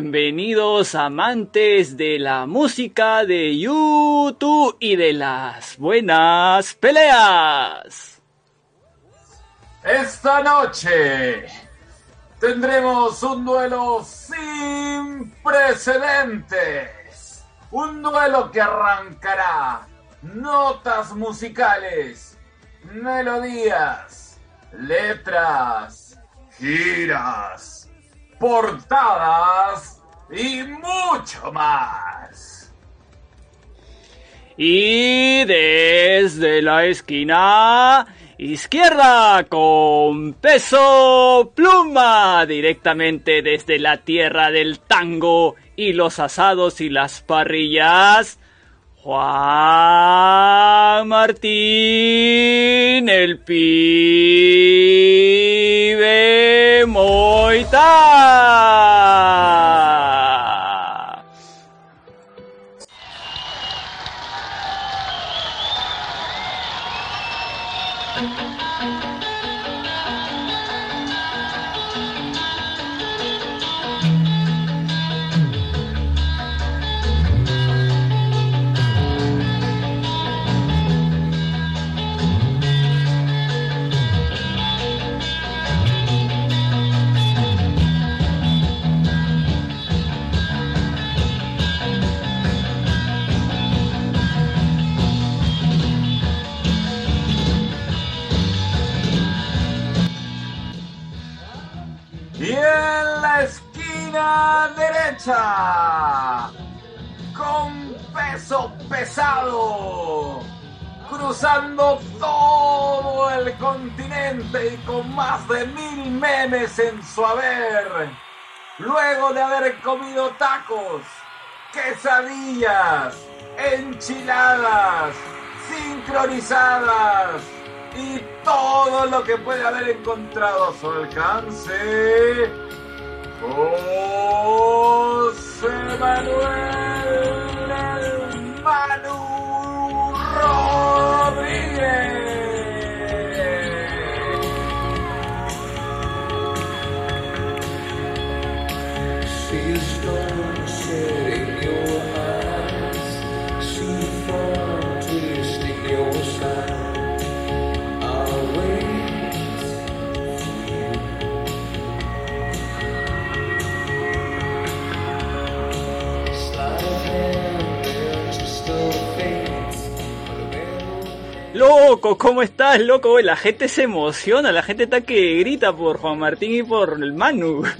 Bienvenidos amantes de la música de YouTube y de las buenas peleas. Esta noche tendremos un duelo sin precedentes, un duelo que arrancará notas musicales, melodías, letras giras, portadas y mucho más. Y desde la esquina izquierda con peso pluma directamente desde la tierra del tango y los asados y las parrillas. Juan Martín el pibe Moita. Derecha, con peso pesado, cruzando todo el continente y con más de mil memes en su haber, luego de haber comido tacos, quesadillas, enchiladas, sincronizadas y todo lo que puede haber encontrado a su alcance. José Manuel el Manu Rodríguez. Loco, ¿cómo estás, loco? La gente se emociona, la gente está que grita por Juan Martín y por el Manu.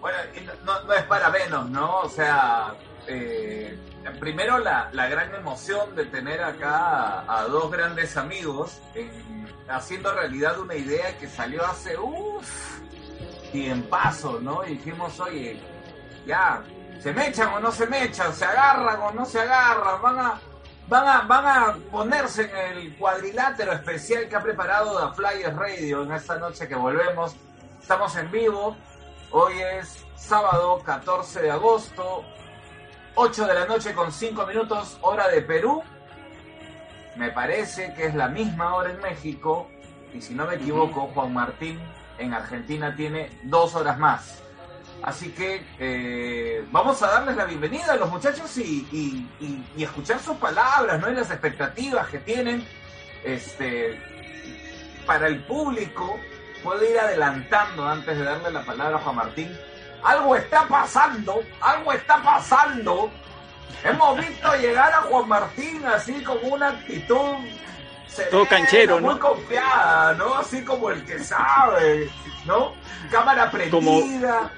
Bueno, y no, es para menos, ¿no? O sea, eh, primero la, la gran emoción de tener acá a, dos grandes amigos en- haciendo realidad una idea que salió hace uff paso, ¿no? Y dijimos, oye, ya, ¿se mechan o no se mechan? ¿Se agarran o no se agarran? Van a, van a, van a ponerse en el cuadrilátero especial que ha preparado The Flyers Radio en esta noche que volvemos. Estamos en vivo. Hoy es sábado 14 de agosto, 8 de la noche con 5 minutos, hora de Perú. Me parece que es la misma hora en México. Y si no me equivoco, Juan Martín en Argentina tiene dos horas más. Así que eh, vamos a darles la bienvenida a los muchachos y, y- y- y escuchar sus palabras, ¿no? Y las expectativas que tienen. Este, para el público, puedo ir adelantando antes de darle la palabra a Juan Martín. Algo está pasando, algo está pasando. Hemos visto llegar a Juan Martín así con una actitud serena, Todo canchero, ¿no? muy confiada, ¿no? Así como el que sabe, ¿no? Cámara Como- prendida,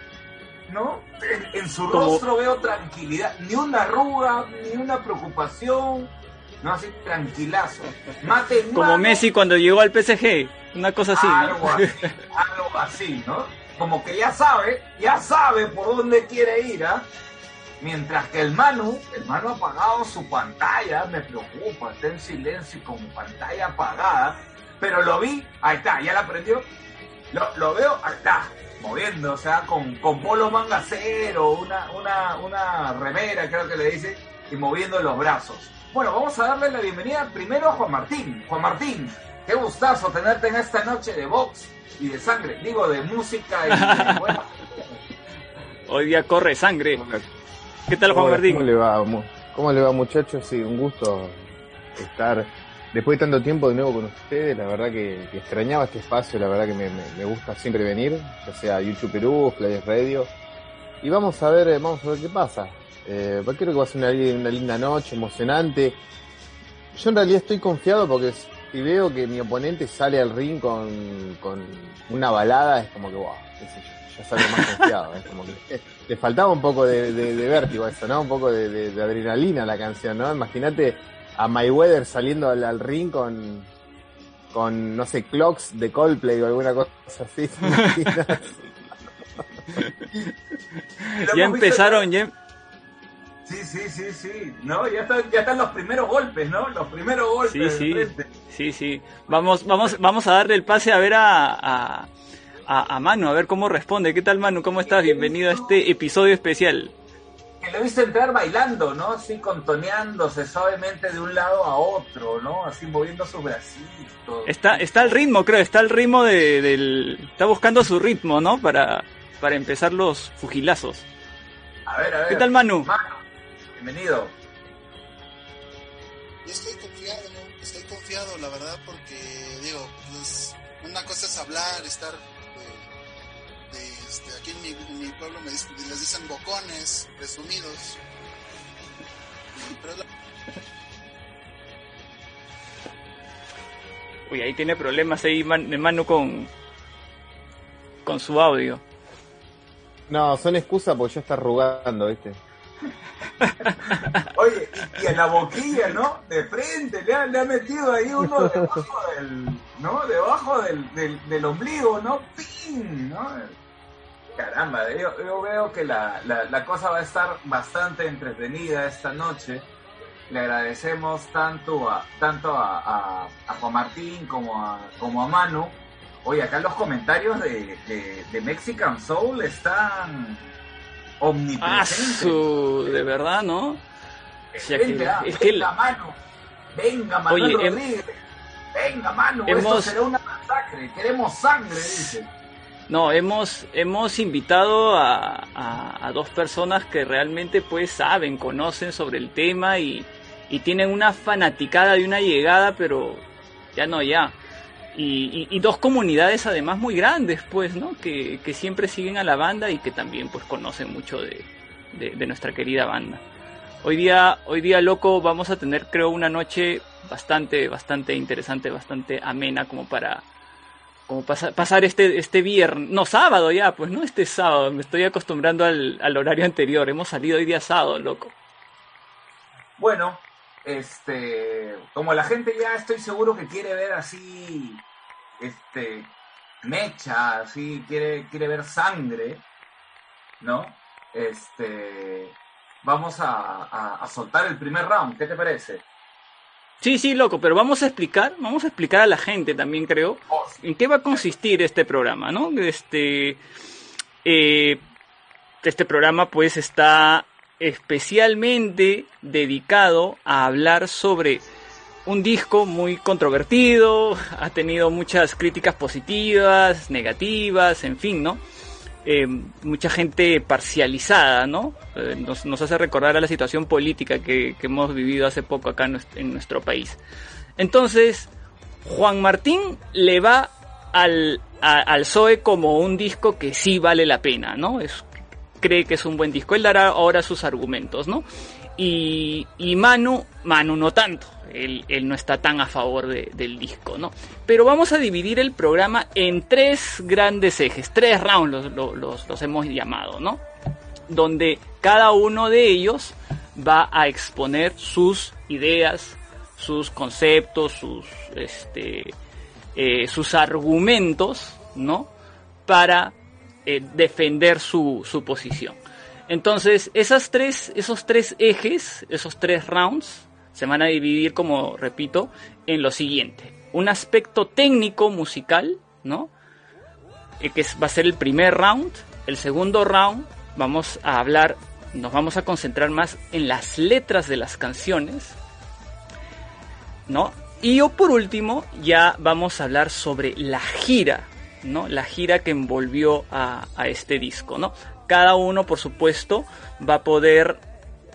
¿no? En, en su Como- rostro veo tranquilidad, ni una arruga, ni una preocupación, no así tranquilazo. Mate Como mano, Messi cuando llegó al PSG, una cosa así. ¿no? algo así, algo así, ¿no? Como que ya sabe, ya sabe por dónde quiere ir, ¿ah? Mientras que el Manu, el Manu ha apagado su pantalla, me preocupa, está en silencio y con pantalla apagada, pero lo vi, ahí está, ya la prendió, lo, lo veo, ahí está, moviendo, o sea, con, con polo manga cero, una, una, una remera, creo que le dice, y moviendo los brazos. Bueno, vamos a darle la bienvenida primero a Juan Martín. Juan Martín, qué gustazo tenerte en esta noche de box y de sangre, digo de música y de. Hoy día corre sangre. ¿Qué tal, Juan ¿Cómo, Martín? ¿Cómo le va, cómo le va muchachos? Sí, un gusto estar después de tanto tiempo de nuevo con ustedes. La verdad que, extrañaba este espacio, la verdad que me, gusta siempre venir, ya sea YouTube Perú, Flyers Radio. Y vamos a ver, eh, vamos a ver qué pasa. Eh, creo que va a ser una, linda noche, emocionante. Yo en realidad estoy confiado porque si veo que mi oponente sale al ring con, una balada, es como que, wow, qué ya salgo más confiado. Es como que eh, le faltaba un poco de, de, de vértigo eso, ¿no? Un poco de adrenalina a la canción, ¿no? Imagínate a Mayweather saliendo al, al ring con, con, no sé, clocks de Coldplay o alguna cosa así. ¿te imaginas? Lo Ya empezaron, ya, Sí, sí, sí, sí. No, ya están, ya están los primeros golpes, ¿no? Los primeros golpes. Sí, de sí. Sí, sí. Vamos, vamos, vamos a darle el pase a ver a, a, a- a Manu, a ver cómo responde. ¿Qué tal, Manu? ¿Cómo estás? Bienvenido a este episodio especial. Que lo he visto entrar bailando, ¿no? Así contoneándose suavemente de un lado a otro, ¿no? Así moviendo sus bracitos. Está, está al ritmo, creo, está al ritmo de, del... Está buscando su ritmo, ¿no? Para, para empezar los fugilazos. A ver, a ver. ¿Qué tal, Manu? Manu, bienvenido. Yo estoy confiado, ¿no? Estoy confiado, la verdad, porque, digo, pues, una cosa es hablar, estar, aquí en mi, en mi pueblo me dicen- les dicen bocones, presumidos. Pero es la- Uy, ahí tiene problemas ahí Man- Manu con, con su audio. No, son excusas porque ya está arrugando, ¿viste? Oye, y, y en la boquilla, ¿no? De frente, le ha, le ha metido ahí uno debajo del, ¿no? Debajo del, del, del ombligo, ¿no? ¡Pin! ¿no? Caramba, yo, yo veo que la, la, la cosa va a estar bastante entretenida esta noche. Le agradecemos tanto a, tanto a, a, a Juan Martín como a, como a Manu. Oye, acá los comentarios de, de, de Mexican Soul están Ah, omnipresentes. su... De verdad, ¿no? Que- venga, es que venga, mano. Venga, Manuel Oye, em- Rodríguez. Venga, mano. Esto será una masacre. Queremos sangre, dice. No, hemos, hemos invitado a, a- dos personas que realmente pues saben, conocen sobre el tema y, y tienen una fanaticada y una llegada, pero ya no, ya. Y, y- y dos comunidades además muy grandes, pues, ¿no? Que, que siempre siguen a la banda y que también pues conocen mucho de, de- de nuestra querida banda. Hoy día, hoy día, loco, vamos a tener creo una noche bastante, bastante interesante, bastante amena como para como pasa- pasar este, este viernes, no sábado ya, pues no este sábado, me estoy acostumbrando al, al horario anterior, hemos salido hoy día sábado, loco. Bueno, este, como la gente ya estoy seguro que quiere ver así, este, mecha, así, quiere, quiere ver sangre, ¿no? Este, vamos a, a- a soltar el primer round, ¿qué te parece? Sí, sí, loco, pero vamos a explicar, vamos a explicar a la gente también, creo, en qué va a consistir este programa, ¿no? Este, eh, este programa pues está especialmente dedicado a hablar sobre un disco muy controvertido, ha tenido muchas críticas positivas, negativas, en fin, ¿no? Eh, mucha gente parcializada, ¿no? Eh, nos, hace recordar a la situación política que, hemos vivido hace poco acá en nues- en nuestro país. Entonces, Juan Martín le va al, a- al Zoe como un disco que sí vale la pena, ¿no? Es, cree que es un buen disco. Él dará ahora sus argumentos, ¿no? Y, Manu, Manu no tanto. Él, él no está tan a favor de- del disco, ¿no? Pero vamos a dividir el programa en tres grandes ejes, tres rounds los, hemos llamado, ¿no? Donde cada uno de ellos va a exponer sus ideas, sus conceptos, sus, este, eh, sus argumentos, ¿no? Para eh, defender su posición. Entonces, tres, esos tres ejes, esos tres rounds, se van a dividir, como repito, en lo siguiente. Un aspecto técnico musical, ¿no? Eh, que va a ser el primer round. El segundo round vamos a hablar, nos vamos a concentrar más en las letras de las canciones, ¿no? Y yo por último ya vamos a hablar sobre la gira, ¿no? La gira que envolvió a, a este disco, ¿no? Cada uno, por supuesto, va a poder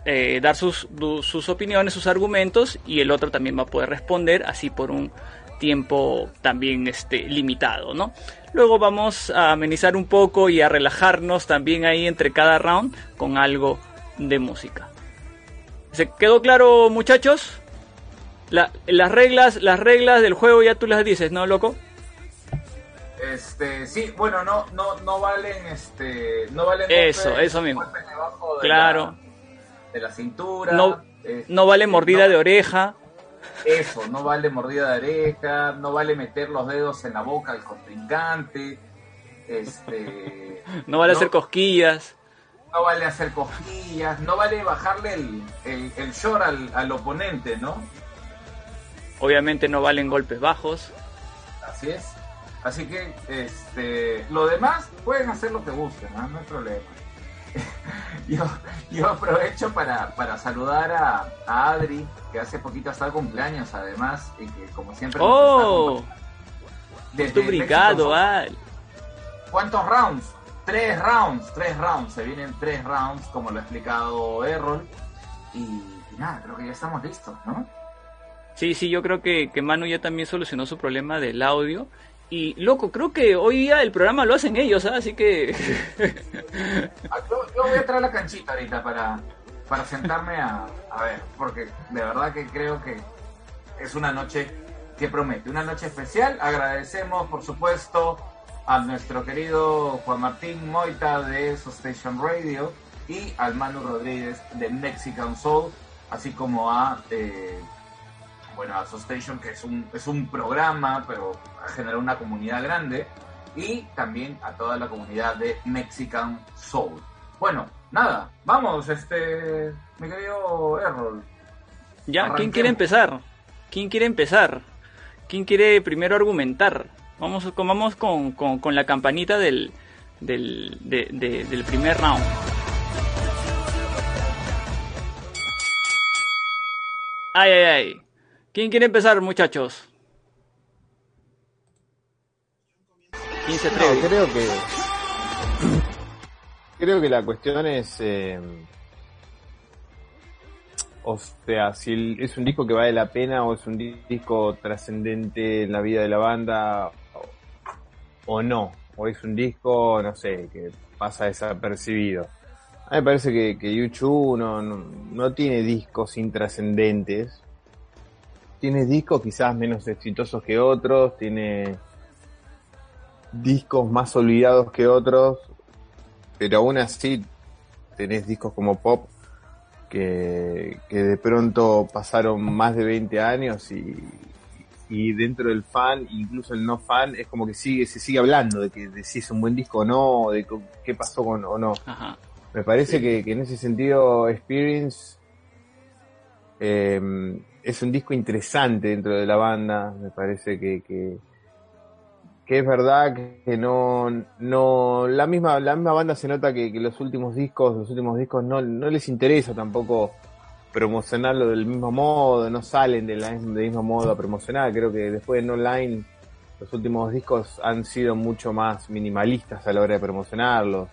eh, dar sus, sus opiniones, sus argumentos y el otro también va a poder responder así por un tiempo también este, limitado, ¿no? Luego vamos a amenizar un poco y a relajarnos también ahí entre cada round con algo de música. ¿Se quedó claro, muchachos? La- las reglas, las reglas del juego ya tú las dices, ¿no, loco? Este, sí, bueno, no, no, no valen, este, no valen Eso, golpes- eso mismo. golpes debajo de Claro. la, de la cintura. No- este, No vale mordida no- de oreja. Eso, no vale mordida de oreja, no vale meter los dedos en la boca al contrincante, este, No vale No. hacer cosquillas. no vale hacer cosquillas, no vale bajarle el, el, el short al, al oponente, ¿no? Obviamente no valen golpes bajos. Así es. Así que, este, lo demás pueden hacer lo que gusten, ¿no? No hay problema. yo, yo aprovecho para, para saludar a, a Adri, que hace poquito está de cumpleaños además, y que como siempre ¡Oh! desde brigado, México. Al. ¿Cuántos rounds? Tres rounds, tres rounds, se vienen tres rounds, como lo ha explicado Errol. Y, y nada, creo que ya estamos listos, ¿no? Sí, sí, yo creo que, que Manu ya también solucionó su problema del audio. Y loco, creo que hoy día el programa lo hacen ellos, ¿ah? así que Ah, Yo, voy a traer la canchita ahorita para, para sentarme a, a ver, porque de verdad que creo que es una noche que promete, una noche especial. Agradecemos, por supuesto, a nuestro querido Juan Martín Moita de Station Radio y al Manu Rodríguez de Mexican Soul, así como a eh, bueno a Station que es un es un programa, pero ha generado una comunidad grande y también a toda la comunidad de Mexican Soul. Bueno, nada, vamos, este, mi querido Errol. ya, ¿quién quiere empezar? ¿Quién quiere empezar? ¿Quién quiere primero argumentar? Vamos, con- vamos con, con, con la campanita del, del, de- de- del primer round. Ay, ay, ay. ¿Quién quiere empezar, muchachos? ¿Quién se No, atreve? creo que. Creo que la cuestión es. eh, o sea, si es un disco que vale la pena o es un di- disco trascendente en la vida de la banda o, no. O es un disco, no sé, que pasa desapercibido. A mí me parece que, que no, no, no tiene discos intrascendentes. Tiene discos quizás menos exitosos que otros, tiene discos más olvidados que otros, pero aún así tenés discos como Pop que, que de pronto pasaron más de 20 años y, y dentro del fan, incluso el no fan, es como que sigue, se sigue hablando de que de si es un buen disco o no, de qué pasó con o no. Ajá. Me parece que, que en ese sentido Experience eh, es un disco interesante dentro de la banda. Me parece que, que, es verdad que no, no la misma, la misma banda se nota que, los últimos discos, los últimos discos no, no les interesa tampoco promocionarlo del mismo modo, no salen del mismo modo a promocionar. Creo que después en online los últimos discos han sido mucho más minimalistas a la hora de promocionarlos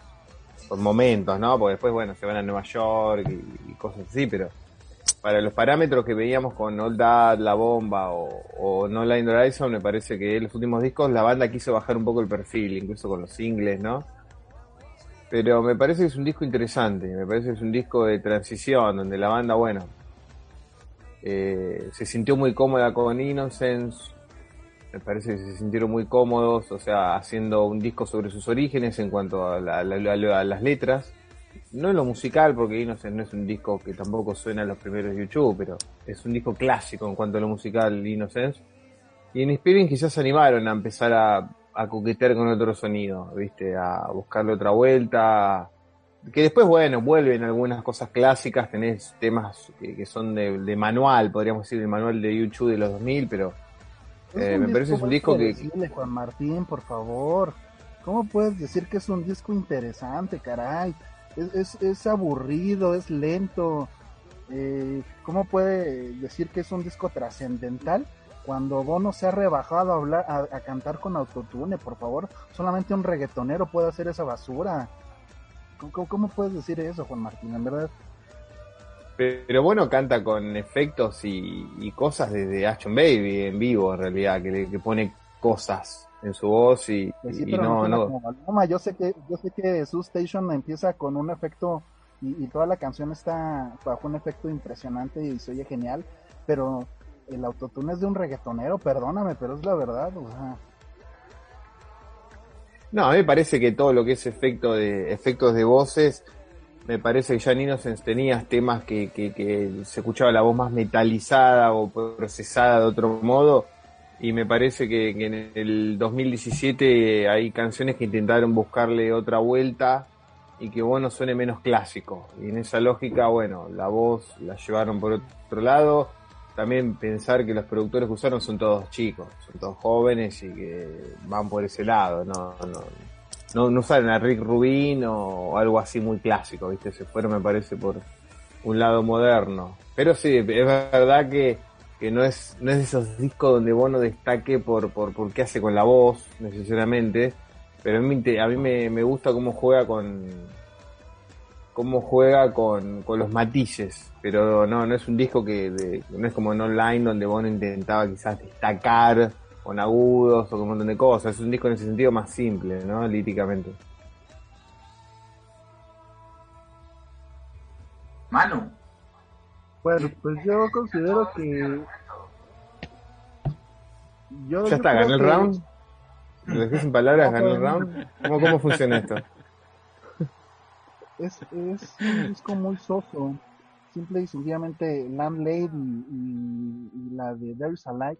por momentos, ¿no? Porque después, bueno, se van a Nueva York y, y cosas así, pero para los parámetros que veíamos con Old Dad, La Bomba o, o No Line Horizon, me parece que en los últimos discos la banda quiso bajar un poco el perfil, incluso con los singles, ¿no? Pero me parece que es un disco interesante, me parece que es un disco de transición, donde la banda, bueno, eh, se sintió muy cómoda con Innocence, me parece que se sintieron muy cómodos, o sea, haciendo un disco sobre sus orígenes en cuanto a, la- a las letras. No en lo musical, porque Innocence no es un disco que tampoco suena a los primeros YouTube, pero es un disco clásico en cuanto a lo musical, Innocence. Y en Experience quizás se animaron a empezar a, a coquetear con otro sonido, ¿viste? A buscarle otra vuelta. Que después, bueno, vuelven algunas cosas clásicas, tenés temas que, que son de, de manual, podríamos decir, el manual de YouTube de los 2000, pero eh, me parece que es un muy disco que, Juan Martín, por favor. ¿Cómo puedes decir que es un disco interesante, caray? Es, es, es aburrido, es lento. Eh, ¿Cómo puede decir que es un disco trascendental cuando Bono se ha rebajado a hablar, a, cantar con autotune, por favor, solamente un reggaetonero puede hacer esa basura. ¿Cómo, cómo- puedes decir eso, Juan Martín? En verdad, Pero bueno, canta con efectos y, y cosas desde Action Baby en vivo, en realidad, que, que pone cosas en su voz y, sí, y pero no, no, como. Yo sé que, yo sé que su station empieza con un efecto y, y toda la canción está bajo un efecto impresionante y se oye genial, pero el autotune es de un reggaetonero, perdóname, pero es la verdad, o sea, No, a mí me parece que todo lo que es efecto de efectos de voces, me parece que ya en Innocence tenías temas que, que, que se escuchaba la voz más metalizada o procesada de otro modo, y me parece que, que en el 2017 hay canciones que intentaron buscarle otra vuelta y que bueno suene menos clásico. Y en esa lógica, bueno, la voz la llevaron por otro lado. También pensar que los productores que usaron son todos chicos, son todos jóvenes y que van por ese lado, no, no, no, no usaron a Rick Rubin o algo así muy clásico, ¿viste? Se fueron, me parece, por un lado moderno. Pero sí, es verdad que, que no es, no es esos discos donde Bono destaque por, por, qué hace con la voz, necesariamente, pero a mí, a mí me, me gusta cómo juega con cómo juega con, con los matices, pero no, no es un disco que de- no es como en online donde Bono intentaba quizás destacar con agudos o con un montón de cosas, es un disco en ese sentido más simple, ¿no? Líricamente. Manu, Bueno, pues yo considero que. Yo, Ya está, gané el que- round. ¿Lo dejé sin palabras? ¿Gané el round? ¿Cómo, cómo funciona esto? Es, es un disco muy soso. Simple y sencillamente Landlady y, y- y la de There's a Light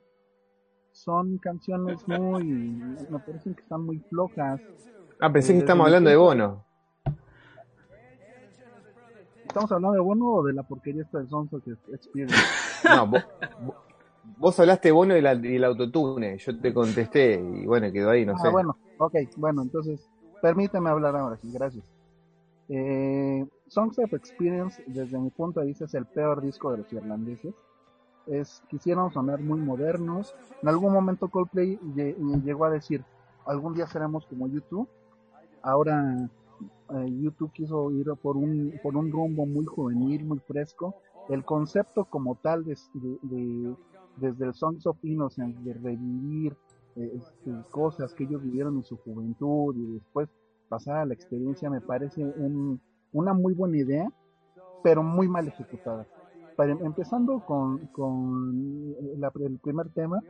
son canciones muy. Me parecen que están muy flojas. Ah, pensé que estamos hablando de Bono. ¿Estamos hablando de Bono o de la porquería esta de Sonso que? No, vos, hablaste de Bono y, la- y el autotune. Yo te contesté y bueno, quedó ahí, no ah, sé. bueno, ok, bueno, entonces permíteme hablar ahora sí, gracias. Eh, Songs of Experience, desde mi punto de vista, es el peor disco de los irlandeses. Es, quisieron sonar muy modernos. En algún momento Coldplay lle- llegó a decir, algún día seremos como YouTube. Ahora eh, YouTube quiso ir por un, por un rumbo muy juvenil, muy fresco. El concepto como tal de, de- de- desde el Songs of Innocence, de revivir eh, este, cosas que ellos vivieron en su juventud y después pasar a la experiencia me parece un- una muy buena idea, pero muy mal ejecutada. Empezando con, con el primer tema,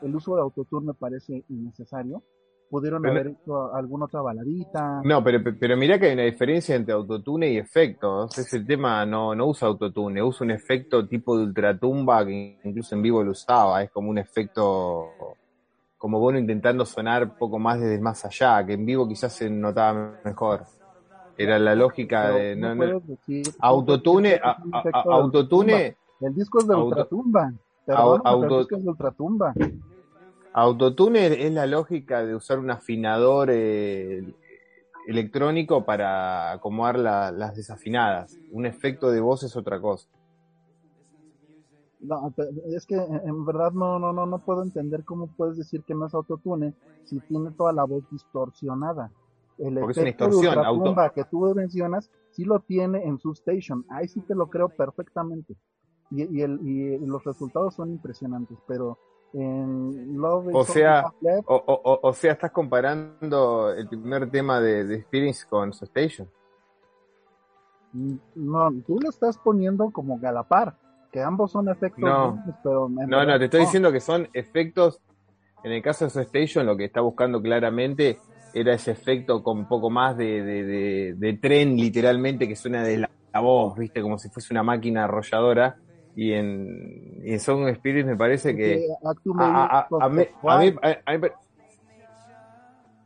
el uso de autotune me parece innecesario. Pudieron Pero- haber hecho alguna otra baladita. No, pero, pero mirá que hay una diferencia entre autotune y efectos. Ese tema no, no usa autotune, usa un efecto tipo de ultratumba que incluso en vivo lo usaba. Es como un efecto como bueno intentando sonar poco más desde más allá, que en vivo quizás se notaba mejor. Era la lógica Pero de... no no- decir- autotune, a- a- a- autotune. El disco es de auto- ultratumba. Auto- el disco es de ultratumba. Autotune es la lógica de usar un afinador eh, electrónico para acomodar la- las desafinadas. Un efecto de voz es otra cosa. No, es que en en verdad no, no, no, no puedo entender cómo puedes decir que no es autotune si tiene toda la voz distorsionada. El Porque es una efecto de distorsión, ultratumba que tú mencionas sí lo tiene en su station. Ahí sí te lo creo perfectamente. Y, y, el, y los resultados son impresionantes, pero en Love O sea, O, o- o- sea, estás comparando el primer tema de, de Experience con Station. mm, no, tú lo estás poniendo como galapar, que ambos son efectos No. buenos, pero No, verdad no, te estoy diciendo que son efectos. En el caso de Station, lo que está buscando claramente era ese efecto con un poco más de, de, de- de tren, literalmente, que suena de la, la voz, ¿viste? Como si fuese una máquina arrolladora. Y en, y en Song Experience me parece que. A, mí, a mí- a- a mí-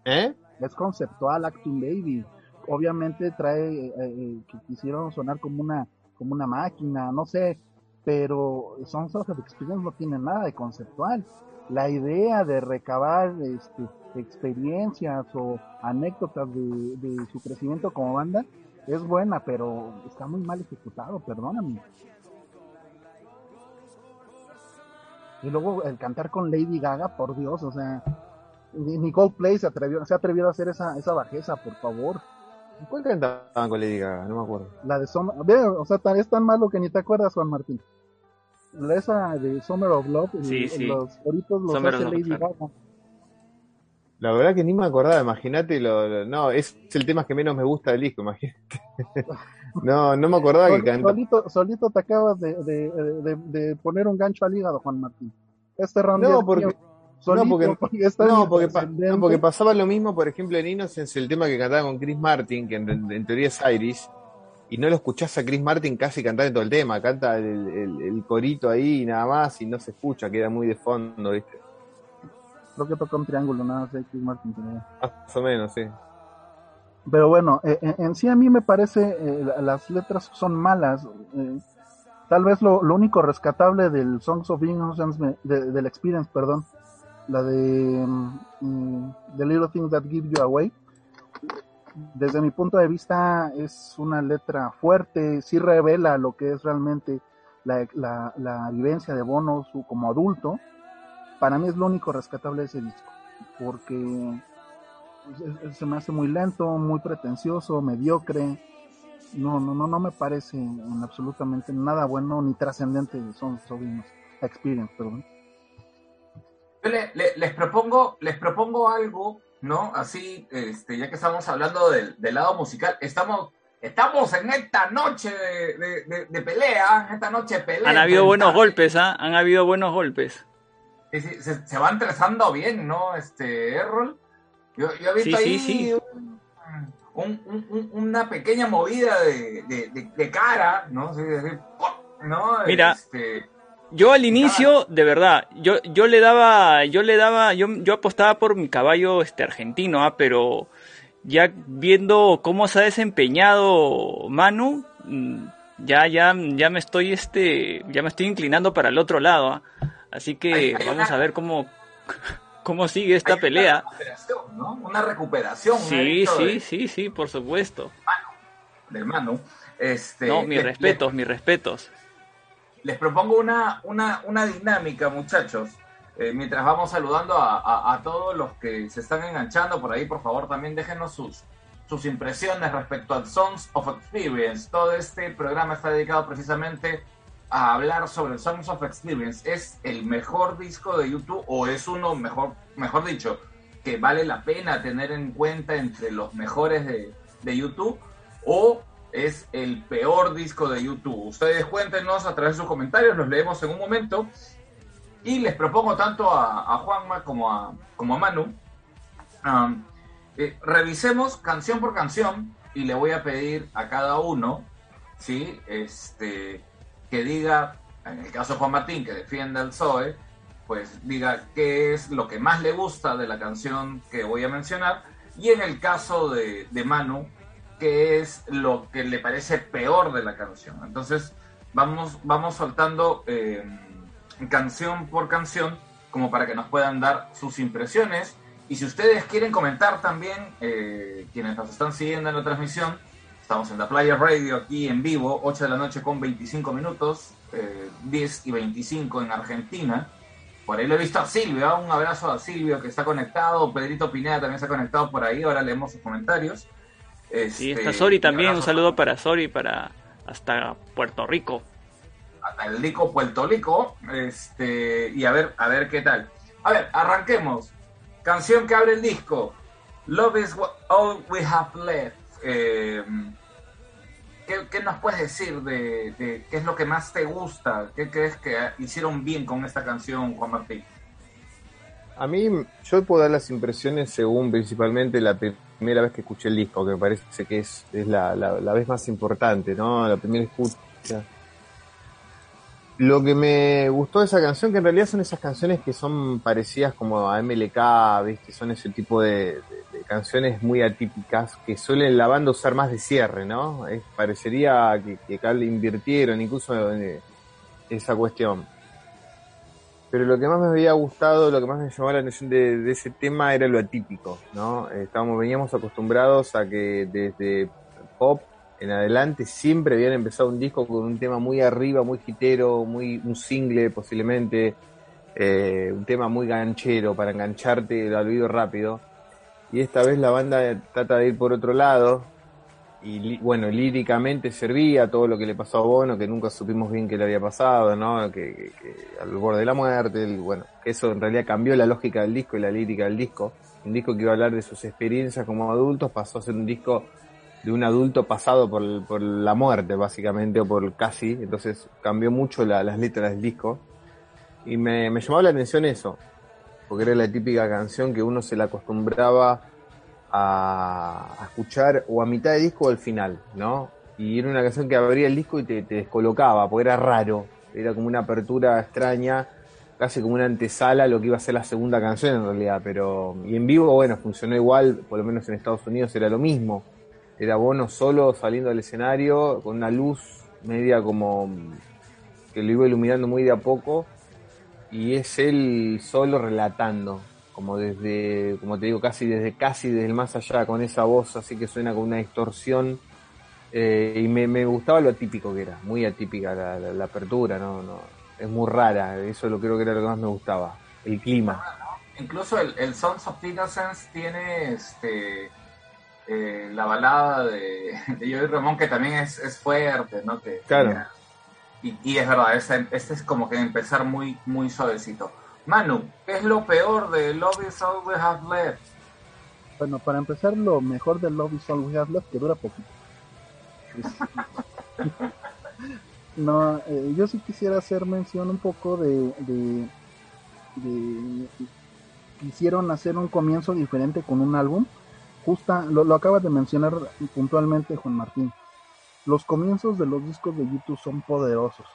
¿Eh? es conceptual Actum Baby. Obviamente trae eh, eh, que quisieron sonar como una como una máquina, no sé, pero Songs of Experience no tiene nada de conceptual. La idea de recabar este, experiencias o anécdotas de, de su crecimiento como banda es buena, pero está muy mal ejecutado, perdóname. Y luego el cantar con Lady Gaga, por Dios, o sea, ni Coldplay se atrevió, se atrevió a hacer esa, esa bajeza, por favor. ¿Cuál cantaban con Lady Gaga? No me acuerdo. La de Summer, ve, o sea, tan- es tan malo que ni te acuerdas, Juan Martín. La esa de Summer of Love, Sí, y- sí. los coritos los Summer hace of Love, Lady claro. Gaga. La verdad que ni me acordaba, imagínate, lo, lo- no, es el tema que menos me gusta del disco, imagínate. No, no me acordaba que cantaba. solito, solito te acabas de, de, de, de poner un gancho al hígado, Juan Martín. Este round No, porque- mío. Solito, no, porque- porque está No bien porque, pa- trascendente. no, porque pasaba lo mismo, por ejemplo, en Innocence, el tema que cantaba con Chris Martin, que en, en teoría es Iris, y no lo escuchás a Chris Martin casi cantar en todo el tema, canta el, el- el corito ahí y nada más, y no se escucha, queda muy de fondo, ¿viste? Creo que toca un triángulo, nada más de Chris Martin. Más o menos, sí. Pero bueno, eh, en, en sí a mí me parece eh, la- las letras son malas. eh, tal vez lo, lo único rescatable del Songs of Innocence, me- de- del Experience, perdón, la de mm, The Little Things That Give You Away, desde mi punto de vista es una letra fuerte, sí revela lo que es realmente la, la- la vivencia de Bono su- como adulto. Para mí es lo único rescatable de ese disco, porque es- es- se me hace muy lento, muy pretencioso, mediocre. No, no, no, no me parece en absolutamente nada bueno ni trascendente of Innocence. Experience, perdón. Yo le- le- les propongo, les propongo algo, ¿no? Así, este, ya que estamos hablando del, del lado musical, estamos, estamos en esta noche de, de- de- de pelea, en esta noche de pelea. Han habido buenos golpes, ¿ah? Han habido buenos golpes. Sí, sí, se, se van trazando bien, ¿no? Este, Errol. Yo, yo he visto ahí un- un- un- una pequeña movida de, de- de- de cara, ¿no? ¿no? Mira. Este, Yo al inicio, de verdad, yo, yo le daba, yo le daba, yo, yo apostaba por mi caballo este argentino, ¿ah? pero ya viendo cómo se ha desempeñado Manu, mm, ya, ya, ya me estoy este, ya me estoy inclinando para el otro lado, ¿ah? Así que vamos una- a ver cómo, cómo sigue esta hay pelea. Una recuperación, ¿no? Una recuperación. Sí, visto sí, de- sí, sí, por supuesto. del Manu. Este, No, mis les- respetos, mis respetos. Les propongo una, una, una dinámica, muchachos. Eh, mientras vamos saludando a, a- a todos los que se están enganchando por ahí, por favor, también déjenos sus, sus impresiones respecto a Songs of Experience. Todo este programa está dedicado precisamente a hablar sobre Songs of Experience. ¿Es el mejor disco de YouTube o es uno, mejor, mejor dicho, que vale la pena tener en cuenta entre los mejores de, de YouTube? ¿O es el peor disco de YouTube? Ustedes cuéntenos a través de sus comentarios, los leemos en un momento. Y les propongo tanto a, Juanma como a, como a Manu. eh, revisemos canción por canción y le voy a pedir a cada uno, ¿sí? Este, que diga, en el caso de Juan Martín, que defienda el Zoe, pues diga qué es lo que más le gusta de la canción que voy a mencionar. Y en el caso de, de Manu, qué es lo que le parece peor de la canción. Entonces, vamos, vamos soltando eh, canción por canción como para que nos puedan dar sus impresiones. Y si ustedes quieren comentar también, eh, quienes nos están siguiendo en la transmisión, estamos en la Playa Radio aquí en vivo, 8 de la noche con 25 minutos, eh, 10 y 25 en Argentina. Por ahí lo he visto a Silvio, ¿ah? un abrazo a Silvio que está conectado, Pedrito Pineda también está conectado por ahí, ahora leemos sus comentarios. Este, está Sori también, un saludo para Sori, para hasta Puerto Rico. hasta el Lico Puerto Rico, este, y a ver, a ver qué tal. A ver, arranquemos. Canción que abre el disco. Love is what all we have left. Eh, ¿qué, nos puedes decir de, qué es lo que más te gusta? ¿Qué crees que hicieron bien con esta canción, Juan Martín? A mí, yo puedo dar las impresiones según principalmente la primera vez que escuché el disco, que me parece que es, la, la- vez más importante, ¿no? La primera escucha. Lo que me gustó de esa canción, que en realidad son esas canciones que son parecidas como a MLK, ¿viste? Son ese tipo de canciones muy atípicas que suelen la banda usar más de cierre, ¿no? Parecería que, que acá le invirtieron incluso eh, esa cuestión. Pero lo que más me había gustado, lo que más me llamó la atención de, ese tema era lo atípico, ¿no? Estábamos, veníamos acostumbrados a que desde pop en adelante siempre habían empezado un disco con un tema muy arriba, muy hitero, muy un single posiblemente, eh, un tema muy ganchero para engancharte al oído rápido. Y esta vez la banda trata de ir por otro lado. Y bueno, líricamente servía todo lo que le pasó a Bono, que nunca supimos bien qué le había pasado, ¿no? Que, que- al borde de la muerte, bueno, eso en realidad cambió la lógica del disco y la lírica del disco. Un disco que iba a hablar de sus experiencias como adultos pasó a ser un disco de un adulto pasado por, por la muerte, básicamente, o por casi. Entonces cambió mucho la- las letras del disco. Y me, me llamaba la atención eso, porque era la típica canción que uno se la acostumbraba a, escuchar o a mitad de disco o al final, ¿no? Y era una canción que abría el disco y te, te descolocaba, porque era raro, era como una apertura extraña, casi como una antesala a lo que iba a ser la segunda canción en realidad, pero y en vivo, bueno, funcionó igual, por lo menos en Estados Unidos era lo mismo. Era Bono solo saliendo al escenario con una luz media como que lo iba iluminando muy de a poco y es él solo relatando como desde como te digo casi desde casi desde el más allá con esa voz así que suena con una distorsión eh, y me, me gustaba lo atípico que era muy atípica la, la- la apertura no no es muy rara eso lo creo que era lo que más me gustaba el clima Incluso el, el Sons of Innocence tiene este eh, la balada de, de Joey Ramón que también es, es fuerte, ¿no? Que, Claro. Y, y es verdad, este, este es como que empezar muy, muy suavecito. Manu, ¿qué es lo peor de Love is All We Have Left? Bueno, para empezar, lo mejor del Love is All We Have Left, que dura poquito. No, eh, yo sí quisiera hacer mención un poco de, de, de- Quisieron hacer un comienzo diferente con un álbum. Justa, lo, lo acaba de mencionar puntualmente Juan Martín. Los comienzos de los discos de YouTube son poderosos.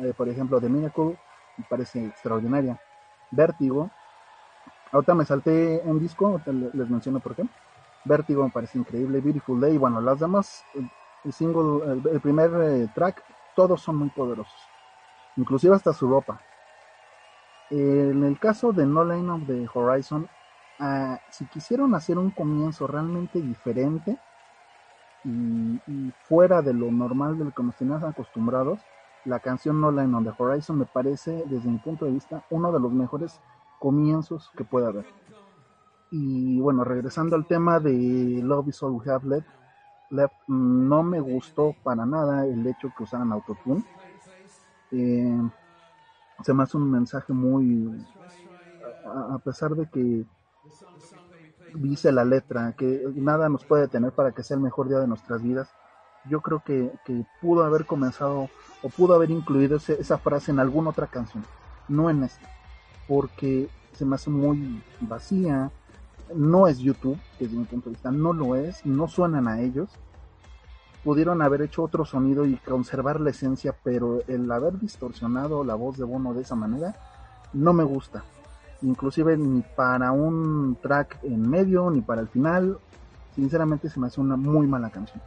Eh, por ejemplo, The Miracle me parece extraordinaria. Vértigo Ahorita me salté un disco, les menciono por qué. Vértigo me parece increíble, Beautiful Day, bueno, las demás, el, single, el, el primer eh, track, todos son muy poderosos. Inclusive hasta su ropa. En el caso de No Line of the Horizon, ah, si quisieron hacer un comienzo realmente diferente y, fuera de lo normal de lo que nos tenían acostumbrados, la canción No Line of the Horizon me parece, desde mi punto de vista, uno de los mejores comienzos que pueda haber. Y bueno, regresando al tema de Love is All We Have Left, no me gustó para nada el hecho que usaran autotune. Eh, se me hace un mensaje muy, a pesar de que dice la letra, que nada nos puede detener para que sea el mejor día de nuestras vidas. Yo creo que, que pudo haber comenzado o pudo haber incluido ese- esa frase en alguna otra canción, no en esta porque se me hace muy vacía. No es YouTube, desde mi punto de vista, no lo es, no suenan a ellos. Pudieron haber hecho otro sonido y conservar la esencia, pero el haber distorsionado la voz de Bono de esa manera no me gusta. Inclusive ni para un track en medio, ni para el final. Sinceramente se me hace una muy mala canción.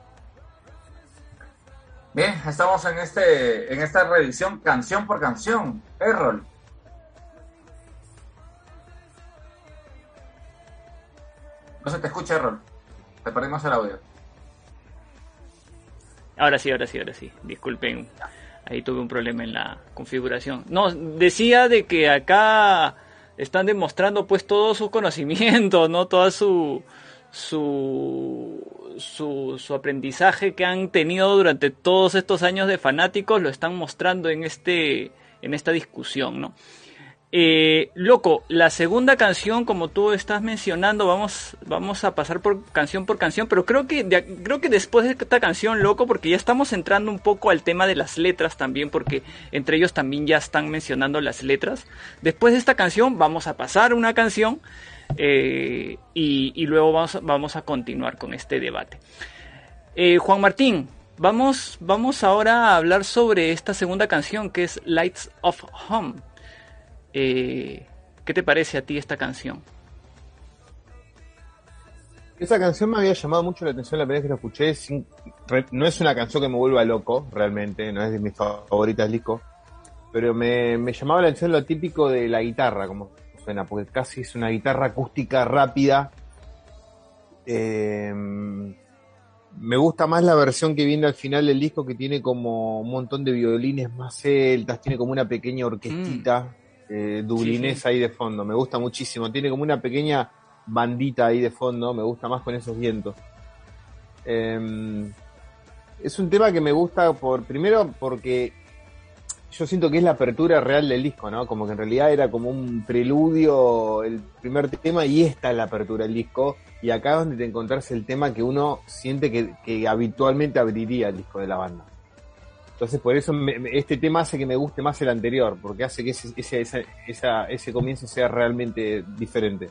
Bien, estamos en este en esta revisión canción por canción. Errol. No se te escucha, Errol. Te perdimos el audio. Ahora sí, ahora sí, ahora sí. Disculpen. Ahí tuve un problema en la configuración. No, decía de que acá están demostrando pues todo su conocimiento, ¿no? Toda su su, su su aprendizaje que han tenido durante todos estos años de fanáticos lo están mostrando en este en esta discusión, ¿no? Eh, loco, la segunda canción, como tú estás mencionando, vamos, vamos a pasar por canción por canción, pero creo que, creo que después de esta canción, loco, porque ya estamos entrando un poco al tema de las letras también, porque entre ellos también ya están mencionando las letras. Después de esta canción, vamos a pasar una canción eh, y, y luego vamos, vamos a continuar con este debate. Eh, Juan Martín, vamos, vamos ahora a hablar sobre esta segunda canción que es Lights of Home. Eh, ¿Qué te parece a ti esta canción? Esa canción me había llamado mucho la atención la primera vez que la escuché. sin- re- no es una canción que me vuelva loco, realmente, no es de mis favoritas del disco. Pero me, me llamaba la atención lo típico de la guitarra, como suena, porque casi es una guitarra acústica rápida. Eh, me gusta más la versión que viene al final del disco, que tiene como un montón de violines más celtas, tiene como una pequeña orquestita. Eh, dublinés ahí de fondo. Me gusta muchísimo. Tiene como una pequeña bandita ahí de fondo. Me gusta más con esos vientos. Eh, es un tema que me gusta por primero porque yo siento que es la apertura real del disco, ¿no? Como que en realidad era como un preludio el primer tema y esta es la apertura del disco. Y acá es donde te encontrás el tema que uno siente que, que habitualmente abriría el disco de la banda. Entonces por eso me- este tema hace que me guste más el anterior, porque hace que ese, ese, esa- esa- ese comienzo sea realmente diferente.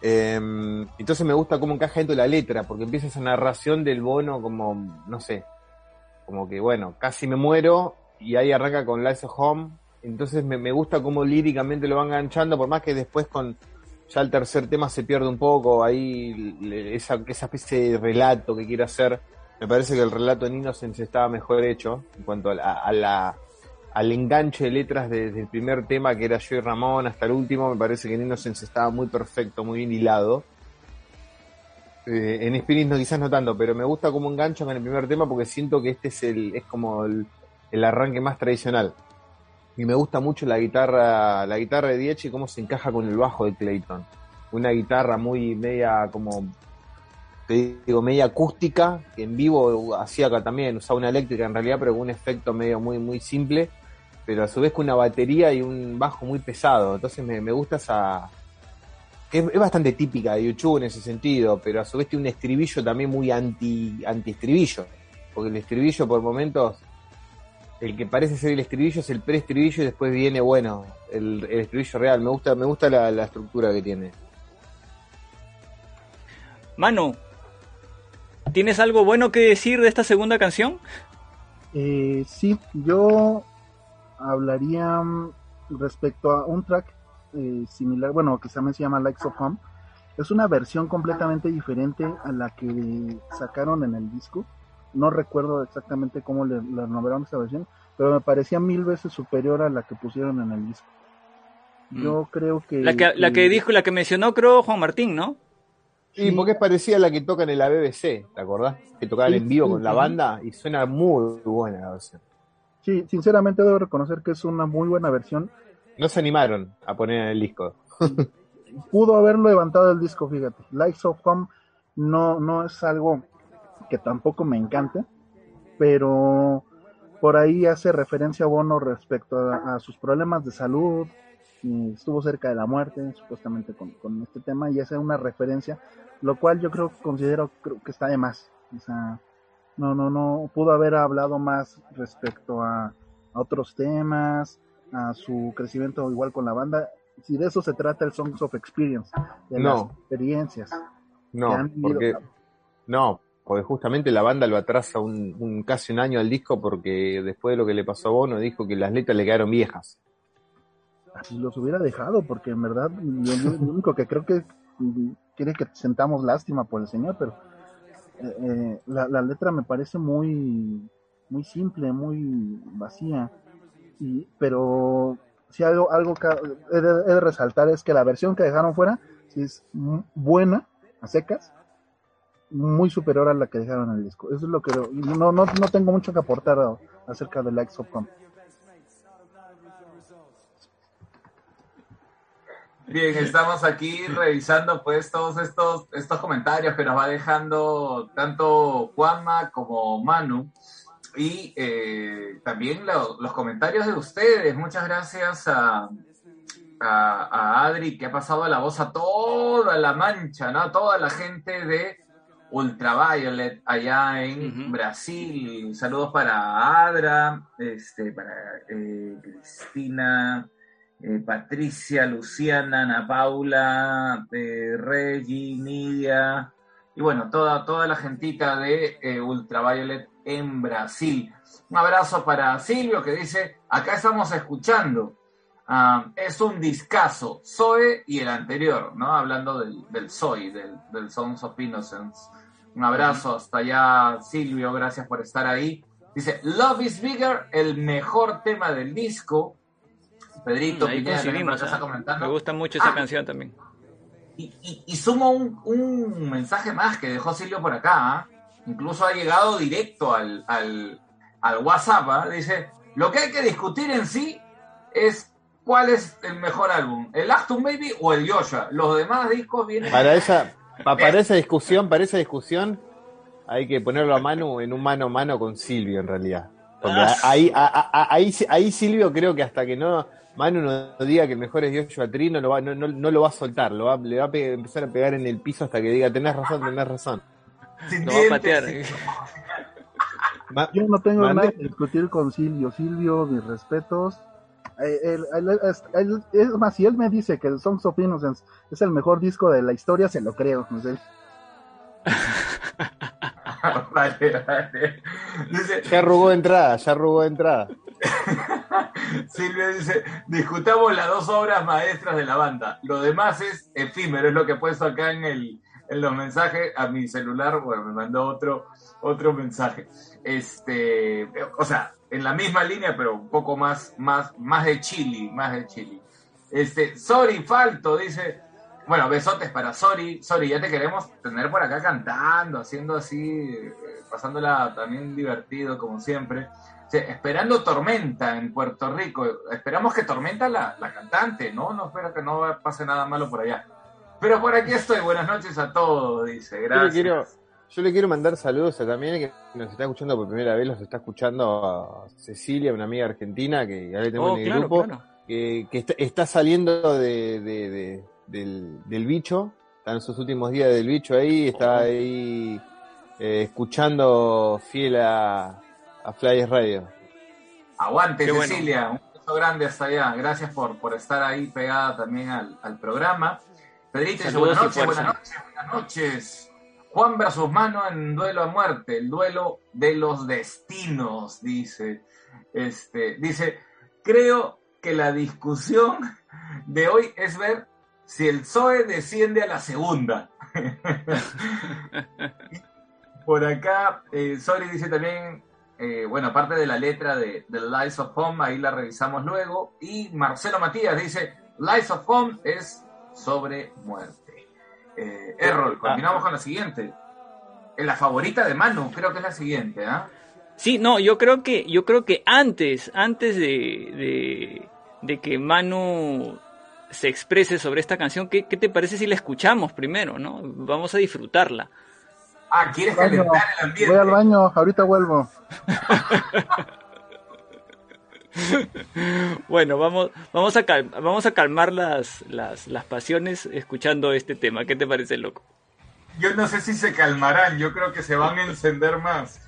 Em, entonces me gusta cómo encaja dentro de la letra, porque empieza esa narración del bono como, no sé, como que bueno, casi me muero y ahí arranca con Lights of Home. Entonces me, gusta cómo líricamente lo van enganchando, por más que después con ya el tercer tema se pierde un poco, ahí esa, esa especie de relato que quiere hacer. Me parece que el relato en Innocence estaba mejor hecho en cuanto a la, al enganche de letras desde el primer tema que era yo y Ramón hasta el último. Me parece que en Innocence estaba muy perfecto, muy bien hilado. Eh, en Spirit no, quizás no tanto, pero me gusta cómo engancha con el primer tema porque siento que este es el es como el, el arranque más tradicional. Y me gusta mucho la guitarra, la guitarra de Diech y cómo se encaja con el bajo de Clayton. Una guitarra muy media como te digo, media acústica, que en vivo hacía acá también, usaba una eléctrica en realidad, pero con un efecto medio muy, muy simple, pero a su vez con una batería y un bajo muy pesado. Entonces me, me gusta esa, es bastante típica de YouTube en ese sentido, pero a su vez tiene un estribillo también muy anti, anti estribillo, porque el estribillo por momentos, el que parece ser el estribillo es el pre-estribillo y después viene, bueno, el, el estribillo real. Me gusta, me gusta la, la estructura que tiene. Manu, ¿tienes algo bueno que decir de esta segunda canción? Eh, sí, yo hablaría mm, respecto a un track eh, similar, bueno, que también se llama Likes of Home. Es una versión completamente diferente a la que sacaron en el disco. No recuerdo exactamente cómo le, le nombraron esa versión, pero me parecía mil veces superior a la que pusieron en el disco. Yo creo que... La que, la que dijo, la que mencionó creo Juan Martín, ¿no? Sí, porque es parecida a la que tocan en la BBC, ¿te acordás? Que tocaban Sí, en vivo sí, con la banda y suena muy buena la versión. Sí, sinceramente debo reconocer que es una muy buena versión. No se animaron a poner en el disco. pudo haberlo levantado el disco, fíjate. Lights of Home no, no es algo que tampoco me encante, pero por ahí hace referencia a Bono respecto a, a sus problemas de salud, estuvo cerca de la muerte, supuestamente con, con este tema, y hace una referencia, lo cual yo creo, considero creo que está de más. O sea, no, no, no, pudo haber hablado más respecto a, a otros temas, a su crecimiento igual con la banda. Si de eso se trata el Songs of Experience, de No. las experiencias. No, porque no, porque justamente la banda lo atrasa un, un- casi un año al disco porque después de lo que le pasó a Bono dijo que las letras le quedaron viejas. Así los hubiera dejado, porque en verdad, yo, yo lo único que creo que quiere que sentamos lástima por el señor, pero eh, eh, la, la letra me parece muy, muy simple, muy vacía. Y, pero si algo, algo que he de, resaltar es que la versión que dejaron fuera sí es buena, a secas, muy superior a la que dejaron en el disco. Eso es lo que no, no, no tengo mucho que aportar acerca de Likes of Come. Bien, estamos aquí revisando pues todos estos, estos comentarios que nos va dejando tanto Juanma como Manu y eh, también lo- los comentarios de ustedes. Muchas gracias a, a, a Adri que ha pasado la voz a toda la mancha, ¿no? A toda la gente de Ultraviolet allá en. Brasil. Saludos para Adra, este, para eh, Cristina. Eh, Patricia, Luciana, Ana Paula, eh, Regi, Nidia, y bueno, toda, toda la gentita de eh, Ultraviolet en Brasil. Un abrazo para Silvio que dice, acá estamos escuchando. Ah, es un discazo, Zoe y el anterior, ¿no? Hablando del, del Zoe, del, del Sons of Innocence. Un abrazo hasta allá, Silvio, gracias por estar ahí. Dice, Love is Bigger, el mejor tema del disco. Pedrito Mm, Ahí Piñera también está ¿ah? comentando. Me gusta mucho esa Ah. canción también. Y, y- y sumo un, un mensaje más que dejó Silvio por acá. ¿ah? Incluso ha llegado directo al, al, al WhatsApp. Dice, lo que hay que discutir en sí es cuál es el mejor álbum, el Acton Baby o el Joshua. Los demás discos vienen... Para esa, pa- para esa discusión, para esa discusión, hay que ponerlo a mano en un mano a mano con Silvio, en realidad. Porque Ah. ahí, a- a- a- ahí, ahí Silvio creo que hasta que no Manu no diga que el mejor es Joshua Tree, no lo va, no, no, no lo va a soltar, lo va, le va a pe- empezar a pegar en el piso hasta que diga, tenés razón, tenés razón. sin Lo va a patear. sin- Ma- Yo no tengo nada que discutir con Silvio. Silvio, mis respetos. Eh, él- él- es, él- es más, si él me dice que el Songs of Innocence es el mejor disco de la historia, se lo creo. no sé. vale, vale. Dice, Ya arrugó de entrada, ya arrugó de entrada. Silvia dice, discutamos las dos obras maestras de la banda. Lo demás es efímero, es lo que he puesto acá en, el, en los mensajes a mi celular. Bueno, me mandó otro, otro mensaje. Este, o sea, en la misma línea, pero un poco más, más, más de chili, más de chili. Este, sorry, falto, dice. Bueno, besotes para Sorry. Sorry, ya te queremos tener por acá cantando, haciendo así, eh, pasándola también divertido, como siempre. Sí, esperando Tormenta en Puerto Rico. Esperamos que Tormenta la, la cantante, ¿no? No espero que no pase nada malo por allá. Pero por aquí estoy. Buenas noches a todos, dice. Yo le Gracias. quiero, yo le quiero mandar saludos a también que nos está escuchando por primera vez, los está escuchando a Cecilia, una amiga argentina que ya le tengo Oh, en el claro, grupo, claro. que, que está, está saliendo de, de- de- del, del bicho, está en sus últimos días del bicho ahí, está ahí eh, escuchando fiel a, a Flyers Radio. Aguante, Qué bueno. Cecilia. Un beso grande hasta allá. Gracias por, por estar ahí pegada también al, al programa. Pedrito buenas noches, buenas noches, buenas noches. Juan versus Mano en duelo a muerte, el duelo de los destinos, dice. Este, dice, creo que la discusión de hoy es ver si el PSOE desciende a la segunda. Por acá, eh, Sori dice también, eh, bueno, aparte de la letra de, de Lies of Home, ahí la revisamos luego. Y Marcelo Matías dice, Lies of Home es sobre muerte. Eh, Errol, continuamos con la siguiente. Eh, La favorita de Manu, creo que es la siguiente, ¿ah? Sí, no, yo creo que, yo creo que antes, antes de, de, de que Manu se exprese sobre esta canción, ¿qué, qué te parece si la escuchamos primero, no? Vamos a disfrutarla. Ah, ¿quieres Baño. calentar el ambiente? Voy al baño, ahorita vuelvo. Bueno, vamos, vamos a cal- vamos a calmar las, las, las pasiones escuchando este tema. ¿Qué te parece, loco? Yo no sé si se calmarán, yo creo que se van a encender más.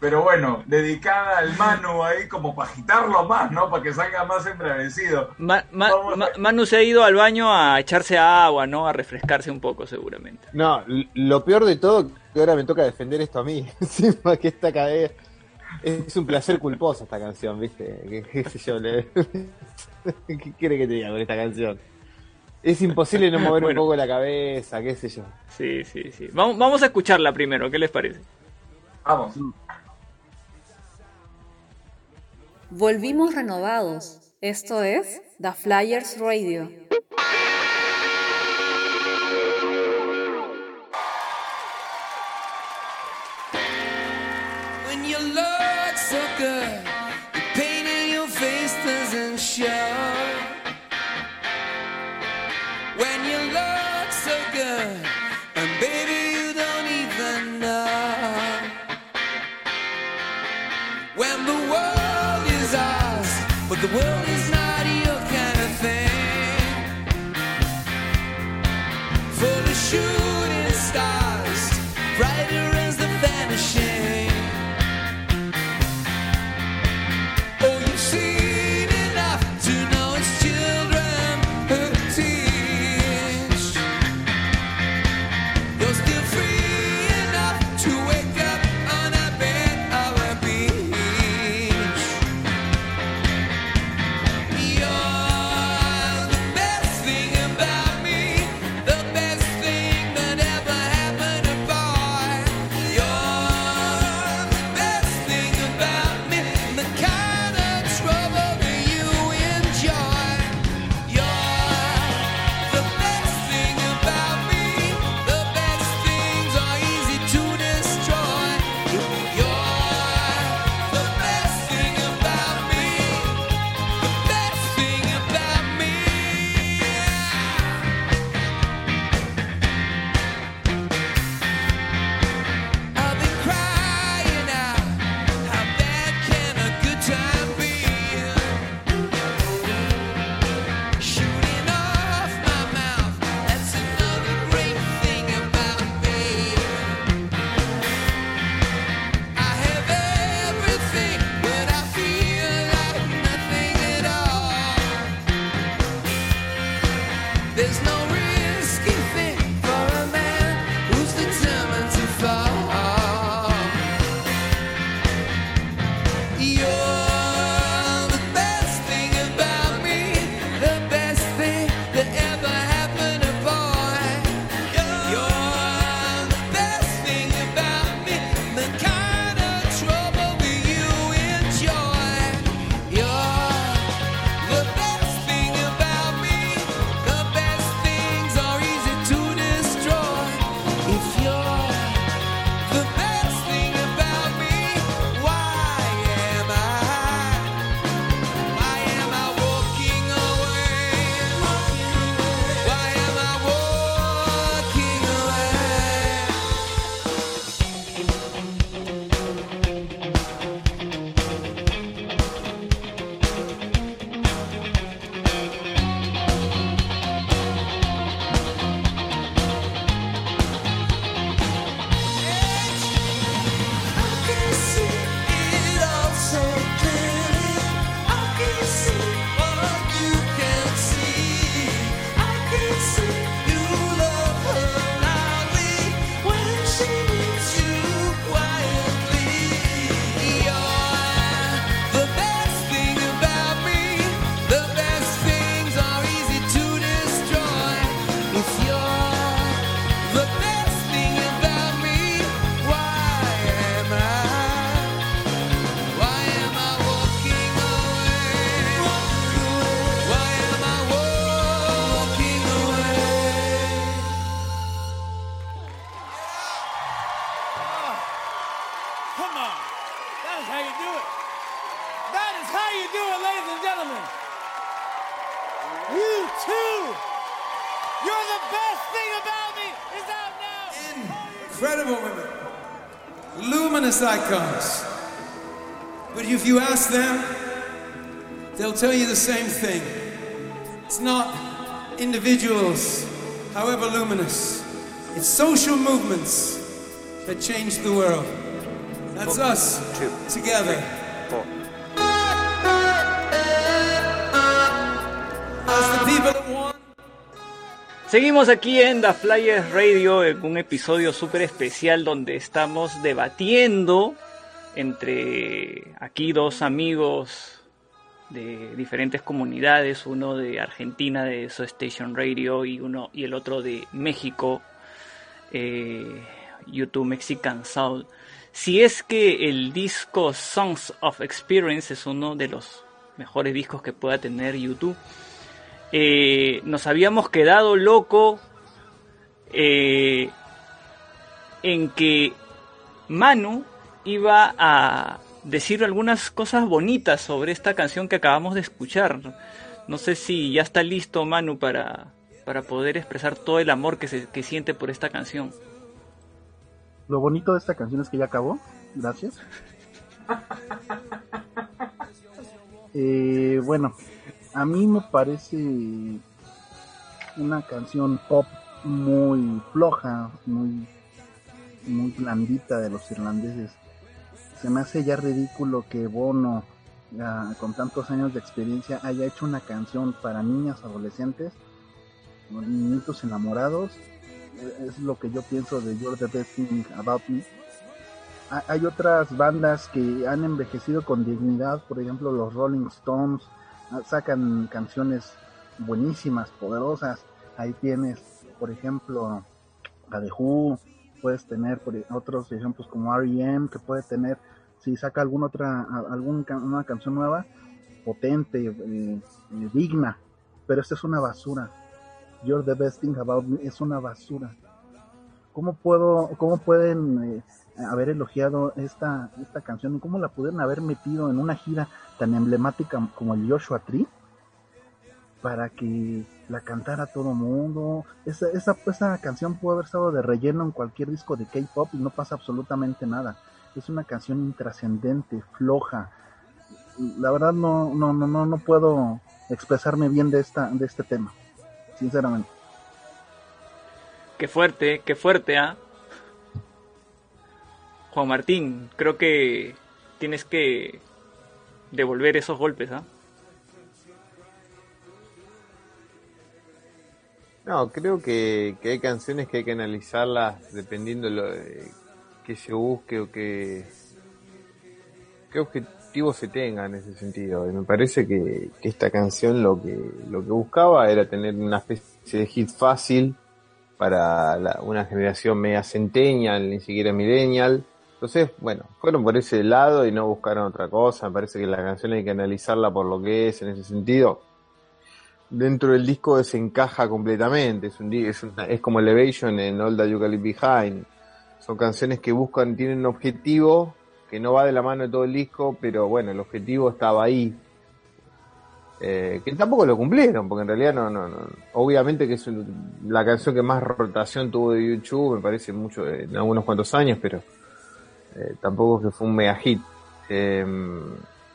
Pero bueno, dedicada al Manu ahí como para agitarlo más, ¿no? Para que salga más embravecido. Ma- Manu se ha ido al baño a echarse agua, ¿no? A refrescarse un poco, seguramente. No, lo peor de todo, ahora me toca defender esto a mí. Encima que esta cadena es un placer culposo esta canción, ¿viste? ¿Qué, qué sé yo? le- ¿Qué quiere que te diga con esta canción? Es imposible no mover Bueno. un poco la cabeza, qué sé yo. Sí, sí, sí. Vamos, vamos a escucharla primero, ¿qué les parece? Vamos. Volvimos renovados. Esto es The Flyers Radio. Icons. But if you ask them, they'll tell you the same thing. It's not individuals, however luminous, it's social movements that change the world. That's us together. Seguimos aquí en The Flyers Radio en un episodio súper especial donde estamos debatiendo entre aquí dos amigos de diferentes comunidades, uno de Argentina de So Station Radio y uno y el otro de México, eh, YouTube Mexican Soul. Si es que el disco Songs of Experience es uno de los mejores discos que pueda tener YouTube. Eh, nos habíamos quedado loco eh, en que Manu iba a decir algunas cosas bonitas sobre esta canción que acabamos de escuchar. No sé si ya está listo Manu para, para poder expresar todo el amor que, se, que siente por esta canción. Lo bonito de esta canción es que ya acabó. Gracias. Eh, bueno, a mí me parece una canción pop muy floja, muy, muy blandita de los irlandeses. Se me hace ya ridículo que Bono, ya, con tantos años de experiencia, haya hecho una canción para niñas adolescentes, niñitos enamorados. Eh, Es lo que yo pienso de You're the Best Thing About Me. Ha- Hay otras bandas que han envejecido con dignidad, por ejemplo los Rolling Stones, ah, sacan canciones buenísimas, poderosas. Ahí tienes, por ejemplo, la de Who, puedes tener por e- otros ejemplos como R.E.M. que puede tener, si saca alguna otra, a- algún, ca- una canción nueva, potente, eh, eh, digna, pero esta es una basura. You're the best thing about me es una basura. ¿Cómo puedo, cómo pueden eh, haber elogiado esta, esta canción? ¿Cómo la pudieron haber metido en una gira tan emblemática como el Joshua Tree? Para que la cantara todo mundo. Esa, esa, esa canción pudo haber estado de relleno en cualquier disco de K-pop y no pasa absolutamente nada. Es una canción intrascendente, floja. La verdad no, no, no, no, no puedo expresarme bien de esta, de este tema, sinceramente. Qué fuerte, qué fuerte, ¿ah? Juan Martín, creo que tienes que devolver esos golpes, ¿ah? No, creo que, que hay canciones que hay que analizarlas dependiendo de lo de que se busque o que qué objetivo se tenga en ese sentido. Y me parece que, esta canción lo que lo que buscaba era tener una especie de hit fácil para la- una generación media centennial, ni siquiera millennial. Entonces, bueno, fueron por ese lado y no buscaron otra cosa. Me parece que la canción hay que analizarla por lo que es en ese sentido dentro del disco desencaja completamente. Es, un, es, una- es como Elevation en All That You Leave Behind. Son canciones que buscan, tienen un objetivo que no va de la mano de todo el disco, pero bueno, el objetivo estaba ahí. Eh, que tampoco lo cumplieron, porque en realidad no, no, no. Obviamente que es la canción que más rotación tuvo de YouTube, me parece mucho, en algunos cuantos años, pero eh, tampoco es que fue un mega hit. Eh,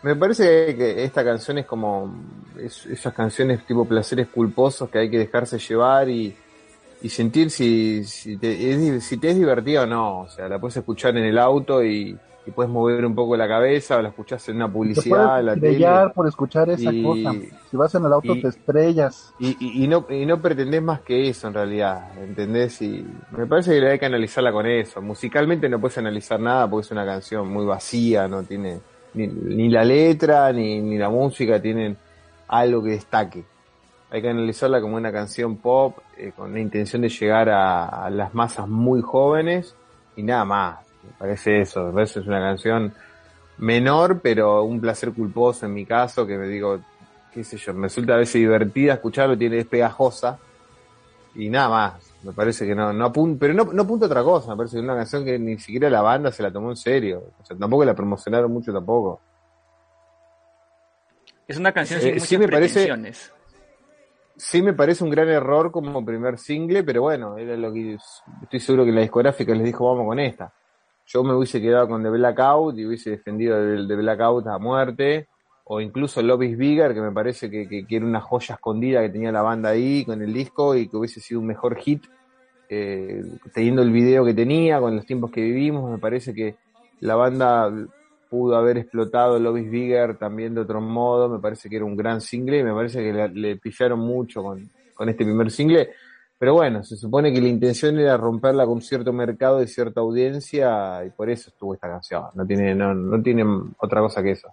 me parece que esta canción es como es- esas canciones tipo placeres culposos que hay que dejarse llevar y, sentir si, si, te, es, si te es divertida o no. O sea, la puedes escuchar en el auto y, y puedes mover un poco la cabeza o la escuchas en una Te publicidad, en la tele. por escuchar esa Y- cosa. Si vas en el auto y- te estrellas. Y, y, y no, y no pretendés más que eso en realidad, ¿entendés? Y me parece que hay que analizarla con eso. Musicalmente no puedes analizar nada porque es una canción muy vacía, no tiene ni, ni la letra ni, ni la música tienen algo que destaque. Hay que analizarla como una canción pop eh, con la intención de llegar a, a las masas muy jóvenes y nada más. Me parece eso, me parece es una canción menor, pero un placer culposo en mi caso, que me digo, qué sé yo, me resulta a veces divertida escucharlo, tiene es pegajosa y nada más. Me parece que no, no apunta, pero no, no apunta otra cosa, me parece que es una canción que ni siquiera la banda se la tomó en serio. O sea, tampoco la promocionaron mucho tampoco. Es una canción Eh, sin sí muchas me parece-. Sí me parece un gran error como primer single, pero bueno, era lo que estoy seguro que la discográfica les dijo vamos con esta. Yo me hubiese quedado con The Blackout y hubiese defendido el The Blackout a muerte, o incluso Love is Bigger, que me parece que, que- era una joya escondida que tenía la banda ahí con el disco y que hubiese sido un mejor hit, eh, teniendo el video que tenía, con los tiempos que vivimos, me parece que la banda pudo haber explotado Love is Bigger también de otro modo, me parece que era un gran single y me parece que le pillaron mucho con, con este primer single, pero bueno, se supone que la intención era romperla con cierto mercado y cierta audiencia y por eso estuvo esta canción, no tiene, no, no tiene otra cosa que eso.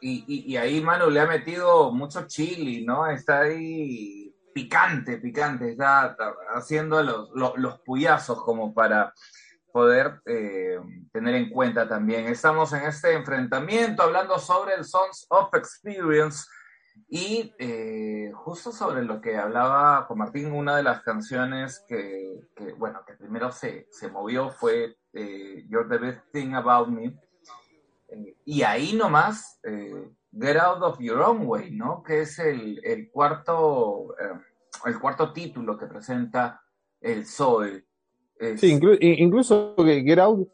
Y, y, y ahí Manu le ha metido mucho chili, ¿no? Está ahí picante, picante, está, haciendo los, los, los puyazos como para poder eh, tener en cuenta también. Estamos en este enfrentamiento hablando sobre el Sons of Experience y eh, justo sobre lo que hablaba con Martín, una de las canciones que, que, bueno, que primero se, se movió fue eh, You're the Best Thing About Me. Eh, y ahí nomás, eh, Get Out of Your Own Way, ¿no? Que es el, el cuarto, eh, el cuarto título que presenta el Zoe. Es- Sí, inclu- incluso que Get Out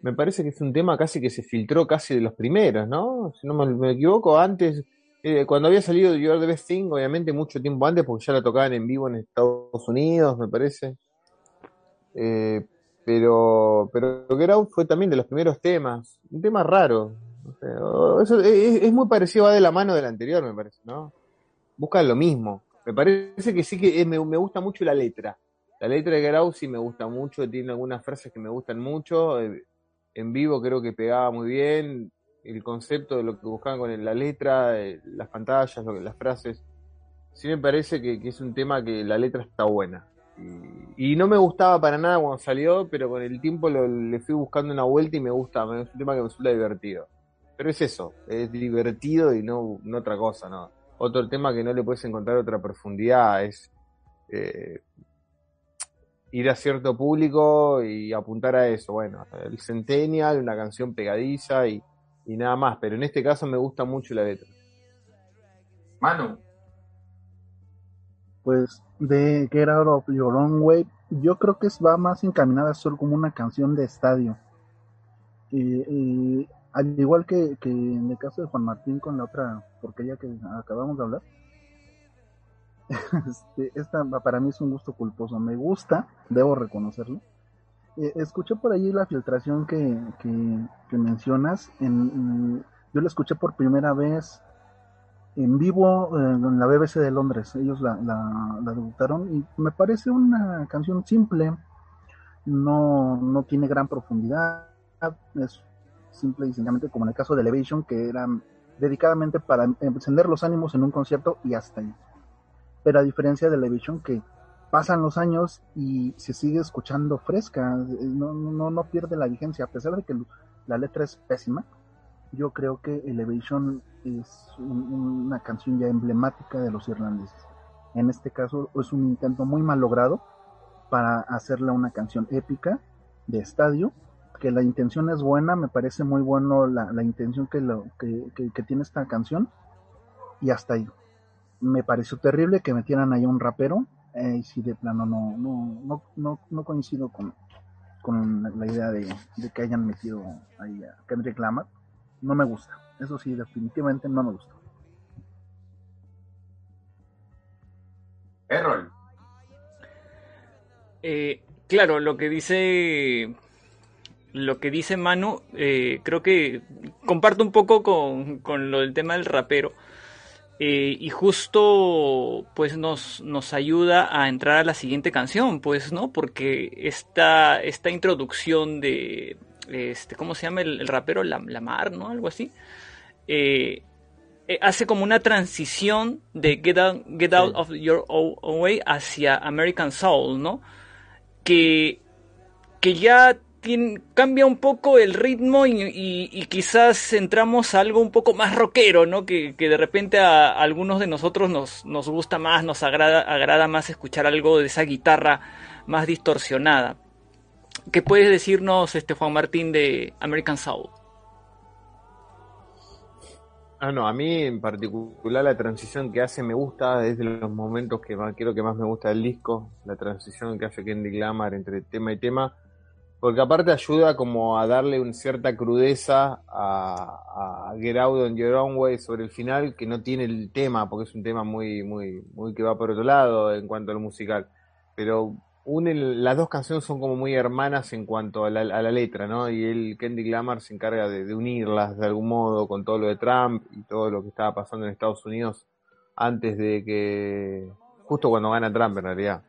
me parece que es un tema casi que se filtró casi de los primeros, ¿no? Si no me, me equivoco, antes, eh, cuando había salido You're the Best Thing, obviamente mucho tiempo antes, porque ya la tocaban en vivo en Estados Unidos, me parece. Eh, pero, pero Get Out fue también de los primeros temas, un tema raro. Es muy parecido, va de la mano del anterior, me parece, ¿no? Buscan lo mismo. Me parece que sí que eh, me, me gusta mucho la letra. La letra de Get Out sí me gusta mucho, tiene algunas frases que me gustan mucho. eh, En vivo creo que pegaba muy bien. El concepto de lo que buscaban con la letra, eh, las pantallas, las frases. Sí me parece que, es un tema que la letra está buena. Y, no me gustaba para nada cuando salió, pero con el tiempo lo- le fui buscando una vuelta y me gusta. Es un tema que me resulta divertido. Pero es eso, es divertido y no, no otra cosa, ¿no? Otro tema que no le puedes encontrar otra profundidad es eh, ir a cierto público y apuntar a eso. Bueno, el Centennial, una canción pegadiza y, y nada más. Pero en este caso me gusta mucho la letra. Manu, Pues de Get Out of Your Own Way, yo creo que es- va más encaminada a ser como una canción de estadio. Y, y al igual que, que en el caso de Juan Martín con la otra porquería que acabamos de hablar, este, esta para mí es un gusto culposo. Me gusta, debo reconocerlo. Eh, escuché por allí la filtración que, que, mencionas. En, en- yo la escuché por primera vez en vivo eh, en la BBC de Londres. Ellos la, la, la debutaron y me parece una canción simple. No, no tiene gran profundidad. Es simple y sencillamente como en el caso de Elevation, que era dedicadamente para encender los ánimos en un concierto y hasta ahí. Pero a diferencia de Elevation, que pasan los años y se sigue escuchando fresca, eh, no, no, no pierde la vigencia, a pesar de que la letra es pésima. Yo creo que Elevation es un- una canción ya emblemática de los irlandeses. En este caso es un intento muy mal logrado para hacerla una canción épica de estadio, que la intención es buena, me parece muy bueno la, la intención que, lo, que, que- que tiene esta canción y hasta ahí. Me pareció terrible que metieran ahí a un rapero, eh, y si de plano no, no, no, no, no coincido con, con la- la idea de, de que hayan metido ahí a Kendrick Lamar. No me gusta. Eso sí, definitivamente no me gusta. Errol. Eh, claro, lo que dice lo que dice Manu, eh, creo que comparto un poco con, con lo del tema del rapero. Eh, y justo pues nos, nos ayuda a entrar a la siguiente canción, pues, ¿no? Porque esta, esta introducción de este, ¿cómo se llama el, el rapero? Lam- Lamar, ¿no? Algo así. Eh, eh, hace como una transición de Get Out, Get Out of Your Own Way hacia American Soul, ¿no? Que, que ya tien- cambia un poco el ritmo y, y- quizás entramos a algo un poco más rockero, ¿no? Que, de repente a, a algunos de nosotros nos, nos gusta más, nos agrada, agrada más escuchar algo de esa guitarra más distorsionada. ¿Qué puedes decirnos, este Juan Martín, de American Soul? Ah, no, a mí en particular la transición que hace me gusta, es de los momentos que más, creo que más me gusta del disco, la transición que hace Kendrick Lamar entre tema y tema, porque aparte ayuda como a darle una cierta crudeza a, a Get Out Your Own Way sobre el final, que no tiene el tema, porque es un tema muy, muy, muy que va por otro lado en cuanto a lo musical, pero une, las dos canciones son como muy hermanas en cuanto a la, a la letra, ¿no? Y él, Kendrick Lamar, se encarga de, de unirlas de algún modo con todo lo de Trump y todo lo que estaba pasando en Estados Unidos antes de que, justo cuando gana Trump en realidad.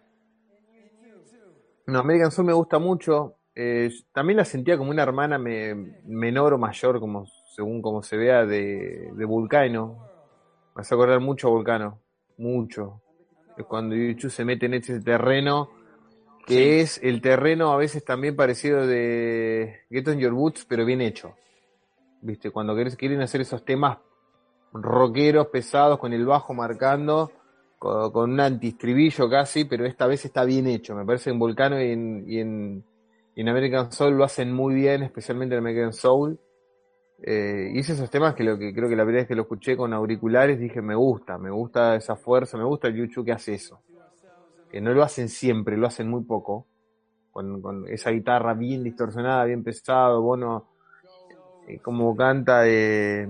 No, American Soul me gusta mucho. Eh, también la sentía como una hermana me- menor o mayor, como según como se vea, de, de Vulcano. Me hace acordar mucho a Vulcano. Mucho. Es cuando YouTube se mete en ese terreno que es el terreno a veces también parecido de Get on Your Boots, pero bien hecho. ¿Viste? Cuando quieren hacer esos temas rockeros, pesados, con el bajo marcando, con, con un antistribillo casi, pero esta vez está bien hecho. Me parece en Volcano y en, y en, y en American Soul lo hacen muy bien, especialmente en American Soul. Eh, hice esos temas que lo que creo que la primera vez que lo escuché con auriculares dije me gusta, me gusta esa fuerza, me gusta el YouTube que hace eso que no lo hacen siempre, lo hacen muy poco, con, con esa guitarra bien distorsionada, bien pesado, Bono, eh, como canta, eh,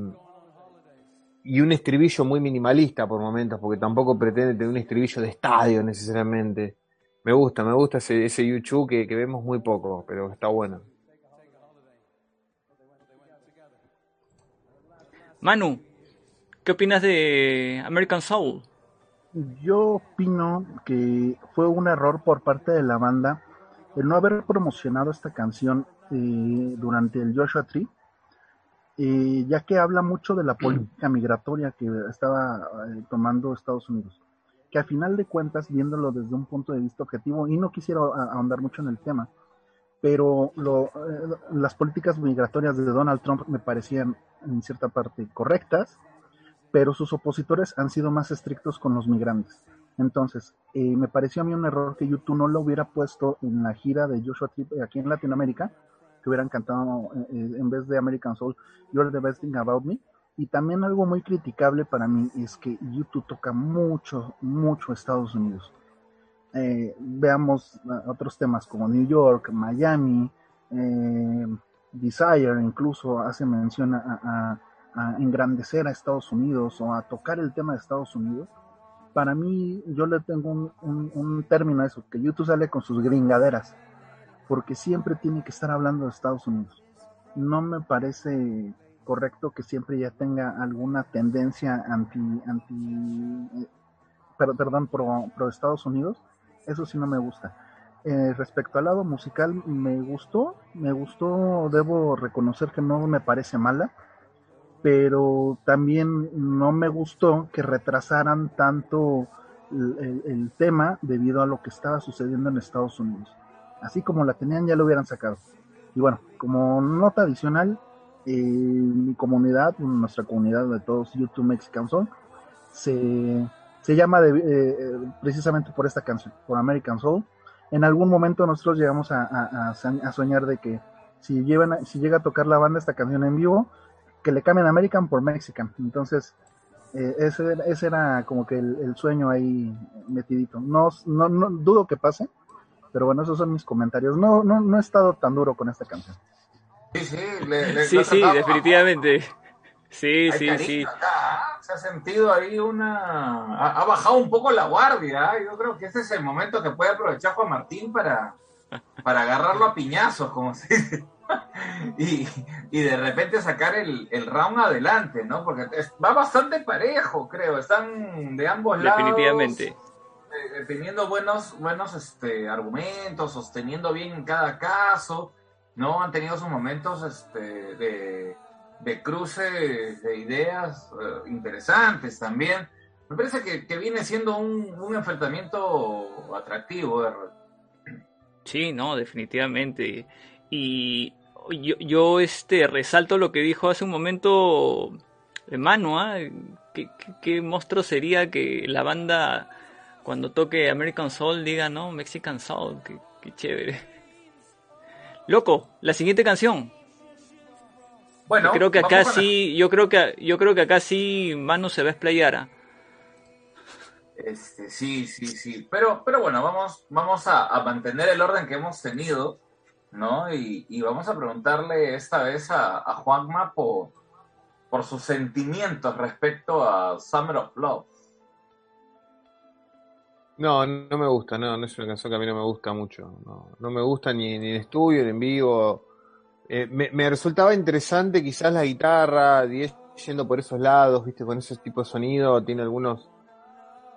y un estribillo muy minimalista por momentos, porque tampoco pretende tener un estribillo de estadio necesariamente. Me gusta, me gusta ese, ese YouTube que, que vemos muy poco, pero está bueno. Manu, ¿qué opinas de American Soul? Yo opino que fue un error por parte de la banda el no haber promocionado esta canción eh, durante el Joshua Tree, eh, ya que habla mucho de la política migratoria que estaba eh, tomando Estados Unidos. Que a final de cuentas, viéndolo desde un punto de vista objetivo, y no quisiera ahondar mucho en el tema, pero lo, eh, las políticas migratorias de Donald Trump me parecían en cierta parte correctas, pero sus opositores han sido más estrictos con los migrantes. Entonces, eh, me pareció a mí un error que YouTube no lo hubiera puesto en la gira de Joshua Tree aquí en Latinoamérica, que hubieran cantado eh, eh, en vez de American Soul, You're the Best Thing About Me. Y también algo muy criticable para mí es que YouTube toca mucho, mucho Estados Unidos. Eh, veamos uh, otros temas como New York, Miami, eh, Desire, incluso hace mención a, engrandecer a Estados Unidos o a tocar el tema de Estados Unidos. Para mí, yo le tengo un término a eso, que YouTube sale con sus gringaderas, porque siempre tiene que estar hablando de Estados Unidos. No me parece correcto que siempre ya tenga alguna tendencia anti, anti eh, per- perdón, pro, pro Estados Unidos. Eso sí no me gusta. Eh, respecto al lado musical, me gustó, me gustó, debo reconocer que no me parece mala, pero también no me gustó que retrasaran tanto el, el- el tema debido a lo que estaba sucediendo en Estados Unidos. Así como la tenían, ya lo hubieran sacado. Y bueno, como nota adicional, eh, mi comunidad, nuestra comunidad de todos YouTube Mexican Song, se, se llama eh, eh, precisamente por esta canción, por American Soul. En algún momento nosotros llegamos a, a- a soñ- a soñar de que si, llevan si llega a tocar la banda esta canción en vivo, que le cambien American por Mexican. Entonces, eh, ese, ese era como que el, sueño ahí metidito. No, no dudo que pase, pero bueno, esos son mis comentarios. No, no, no he estado tan duro con esta canción. Sí, sí, le, le- Sí, sí, definitivamente. Sí, Hay sí, sí. acá, ¿ah? Se ha sentido ahí una... Ha, ha bajado un poco la guardia. ¿ah? Yo creo que este es el momento que puede aprovechar Juan Martín para, para agarrarlo a piñazos, como se dice. Y, y de repente sacar el, el round adelante, ¿no? Porque es- va bastante parejo, creo. Están de ambos lados. Definitivamente. eh, teniendo buenos, buenos este, argumentos, sosteniendo bien en cada caso, ¿no? Han tenido sus momentos este, de, de cruce de ideas eh, interesantes también. Me parece que, que viene siendo un, un enfrentamiento atractivo. de- Sí, no, definitivamente. Y yo, yo este, resalto lo que dijo hace un momento Manu, ¿ah? ¿Qué, qué, qué monstruo sería que la banda cuando toque American Soul diga, no, Mexican Soul, qué, qué chévere. Loco, la siguiente canción. Bueno, yo creo que acá sí, yo creo que yo creo que acá sí Manu se va a explayar. ¿ah? Este, sí, sí, sí. Pero, pero bueno, vamos, vamos a, a mantener el orden que hemos tenido, ¿no? Y, y vamos a preguntarle esta vez a, a Juanma por, por sus sentimientos respecto a Summer of Love. No, no me gusta, no, no es una canción que a mí no me gusta mucho. No, no me gusta ni, en estudio, ni en vivo. Eh, me, resultaba interesante quizás la guitarra, yendo por esos lados, viste, con ese tipo de sonido, tiene algunos,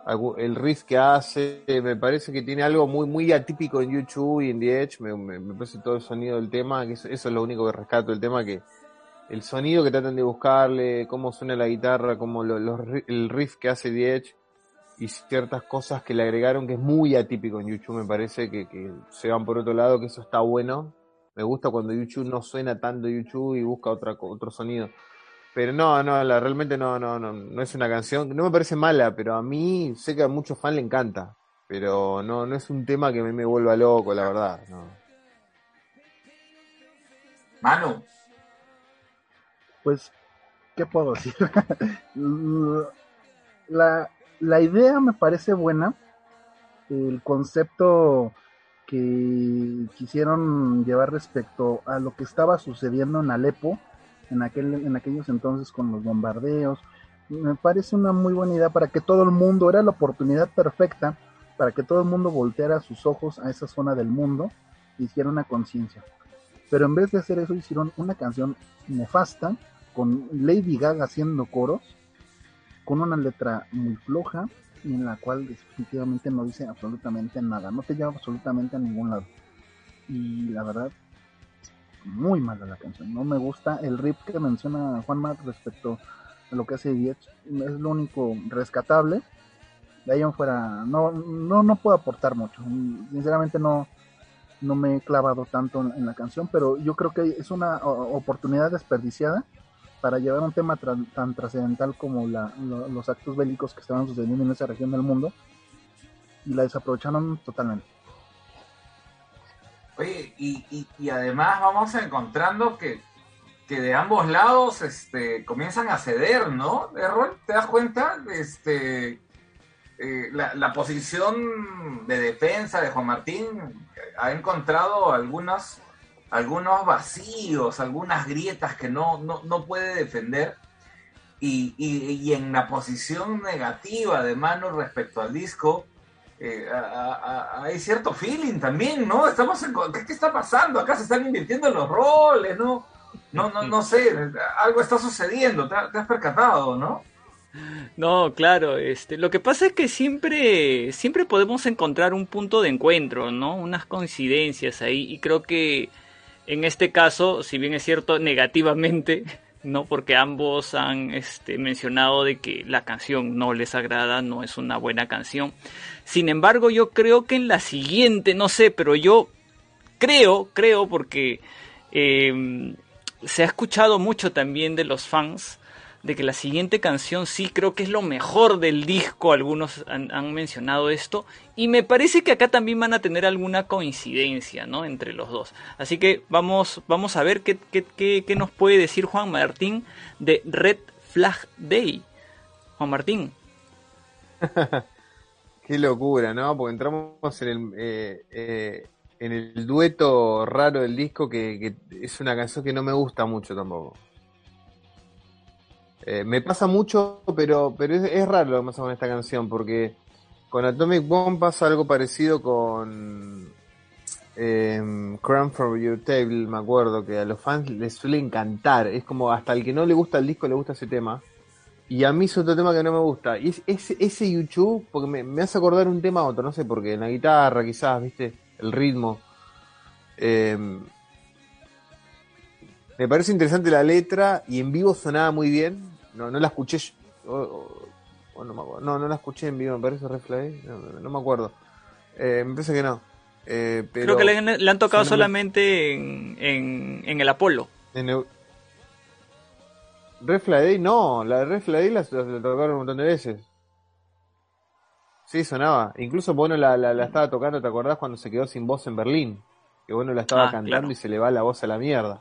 algu- el riff que hace, me parece que tiene algo muy, muy atípico en YouTube y en The me, parece todo el sonido del tema, que eso, es lo único que rescato del tema, que el sonido que tratan de buscarle, cómo suena la guitarra, cómo lo- ri- el riff que hace The y ciertas cosas que le agregaron que es muy atípico en YouTube, me parece que, que se van por otro lado, que eso está bueno. Me gusta cuando YouTube no suena tanto YouTube y busca otra, co- otro sonido. Pero no, no, la, realmente no, no, no, no es una canción, no me parece mala, pero a mí sé que a muchos fans le encanta. Pero no, no es un tema que a mí me vuelva loco, la verdad. No. Manu, Pues, ¿qué puedo decir? la, la idea me parece buena. El concepto que quisieron llevar respecto a lo que estaba sucediendo en Alepo en, aquel, en aquellos entonces con los bombardeos. Me parece una muy buena idea para que todo el mundo, era la oportunidad perfecta para que todo el mundo volteara sus ojos a esa zona del mundo e hiciera una conciencia. Pero en vez de hacer eso, hicieron una canción nefasta con Lady Gaga haciendo coros, con una letra muy floja y en la cual definitivamente no dice absolutamente nada, no te lleva absolutamente a ningún lado. Y la verdad, muy mala la canción, no me gusta el rip que menciona Juanma respecto a lo que hace Diez, es lo único rescatable. De ahí en fuera, no, no, no puedo aportar mucho. Sinceramente no, no me he clavado tanto en, la canción, pero yo creo que es una oportunidad desperdiciada para llevar un tema tran- tan trascendental como la- lo- los actos bélicos que estaban sucediendo en esa región del mundo y la desaprovecharon totalmente. oye, y, además vamos encontrando que, que de ambos lados este, comienzan a ceder, ¿no? Errol, ¿te das cuenta? Este, eh, la, la posición de defensa de Juan Martín ha encontrado algunos, algunos vacíos, algunas grietas que no, no, no puede defender. Y, y- en la posición negativa de Manu respecto al disco, eh, hay cierto feeling también, ¿no? Estamos en, ¿qué, qué está pasando? Acá se están invirtiendo los roles, ¿no? No, no, no sé, algo está sucediendo, te, te has percatado, ¿no? No, claro, este, lo que pasa es que siempre, siempre podemos encontrar un punto de encuentro, ¿no? Unas coincidencias ahí, y creo que en este caso, si bien es cierto, negativamente, ¿no? Porque ambos han este, mencionado de que la canción no les agrada, no es una buena canción. Sin embargo, yo creo que en la siguiente, no sé, pero yo creo, creo, porque eh, se ha escuchado mucho también de los fans de que la siguiente canción sí creo que es lo mejor del disco, algunos han, mencionado esto, y me parece que acá también van a tener alguna coincidencia, ¿no? Entre los dos. Así que vamos, vamos a ver qué, qué, qué, qué nos puede decir Juan Martín de Red Flag Day. Juan Martín. Qué locura, ¿no? Porque entramos en el, eh, eh, en el dueto raro del disco que es una canción que no me gusta mucho tampoco. Eh, me pasa mucho, pero, pero es, es raro lo que pasa con esta canción, porque con Atomic Bomb pasa algo parecido con eh, Crumb from Your Table, me acuerdo, que a los fans les suele encantar. Es como hasta el que no le gusta el disco le gusta ese tema. Y a mí es otro tema que no me gusta. Y es ese, ese YouTube, porque me, me hace acordar un tema a otro, no sé por qué, en la guitarra quizás, viste, el ritmo. Eh, me parece interesante la letra y en vivo sonaba muy bien. No, no la escuché. yo- o- o- o no, me acuerdo. no, no la escuché en vivo, me parece Red Flag, no, no- me acuerdo. Eh, me parece que no. Eh, pero Creo que le, han- le han tocado solamente- en, en, en el Apolo. En Eu- Red Flag Day, no, la de Red Flag Day la, la- la tocaron un montón de veces. Sí, sonaba. Incluso Bono la, la, la estaba tocando, ¿te acordás cuando se quedó sin voz en Berlín? Que Bono la estaba Ah, cantando claro. y se le va la voz a la mierda.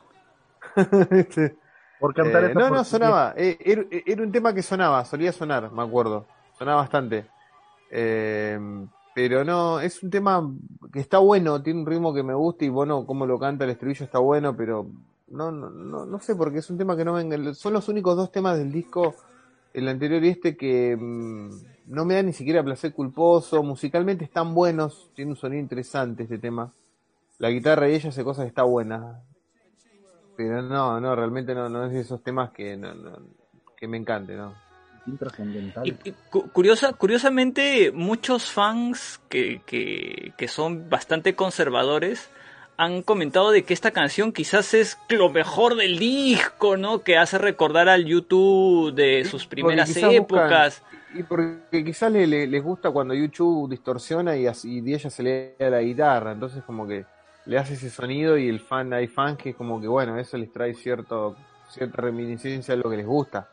Este, Por cantar eh, no, no, sonaba. Eh, era, era un tema que sonaba, solía sonar, me acuerdo. Sonaba bastante. Eh, pero no, es un tema que está bueno, tiene un ritmo que me gusta y bueno, como lo canta el estribillo está bueno, pero no, no, no, no sé porque es un tema que no me son los únicos dos temas del disco, el anterior y este, que mm, no me da ni siquiera placer culposo, musicalmente están buenos, tiene un sonido interesante este tema. La guitarra y ella hace cosas que está buena, pero no, no, realmente no, no es de esos temas que, no, no- que me encante, ¿no? Intrascendental. Y, y cu- curiosa, curiosamente, muchos fans que, que, que son bastante conservadores han comentado de que esta canción quizás es lo mejor del disco, ¿no? Que hace recordar al YouTube de sus primeras buscan- épocas. y porque quizás le, le- les gusta cuando YouTube distorsiona y, así, y ella se le da la guitarra, entonces como que le hace ese sonido y el fan, hay fans que como que bueno, eso les trae cierto cierta reminiscencia de lo que les gusta.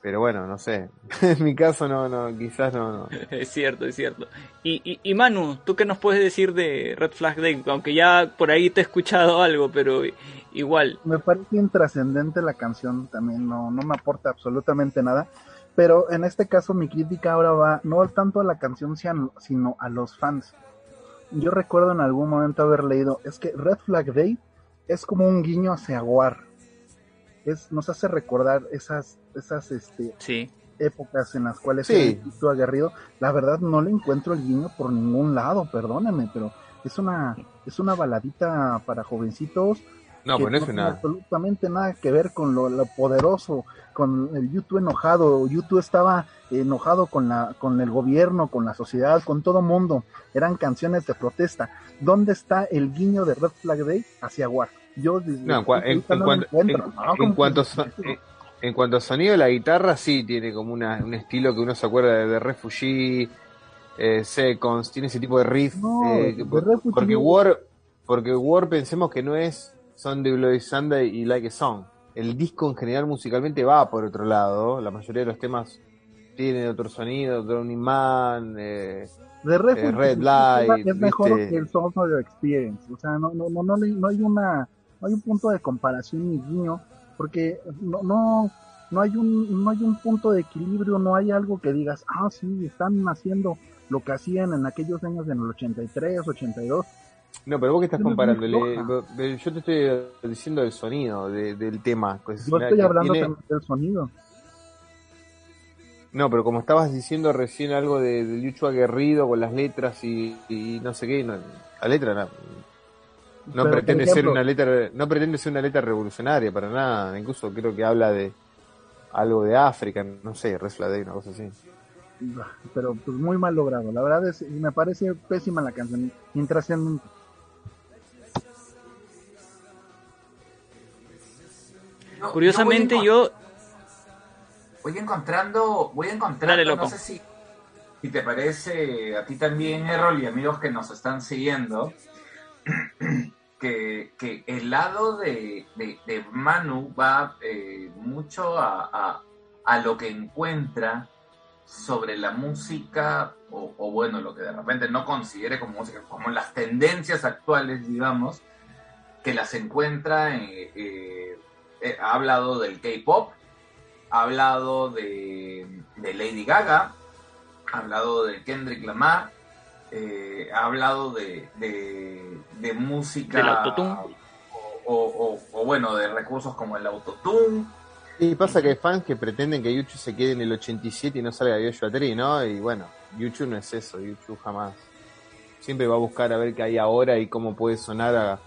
Pero bueno, no sé. en mi caso no, no, quizás no, no. Es cierto, es cierto. Y, y, y Manu, ¿tú qué nos puedes decir de Red Flag Day? Aunque ya por ahí te he escuchado algo, pero igual. Me parece intrascendente la canción, también no, no me aporta absolutamente nada. Pero en este caso mi crítica ahora va no tanto a la canción sino a los fans. Yo recuerdo en algún momento haber leído, es que Red Flag Day es como un guiño hacia War. Es, nos hace recordar esas, esas este, Sí. épocas en las cuales Sí. espíritu aguerrido. La verdad no le encuentro el guiño por ningún lado, perdónenme, pero es una, es una baladita para jovencitos No, que pero no es tiene una. absolutamente nada que ver con lo, lo poderoso, con el YouTube enojado. YouTube estaba enojado con la, con el gobierno, con la sociedad, con todo mundo. Eran canciones de protesta. ¿Dónde está el guiño de Red Flag Day hacia War? Yo No, en, cuanto, a sonido de la guitarra, sí, tiene como una, un estilo que uno se acuerda de, de Refugee, eh, Seconds, tiene ese tipo de riff. No, eh, de porque War, porque War pensemos que no es Sunday Bloody Sunday y Like a Song. El disco en general musicalmente va por otro lado, la mayoría de los temas tienen otro sonido, Drowning Man, eh, de eh, Red es- Light, es mejor ¿viste? que el Your Experience. O sea, no, no, no, no, no hay una, no hay un punto de comparación ni guiño, porque no, no, no hay un, no hay un punto de equilibrio, no hay algo que digas, ah, sí, están haciendo lo que hacían en aquellos años en el 83, 82. No, pero vos que estás Es comparando, yo te estoy diciendo el sonido de- del tema. pues, Yo estoy hablando tiene- también del sonido. No, pero como estabas diciendo recién algo de, del Yuchu aguerrido con las letras y, y no sé qué, no, la letra no, no Pero, pretende ser una letra, no pretende ser una letra revolucionaria para nada, incluso creo que habla de algo de África, no sé, Red una cosa así. Pero pues muy mal logrado. La verdad es, me parece pésima la canción. Intrascendente. Curiosamente yo... Voy encontrando, voy encontrando, Dale, no sé si, si te parece a ti también, Errol, y amigos que nos están siguiendo, que, que el lado de, de, de Manu va eh, mucho a, a, a lo que encuentra sobre la música, o, o bueno, lo que de repente no considere como música, como las tendencias actuales, digamos, que las encuentra, en, eh, eh, ha hablado del K-pop, ha hablado de, de Lady Gaga, ha hablado de Kendrick Lamar, eh, ha hablado de, de, de música Del autotune. o, o- o, bueno, de recursos como el autotune. Y pasa que hay fans que pretenden que Yuchu se quede en el 87 y no salga Yoshua Tree, ¿no? Y bueno, Yuchu no es eso, Yuchu jamás. Siempre va a buscar a ver qué hay ahora y cómo puede sonar a,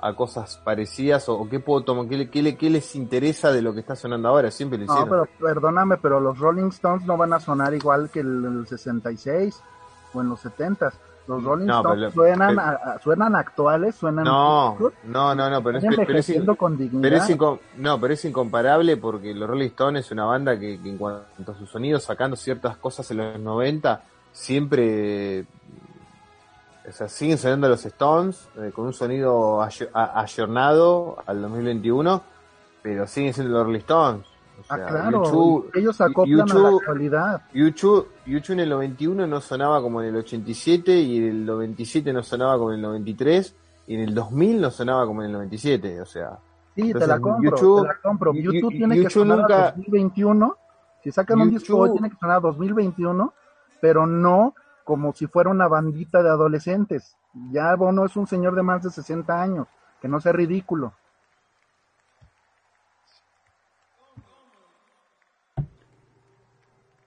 a cosas parecidas o, qué puedo tomar, qué, qué qué les interesa de lo que está sonando ahora, siempre lo No, hicieron. pero perdóname, pero los Rolling Stones no van a sonar igual que el, el 66 o en los 70. Los Rolling No, Stones suenan, pero- a- suenan actuales, suenan No, no, no, no, pero es, pero es, con dignidad. pero es no, pero es incomparable porque los Rolling Stones es una banda que, que en cuanto a su sonido, sacando ciertas cosas en los 90, siempre O sea, siguen sonando los Stones eh, con un sonido ayornado al 2021, pero siguen siendo los Rolling Stones. O Ah, sea, claro, U2 ellos acoplan a la U2 actualidad. U2, U2 en el 91 no sonaba como en el 87 y en el 97 no sonaba como en el 93 y en el 2000 no sonaba como en el 97, o sea, Sí, te Entonces, la compro, YouTube- te la compro. YouTube tiene que YouTube sonar nunca- a 2021. Si sacan un disco hoy, YouTube- tiene que sonar a 2021, pero no como si fuera una bandita de adolescentes. Ya Bono es un señor de más de 60 años, que no sea ridículo.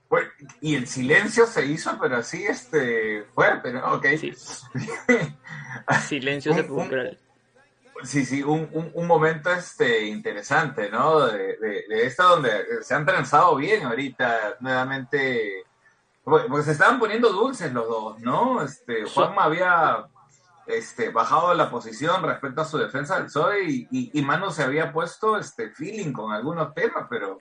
Pues, y el silencio se hizo, pero así este fuerte, ¿no? Ok. Sí. Silencio sepulcral. Sí, sí, un, un, un momento este interesante, ¿no? De, de, de esto donde se han transado bien ahorita nuevamente. Porque se estaban poniendo dulces los dos, ¿no? Este, Juanma había este, bajado la posición respecto a su defensa del PSOE y, y, y Manu se había puesto este feeling con algunos temas, pero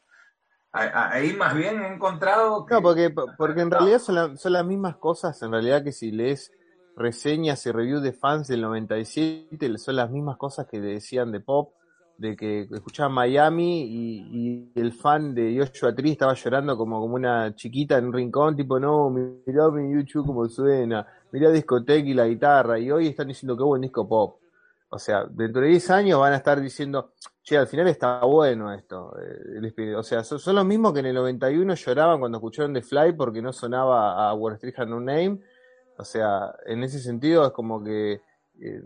a- a- ahí más bien he encontrado que No, porque, porque en realidad son, la- son las mismas cosas, en realidad que si lees reseñas y reviews de fans del 97, son las mismas cosas que decían de pop, de que escuchaban Miami y, el fan de Joshua Tree estaba llorando como, como una chiquita en un rincón, tipo, no, mirá mi YouTube como suena, mirá discoteca y la guitarra, y hoy están diciendo que buen disco pop. O sea, dentro de 10 años van a estar diciendo, che, al final está bueno esto. eh. O sea, son, los mismos que en el 91 lloraban cuando escucharon The Fly porque no sonaba a Wall Street No Name. O sea, en ese sentido es como que eh,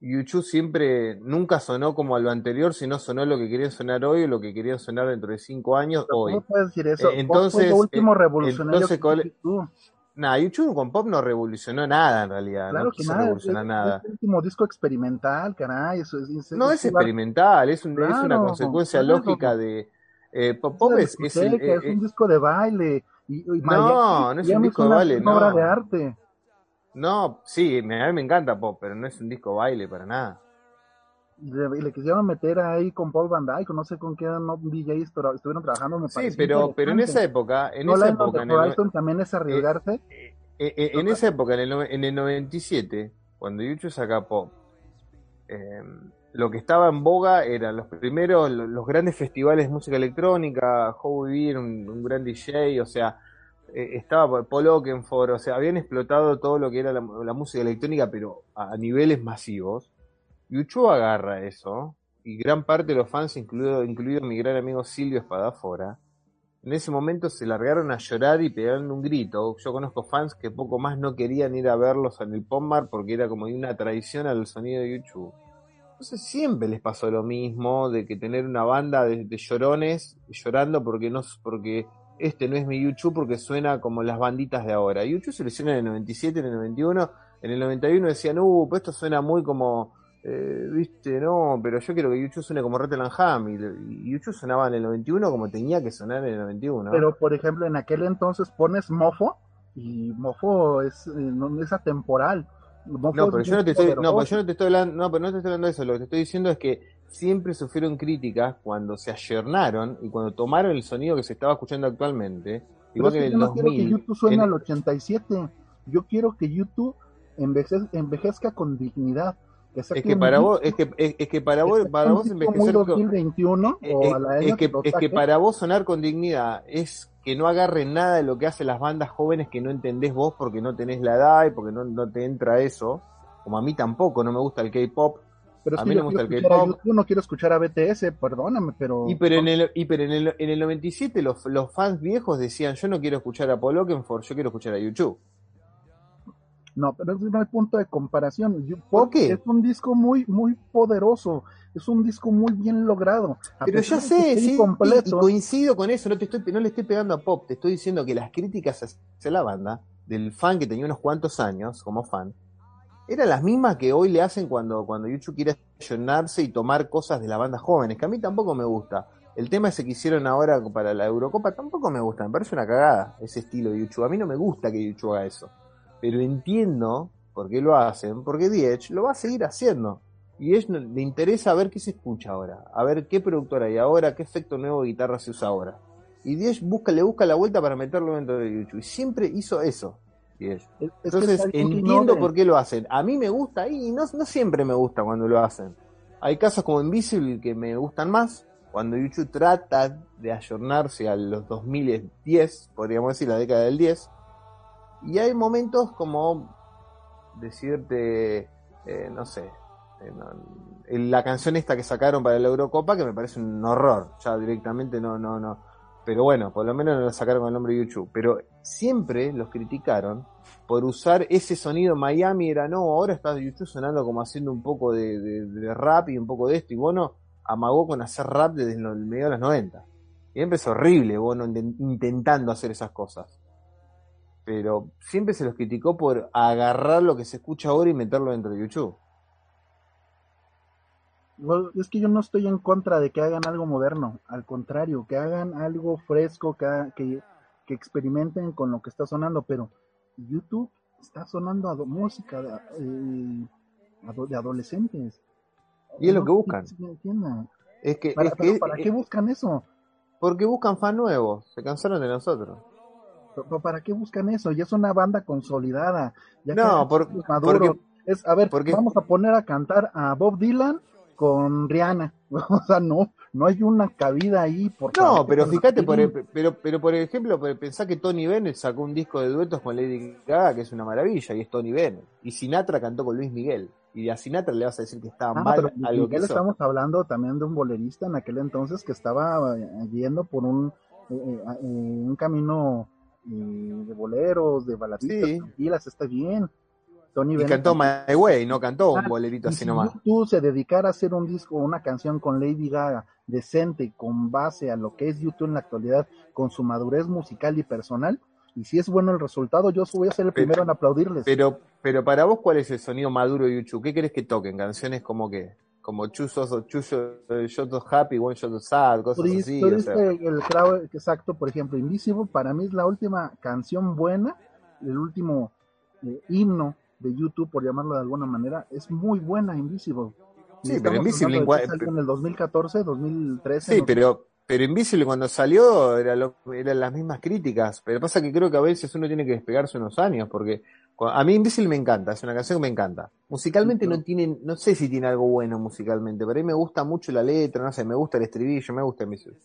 YouTube siempre nunca sonó como a lo anterior, sino sonó lo que querían sonar hoy o lo que querían sonar dentro de 5 años hoy. ¿Cómo puedes decir eso? Eh, entonces, lo último eh, revolucionario entonces, que ¿cuál- hiciste tú. Nah, YouTube con pop no revolucionó nada en realidad, Claro no que nada, revolucionar es- nada. es el último disco experimental, caray. Eso es, es- No es experimental, es, un- es una Claro, consecuencia claro. lógica de... eh, pop, es pop es, es el- eh, es un disco de baile. Y, y No, Miami- no es un disco de una- baile, una obra no. de arte. No, sí, me- a mí me encanta pop, pero no es un disco baile para nada. Y le, le quisieron meter ahí con Paul Van Dyke, no sé con qué no, DJs, pero estuvieron trabajando. Me Sí, pero, pero en esa época, en No esa Line of época, en el, también es arriesgarse. eh, eh, en esa época, en el, en el 97, cuando YouTube saca pop, eh, lo que estaba en boga eran los primeros, lo- los grandes festivales de música electrónica, Howie Beer, un, un gran DJ, o sea, eh, estaba Paul Oakenfold, o sea, habían explotado todo lo que era la, la música electrónica, pero a, niveles masivos. YouTube agarra eso, y gran parte de los fans, incluido, incluido mi gran amigo Silvio Espadafora, en ese momento se largaron a llorar y pegaron un grito. Yo conozco fans que poco más no querían ir a verlos en el Pommar porque era como una traición al sonido de YouTube. Entonces siempre les pasó lo mismo de que tener una banda de, de llorones llorando porque no porque este no es mi YouTube porque suena como las banditas de ahora. YouTube se hicieron en el 97, en el 91, en el 91 decían, uh, pues esto suena muy como eh, viste, no, pero yo quiero que YouTube suene como Rattle Ham y YouTube sonaba en el 91 como tenía que sonar en el 91. Pero, por ejemplo, en aquel entonces pones Mofo, y Mofo es, eh, no es atemporal. No, es pero yo no te estoy, no, pero yo no te estoy hablando, no, pero no te estoy hablando de eso, lo que te estoy diciendo es que siempre sufrieron críticas cuando se ayornaron y cuando tomaron el sonido que se estaba escuchando actualmente, igual es que en que el yo no quiero que 2000. YouTube suene en- al 87. Yo quiero que YouTube enveje- envejezca con dignidad. Que es que para vos, es que, es, es que para vos, para vos envejecer con- 2021 Eh, o eh, a la es, que, es que para vos sonar con dignidad es que no agarren nada de lo que hacen las bandas jóvenes que no entendés vos porque no tenés la edad y porque no, no te entra eso. Como a mí tampoco, no me gusta el K-pop. Pero a mí yo no me gusta el K-pop. YouTube, no quiero escuchar a BTS, perdóname, pero... Y pero en el, y pero en el, en el 97 los, los fans viejos decían, yo no quiero escuchar a Paul Oakenfold, yo quiero escuchar a YouTube. No, pero ese no es el punto de comparación. You- ¿Por qué? Es un disco muy, muy poderoso. Es un disco muy bien logrado. A Pero ya sé, sí, y, coincido con eso, no, te estoy, no le estoy pegando a Pop, te estoy diciendo que las críticas hacia la banda, del fan que tenía unos cuantos años como fan, eran las mismas que hoy le hacen cuando, cuando YouTube quiere llenarse y tomar cosas de la banda jóvenes, que a mí tampoco me gusta. El tema ese que hicieron ahora para la Eurocopa tampoco me gusta, me parece una cagada ese estilo de YouTube. A mí no me gusta que YouTube haga eso. Pero entiendo por qué lo hacen, porque Diech lo va a seguir haciendo. Y ellos le interesa ver qué se escucha ahora, a ver qué productor hay ahora, qué efecto nuevo de guitarra se usa ahora. Y Diez busca, le busca la vuelta para meterlo dentro de YouTube. Y siempre hizo eso. Es- es que Entonces entiendo por qué lo hacen. A mí me gusta y no, no siempre me gusta cuando lo hacen. Hay casos como Invisible que me gustan más, cuando YouTube trata de ayornarse a los 2010, podríamos decir la década del 10, y hay momentos como decirte, eh, no sé, eh, la canción esta que sacaron para la Eurocopa que me parece un horror, ya directamente no, no, no. Pero bueno, por lo menos no la sacaron con el nombre YouTube. Pero siempre los criticaron por usar ese sonido Miami, era no, ahora está YouTube sonando como haciendo un poco de, rap y un poco de esto, y Bono amagó con hacer rap desde el medio de los 90. Siempre es horrible Bono inten- intentando hacer esas cosas. Pero siempre se los criticó por agarrar lo que se escucha ahora y meterlo dentro de YouTube. Bueno, es que yo no estoy en contra de que hagan algo moderno, al contrario, que hagan algo fresco, que, que, que experimenten con lo que está sonando, pero YouTube está sonando a do- música de, eh, de adolescentes. Y es lo No que buscan. si me. Es que, ¿Para, es que- ¿para es- qué buscan eso? porque buscan fan nuevos, se cansaron de nosotros. ¿Pero ¿Para qué buscan eso? Ya es una banda consolidada. Ya No, por- maduro. porque- es, a ver, porque- vamos a poner a cantar a Bob Dylan con Rihanna. O sea, no, no hay una cabida ahí. Por No, pero fíjate, por, pero, pero por ejemplo, pensá que Tony Bennett sacó un disco de duetos con Lady Gaga, que es una maravilla, y es Tony Bennett. Y Sinatra cantó con Luis Miguel. Y a Sinatra le vas a decir que estaba Ah, mal algo que Miguel hizo. estamos hablando también de un bolerista en aquel entonces que estaba eh, yendo por un, eh, eh, un camino de boleros, de baladitas, Sí. tranquilas, está bien. Tony Y Bennett cantó My Way, no cantó un Ah, bolerito así si nomás. YouTube se dedicara a hacer un disco una canción con Lady Gaga decente con base a lo que es YouTube en la actualidad, con su madurez musical y personal, y si es bueno el resultado, yo voy a ser el Pero- primero en aplaudirles. Pero, pero para vos, ¿cuál es el sonido maduro de YouTube? ¿Qué querés que toquen? Canciones como que, como Chusos, Chuso, Shot of Happy, One Shot of Sad, cosas así. o sea. el clavo exacto, por ejemplo, Invisible para mí es la última canción buena, el último eh, himno de YouTube, por llamarlo de alguna manera, es muy buena Invisible. Sí, pero Invisible en el 2014, 2013. Sí, no pero, pero Invisible cuando salió era lo- eran las mismas críticas. Pero pasa que creo que a veces uno tiene que despegarse unos años, porque a mí Invisible me encanta, es una canción que me encanta. Musicalmente no tiene, no sé si tiene algo bueno musicalmente, pero a mí me gusta mucho la letra, no sé, me gusta el estribillo, me gusta Invisible.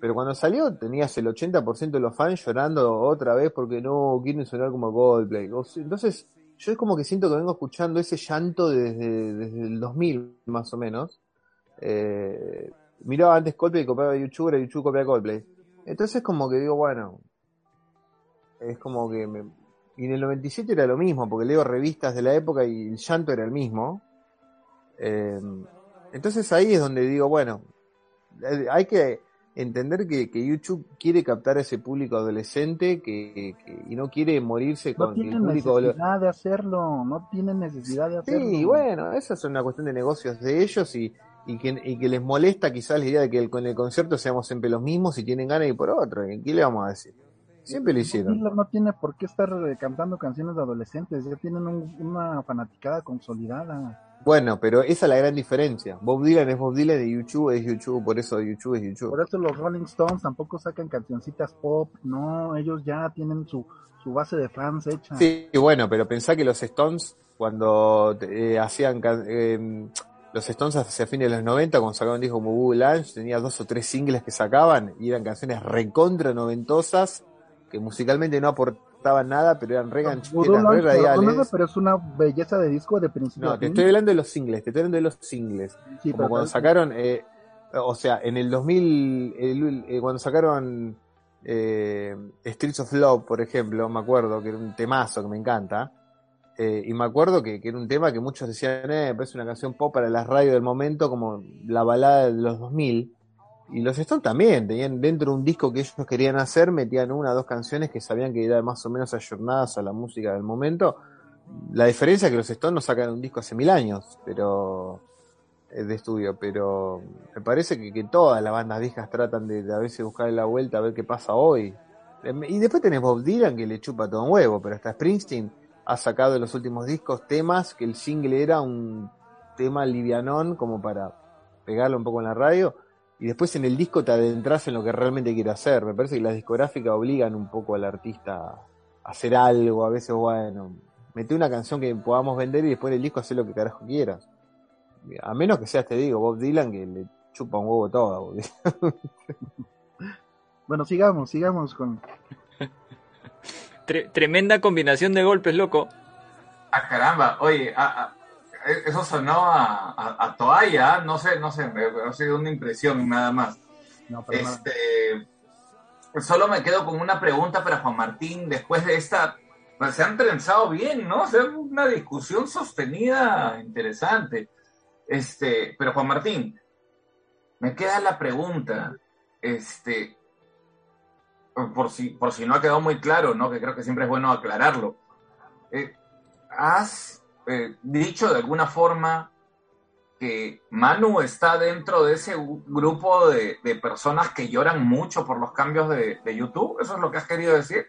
Pero cuando salió tenías el 80% de los fans llorando otra vez porque no quieren sonar como Coldplay. Entonces, yo es como que siento que vengo escuchando ese llanto desde, desde el 2000 más o menos. Eh, miraba antes Coldplay y copiaba YouTube, ahora YouTube copia Coldplay. Entonces como que digo, bueno, es como que me... Y en el 97 era lo mismo, porque leo revistas de la época y el llanto era el mismo. Eh, entonces ahí es donde digo, bueno, eh, hay que entender que, que YouTube quiere captar a ese público adolescente que, que- y no quiere morirse No con el tienen público... necesidad de hacerlo, no tienen necesidad de hacerlo. Sí, bueno, esa es una cuestión de negocios de ellos y, y, que, y que les molesta quizás la idea de que el- con el concierto seamos siempre los mismos y tienen ganas de ir por otro. ¿Y ¿Qué le vamos a decir? Siempre lo hicieron. No tiene por qué estar eh, cantando canciones de adolescentes, ya tienen un- una fanaticada consolidada. Bueno, pero esa es la gran diferencia. Bob Dylan es Bob Dylan y YouTube es YouTube, por eso YouTube es YouTube. Por eso los Rolling Stones tampoco sacan cancioncitas pop, no, ellos ya tienen su, su base de fans hecha. Sí, bueno, pero pensá que los Stones, cuando eh, hacían eh, los Stones hacia fines de los 90, cuando sacaban un disco como Google Lunch, tenía dos o tres singles que sacaban y eran canciones recontra noventosas que musicalmente no aportaban nada, pero eran re Voodoo gancheras, re radiales. pero es una belleza de disco de principio No, te estoy hablando de los singles, te estoy hablando de los singles. Sí, como cuando sacaron, eh, o sea, en el 2000, el- eh, cuando sacaron eh, Streets of Love, por ejemplo, me acuerdo que era un temazo que me encanta. eh, y me acuerdo que, que era un tema que muchos decían, eh, parece una canción pop para las radios del momento, como la balada de los 2000. Y los Stones también, tenían dentro de un disco que ellos querían hacer, metían una o dos canciones que sabían que eran más o menos ayornadas a la música del momento. La diferencia es que los Stones no sacan un disco hace mil años, pero de estudio, pero me parece que, que todas las bandas viejas tratan de, de a veces buscar la vuelta a ver qué pasa hoy. Em, Y después tenés Bob Dylan que le chupa todo un huevo, pero hasta Springsteen ha sacado en los últimos discos temas que el single era un tema livianón como para pegarlo un poco en la radio y después en el disco te adentras en lo que realmente quiere hacer. Me parece que las discográficas obligan un poco al artista hacer algo, a veces, bueno, mete una canción que podamos vender y después el disco hacer lo que carajo quieras. A menos que seas, te digo, Bob Dylan que le chupa un huevo todo. a Bob Dylan. Bueno, sigamos, sigamos con... Tre- tremenda combinación de golpes, loco. Ah, caramba, oye, ah, ah, eso sonó a, a, a toalla, no sé, no sé, me ha sido una impresión nada más. No. Este, solo me quedo con una pregunta para Juan Martín después de esta. pues, se han trenzado bien, ¿no? O sea, una discusión sostenida interesante. Este, pero Juan Martín, me queda la pregunta, este, por si, por si no ha quedado muy claro, ¿no? Que creo que siempre es bueno aclararlo. Eh, ¿Has eh, dicho de alguna forma que Manu está dentro de ese grupo de, personas que lloran mucho por los cambios de, YouTube? ¿Eso es lo que has querido decir?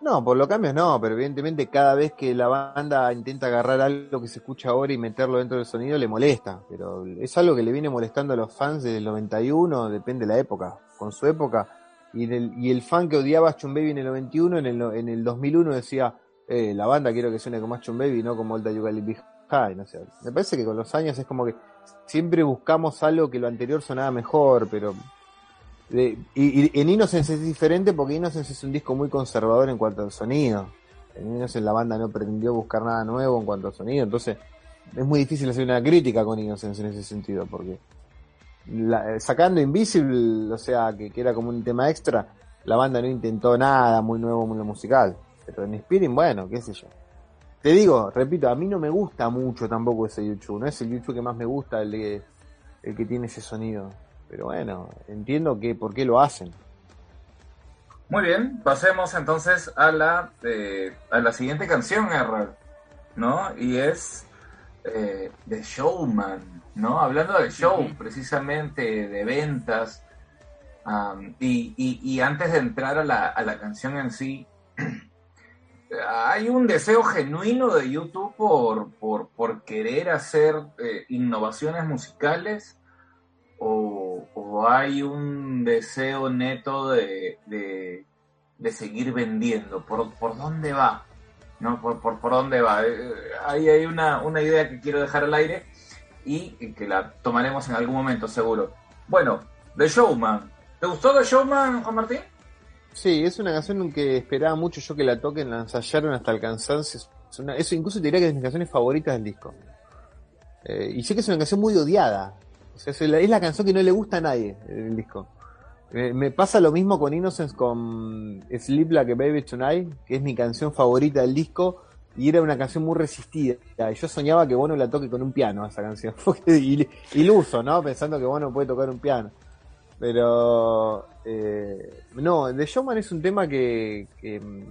No, por los cambios no, pero evidentemente cada vez que la banda intenta agarrar algo que se escucha ahora y meterlo dentro del sonido le molesta, pero es algo que le viene molestando a los fans desde el 91, depende de la época, con su época, y, el, fan que odiaba a Chum Baby en el 91, en el, en el 2001 decía, eh, la banda quiero que suene como Chum Baby, no como Alta Yugali High, no sé, me parece que con los años es como que siempre buscamos algo que lo anterior sonaba mejor, pero y, en Innocence es diferente porque Innocence es un disco muy conservador en cuanto al sonido. En Innocence la banda no pretendió buscar nada nuevo en cuanto al sonido, entonces es muy difícil hacer una crítica con Innocence en ese sentido, porque la- eh, sacando Invisible, o sea, que, que era como un tema extra, la banda no intentó nada muy nuevo, muy musical. Pero en Spirit, bueno, qué sé yo. Te digo, repito, a mí no me gusta mucho tampoco ese YouTube, no es el YouTube que más me gusta, el, de- el que tiene ese sonido. Pero bueno, entiendo que por qué lo hacen. Muy bien, pasemos entonces a la, eh, a la siguiente canción, R, ¿no? Y es eh, The Showman, ¿no? Hablando de show, precisamente, de ventas. y, y- y antes de entrar a la, a la canción en sí, hay un deseo genuino de YouTube por, por, querer hacer eh, innovaciones musicales o, hay un deseo neto de, de, seguir vendiendo? ¿Por, por dónde va? ¿No? ¿Por, por, por dónde va? Eh, Ahí hay una, una idea que quiero dejar al aire y que la tomaremos en algún momento seguro. Bueno, The Showman. ¿Te gustó The Showman, Juan Martín? Sí, es una canción que esperaba mucho yo que la toquen, la ensayaron hasta el cansancio. Eso incluso te diría que es de mis canciones favoritas del disco. Eh, y sé que es una canción muy odiada. O sea, es la, es la canción que no le gusta a nadie del disco. Eh, me pasa lo mismo con Innocence, con Sleep Like a Baby Tonight, que es mi canción favorita del disco. Y era una canción muy resistida. Y yo soñaba que Bono la toque con un piano, esa canción. Il- Iluso, ¿no? Pensando que Bono puede tocar un piano. Pero eh, no, The Showman es un tema que,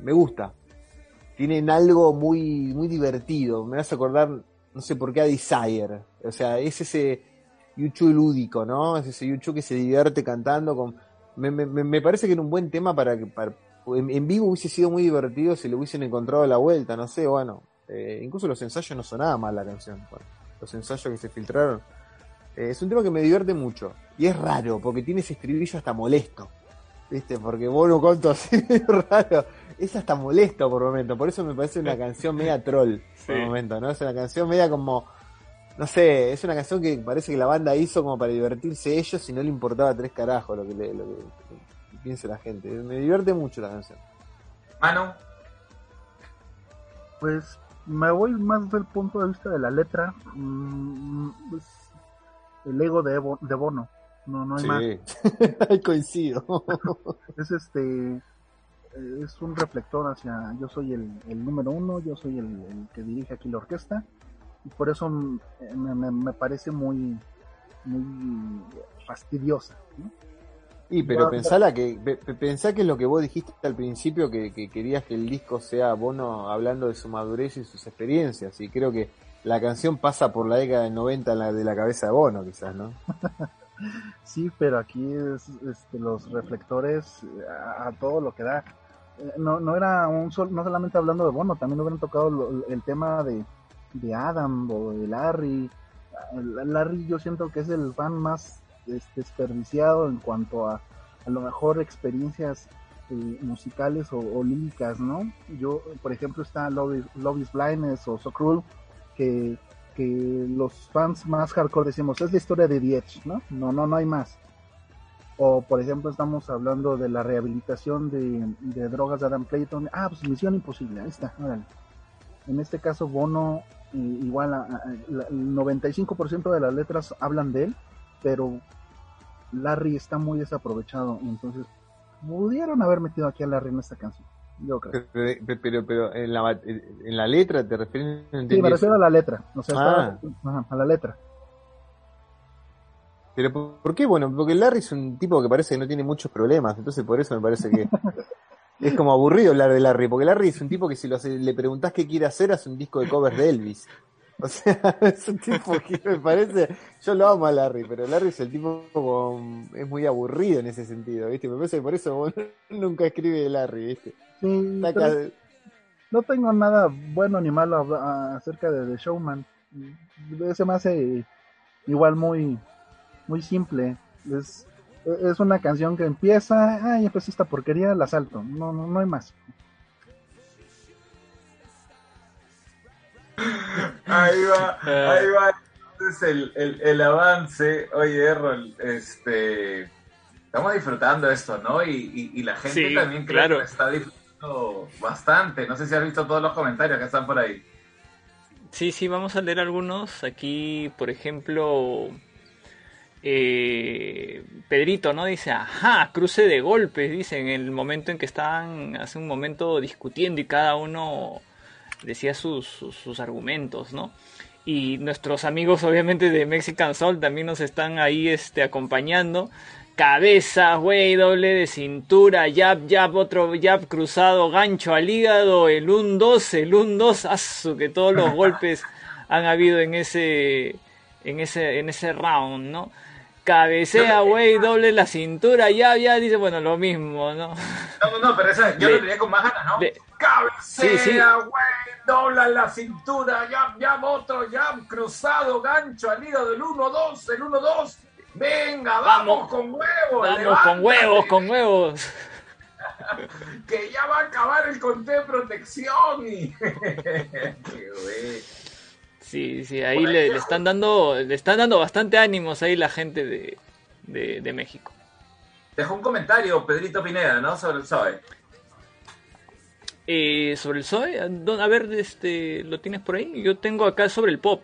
me gusta. Tienen algo muy, muy divertido. Me hace acordar, no sé por qué, a Desire. O sea, es ese YouTube lúdico, ¿no? Es ese YouTube que se divierte cantando. Me, parece que era un buen tema para que para- en, vivo hubiese sido muy divertido si le hubiesen encontrado la vuelta, no sé, bueno. Eh, incluso los ensayos no sonaba mal la canción. Los ensayos que se filtraron. Eh, es un tema que me divierte mucho. Y es raro, porque tiene ese estribillo hasta molesto. ¿Viste? Porque Bono conto así es raro. Es hasta molesto por momento. Por eso me parece una canción media troll por Sí. momento, ¿no? Es una canción media como. No sé, es una canción que parece que la banda hizo como para divertirse ellos y no le importaba tres carajos lo que, le, lo que, lo que piense la gente. Me divierte mucho la canción. Manu, Pues me voy más del punto de vista de la letra. mm, pues, el ego de, Evo- de Bono. No, no hay más. Sí, coincido. Es este. eh, Es un reflector hacia. Yo soy el, el número uno, yo soy el, el que dirige aquí la orquesta. Y por eso mm, eh, me, me- me parece muy. Muy fastidiosa. ¿no? Y pero Va- pensala que, pe- pe- pensá que es lo que vos dijiste al principio, que, que querías que el disco sea Bono hablando de su madurez y sus experiencias, y creo que la canción pasa por la década del 90 en la de la cabeza de Bono, quizás, ¿no? Sí, pero aquí es este, los reflectores a, a todo lo que da. Eh, No, no era un sol, no solamente hablando de Bono, también hubieran tocado lo- el tema de, de Adam o de Larry. Larry yo siento que es el fan más este, desperdiciado en cuanto a a lo mejor experiencias eh, musicales o, o líricas, ¿no? Yo, por ejemplo, está Love Love is Blindness o So Cruel, que, que los fans más hardcore decimos, es la historia de The Edge, ¿no? No, no, no hay más. O, por ejemplo, estamos hablando de la rehabilitación de, de drogas de Adam Clayton. Ah, pues Misión Imposible, ahí está, órale. En este caso, Bono, igual, a- a- la- el 95% de las letras hablan de él, pero Larry está muy desaprovechado. Entonces, pudieron haber metido aquí a Larry en esta canción. Creo. Pero, pero, en, la, en la letra te refieres. No Sí, me refiero a la letra. O sea, Ah. ajá, a la letra. Pero ¿por qué? Bueno, porque Larry es un tipo que parece que no tiene muchos problemas, entonces por eso me parece que es como aburrido hablar de Larry, porque Larry es un tipo que si lo hace- le preguntás qué quiere hacer, hace un disco de covers de Elvis. O sea, es un tipo que me parece, yo lo amo a Larry, pero Larry es el tipo como, es muy aburrido en ese sentido, ¿viste? Me parece que por eso nunca escribe Larry, ¿viste? Sí, pero no tengo nada bueno ni malo acerca de The Showman. Se me hace igual muy, muy simple. Es, es una canción que empieza, ay, empezó esta porquería, la salto. No, no, no hay más. Ahí va, Ah. ahí va. Entonces el, el, el avance. Oye, Errol, este. Estamos disfrutando esto, ¿no? Y, y, y la gente Sí, también creo claro. que está disfrutando bastante. No sé si has visto todos los comentarios que están por ahí. Sí, sí, vamos a leer algunos. Aquí, por ejemplo, eh, Pedrito, ¿no? Dice, ajá, cruce de golpes, dice, en el momento en que estaban hace un momento discutiendo y cada uno decía sus, sus, argumentos, ¿no? Y nuestros amigos, obviamente, de Mexican Soul también nos están ahí este, acompañando. Cabeza, güey, doble de cintura, jab, jab, otro jab cruzado, gancho al hígado, el 1-2, el 1-2, asu, que todos los golpes han habido en ese, en ese, en ese round, ¿no? Cabecea, güey, doble la cintura, ya, ya, dice, bueno, lo mismo, ¿no? No, no, no, pero esa yo Le- lo diría con más ganas, ¿no? le- Cabecea, Sí, sí. güey, dobla la cintura, ya, ya, otro, ya, cruzado, gancho al hígado, el 1-2, el 1-2. Venga, vamos, Vamos. con huevos. Vamos con huevos, con huevos. Que ya va a acabar el conté de protección. Y... Qué güey. Sí, sí, ahí le, le están dando, le están dando bastante ánimos ahí la gente de, de, de México. Dejó un comentario Pedrito Pineda, ¿no? Sobre el SOE. Eh, sobre el Zoe, ¿a dó- a ver, este, ¿lo tienes por ahí? Yo tengo acá sobre el pop.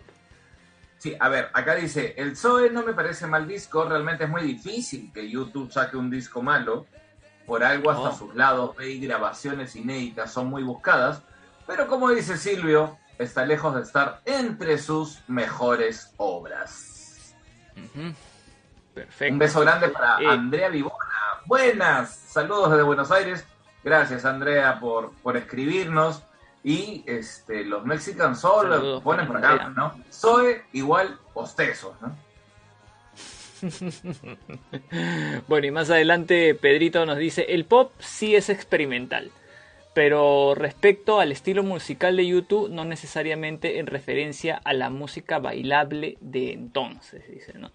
Sí, a ver, acá dice, el Zoe no me parece mal disco, realmente es muy difícil que YouTube saque un disco malo, por algo hasta Oh. sus lados B y grabaciones inéditas son muy buscadas, pero como dice Silvio, está lejos de estar entre sus mejores obras. Perfecto. Un beso grande para Eh, Andrea Vivona. Buenas, saludos desde Buenos Aires. Gracias Andrea por, por escribirnos. Y este, los Mexican Soul Saludos ponen por acá. ¿no? Zoe igual postezos, ¿no? Bueno, y más adelante Pedrito nos dice, el pop sí es experimental, pero respecto al estilo musical de YouTube, no necesariamente en referencia a la música bailable de entonces, dice, ¿no?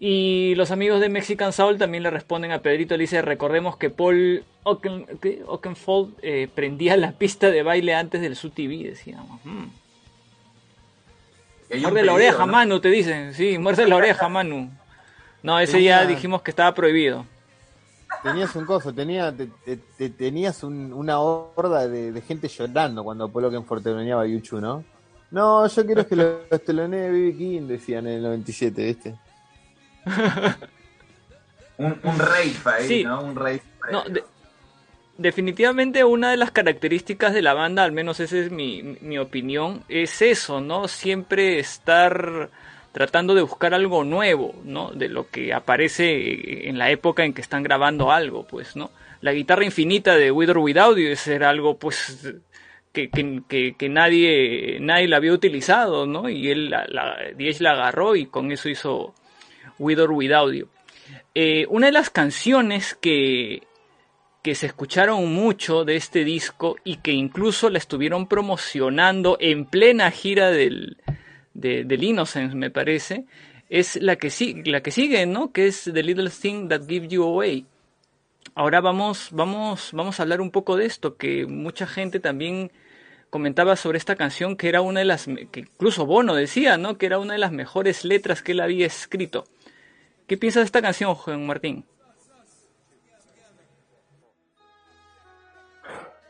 Y los amigos de Mexican Soul también le responden a Pedrito, le dice, recordemos que Paul Ocken, ¿qué? Oakenfold eh, prendía la pista de baile antes del Su TV, decíamos. "Mm". Muerde la oreja, ¿no? Manu, te dicen. Sí, muerde la oreja, Manu. No, ese Tenía- ya dijimos que estaba prohibido. Tenías un coso, tenía, te- te- te- tenías un- una horda de, de gente llorando cuando Polo Kenford teloneaba a Yuchu, ¿no? No, yo quiero que lo los telonee B.B. King, decían en el 97, ¿viste? Un, un rave ahí, Sí. ¿no? Un rave. No, de- definitivamente una de las características de la banda, al menos esa es mi, mi opinión, es eso, ¿no? Siempre estar tratando de buscar algo nuevo, ¿no? De lo que aparece en la época en que están grabando algo, pues, ¿no? La guitarra infinita de With or Without You es era algo, pues, que, que, que, que nadie, nadie la había utilizado, ¿no? Y él, la, la, Diez la agarró y con eso hizo With or Without You. Eh, una de las canciones que, que se escucharon mucho de este disco y que incluso la estuvieron promocionando en plena gira del, de- del Innocence, me parece, es la que, la que sigue, ¿no? Que es The Little Thing That Gives You Away. ahora vamos, vamos, vamos a hablar un poco de esto, que mucha gente también comentaba sobre esta canción que era una de las, que incluso Bono decía, ¿no? Que era una de las mejores letras que él había escrito. ¿Qué piensas de esta canción, Juan Martín?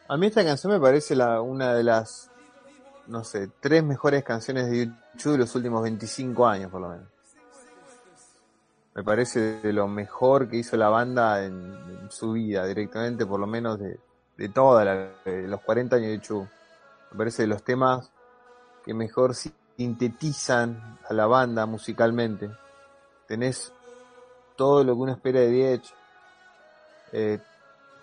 A mí esta canción me parece una de las, no sé, tres mejores canciones de YouTube de los últimos 25 años, por lo menos. Me parece de lo mejor que hizo la banda en, en su vida, directamente, por lo menos de, de toda la, de los 40 años de YouTube. Me parece de los temas que mejor sintetizan a la banda musicalmente. Tenés todo lo que uno espera de Diech, eh,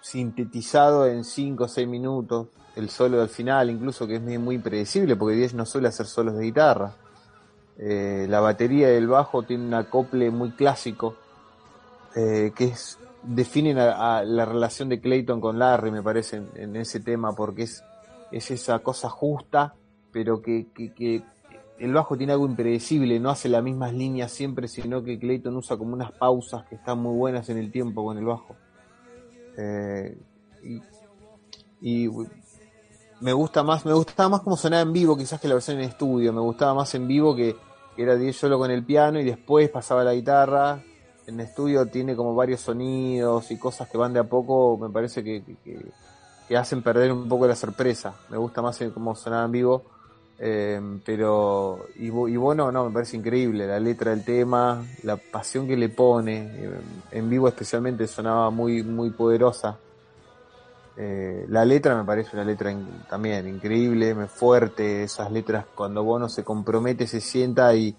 sintetizado en 5 o 6 minutos, el solo del final, incluso que es muy, predecible, porque Diez no suele hacer solos de guitarra. Eh, la batería y el bajo tiene un acople muy clásico, eh, que es definen la relación de Clayton con Larry, me parece, en, ese tema, porque es, es esa cosa justa, pero que, que el bajo tiene algo impredecible, no hace las mismas líneas siempre, sino que Clayton usa como unas pausas que están muy buenas en el tiempo con el bajo. Eh, y, me gusta más, me gustaba más como sonaba en vivo quizás que la versión en estudio, me gustaba más en vivo que, era 10 solo con el piano y después pasaba la guitarra. En estudio tiene como varios sonidos y cosas que van de a poco, me parece que, que, que hacen perder un poco la sorpresa. Me gusta más cómo sonaba en vivo. Eh, pero y, y bueno no me parece increíble la letra del tema la pasión que le pone eh, en vivo especialmente sonaba muy muy poderosa. Eh, la letra me parece una letra también increíble fuerte esas letras cuando Bono se compromete se sienta y,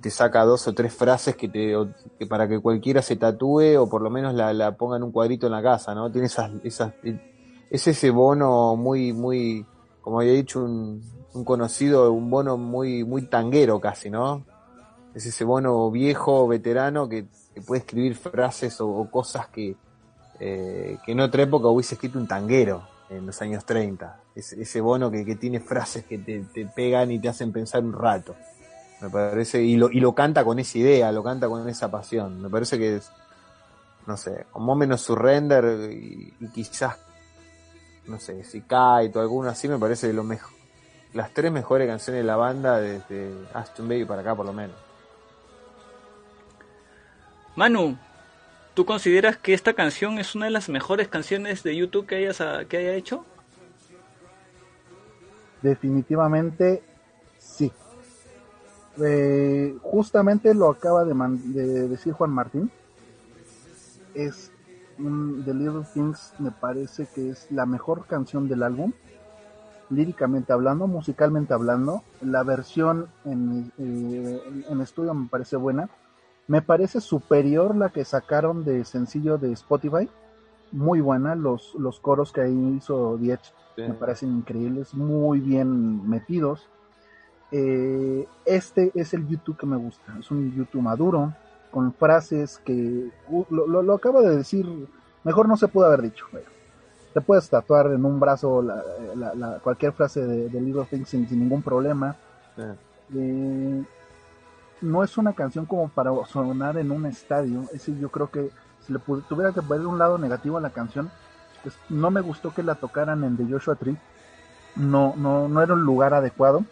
te saca dos o tres frases que te que para que cualquiera se tatúe o por lo menos la, la ponga en un cuadrito en la casa no tiene esas esas es ese Bono muy muy como había dicho un, un conocido, un bono muy, muy tanguero casi, ¿no? Es ese bono viejo, veterano, que, puede escribir frases o, cosas que, eh, que en otra época hubiese escrito un tanguero en los años 30. Es, ese bono que, que tiene frases que te, te pegan y te hacen pensar un rato. Me parece, y lo, y lo canta con esa idea, lo canta con esa pasión. Me parece que es, no sé, como menos surrender y, y quizás no sé, si Kite o alguno así, me parece lo mejor. Las tres mejores canciones de la banda desde Aston Baby para acá, por lo menos. Manu, ¿tú consideras que esta canción es una de las mejores canciones de YouTube que, hayas, que haya hecho? Definitivamente sí. Eh, justamente lo acaba de, man- de decir Juan Martín. Es un, The Little Things, me parece que es la mejor canción del álbum. Líricamente hablando, musicalmente hablando. La versión en, eh, en estudio me parece buena. Me parece superior la que sacaron de sencillo de Spotify. Muy buena. Los, los coros que ahí hizo Diech me parecen increíbles, muy bien metidos. Eh, este es el YouTube que me gusta, es un YouTube maduro, con frases que uh, lo, lo- lo acaba de decir, mejor no se pudo haber dicho. pero te puedes tatuar en un brazo la, la- la- cualquier frase de, de Little Things sin, sin ningún problema. Eh, no es una canción como para sonar en un estadio. Ese yo creo que si le tuviera que poner un lado negativo a la canción, pues no me gustó que la tocaran en The Joshua Tree. No, no, no era un lugar adecuado.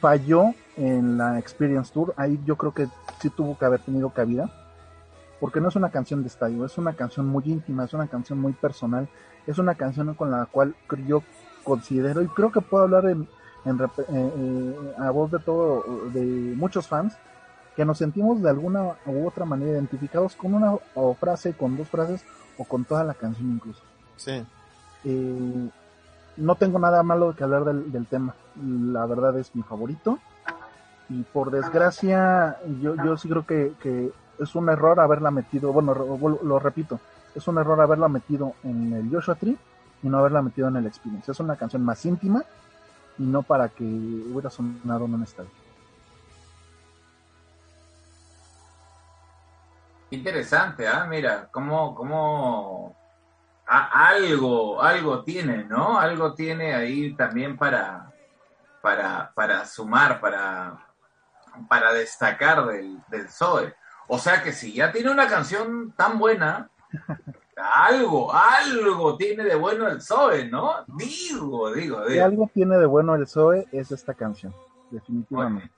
Falló en la Experience Tour. Ahí yo creo que sí tuvo que haber tenido cabida. Porque no es una canción de estadio, es una canción muy íntima, es una canción muy personal, es una canción con la cual yo considero y creo que puedo hablar en, en eh, eh, a voz de todo, de muchos fans, que nos sentimos de alguna u otra manera identificados con una o frase, con dos frases o con toda la canción incluso. Sí. Eh, no tengo nada malo que hablar del, del tema. La verdad es mi favorito. Y por desgracia, yo, yo sí creo que, que es un error haberla metido, bueno, lo, repito, es un error haberla metido en el Joshua Tree y no haberla metido en el Experience. Es una canción más íntima y no para que hubiera sonado en un estadio. Interesante, ¿ah? Mira, cómo, cómo algo, algo tiene, ¿no? Algo tiene ahí también para, para, para sumar, para, para destacar del, del Zoe. O sea que si ya tiene una canción tan buena, algo, algo tiene de bueno el Zoe, ¿no? Digo, digo, Si digo. algo tiene de bueno el Zoe es esta canción, definitivamente.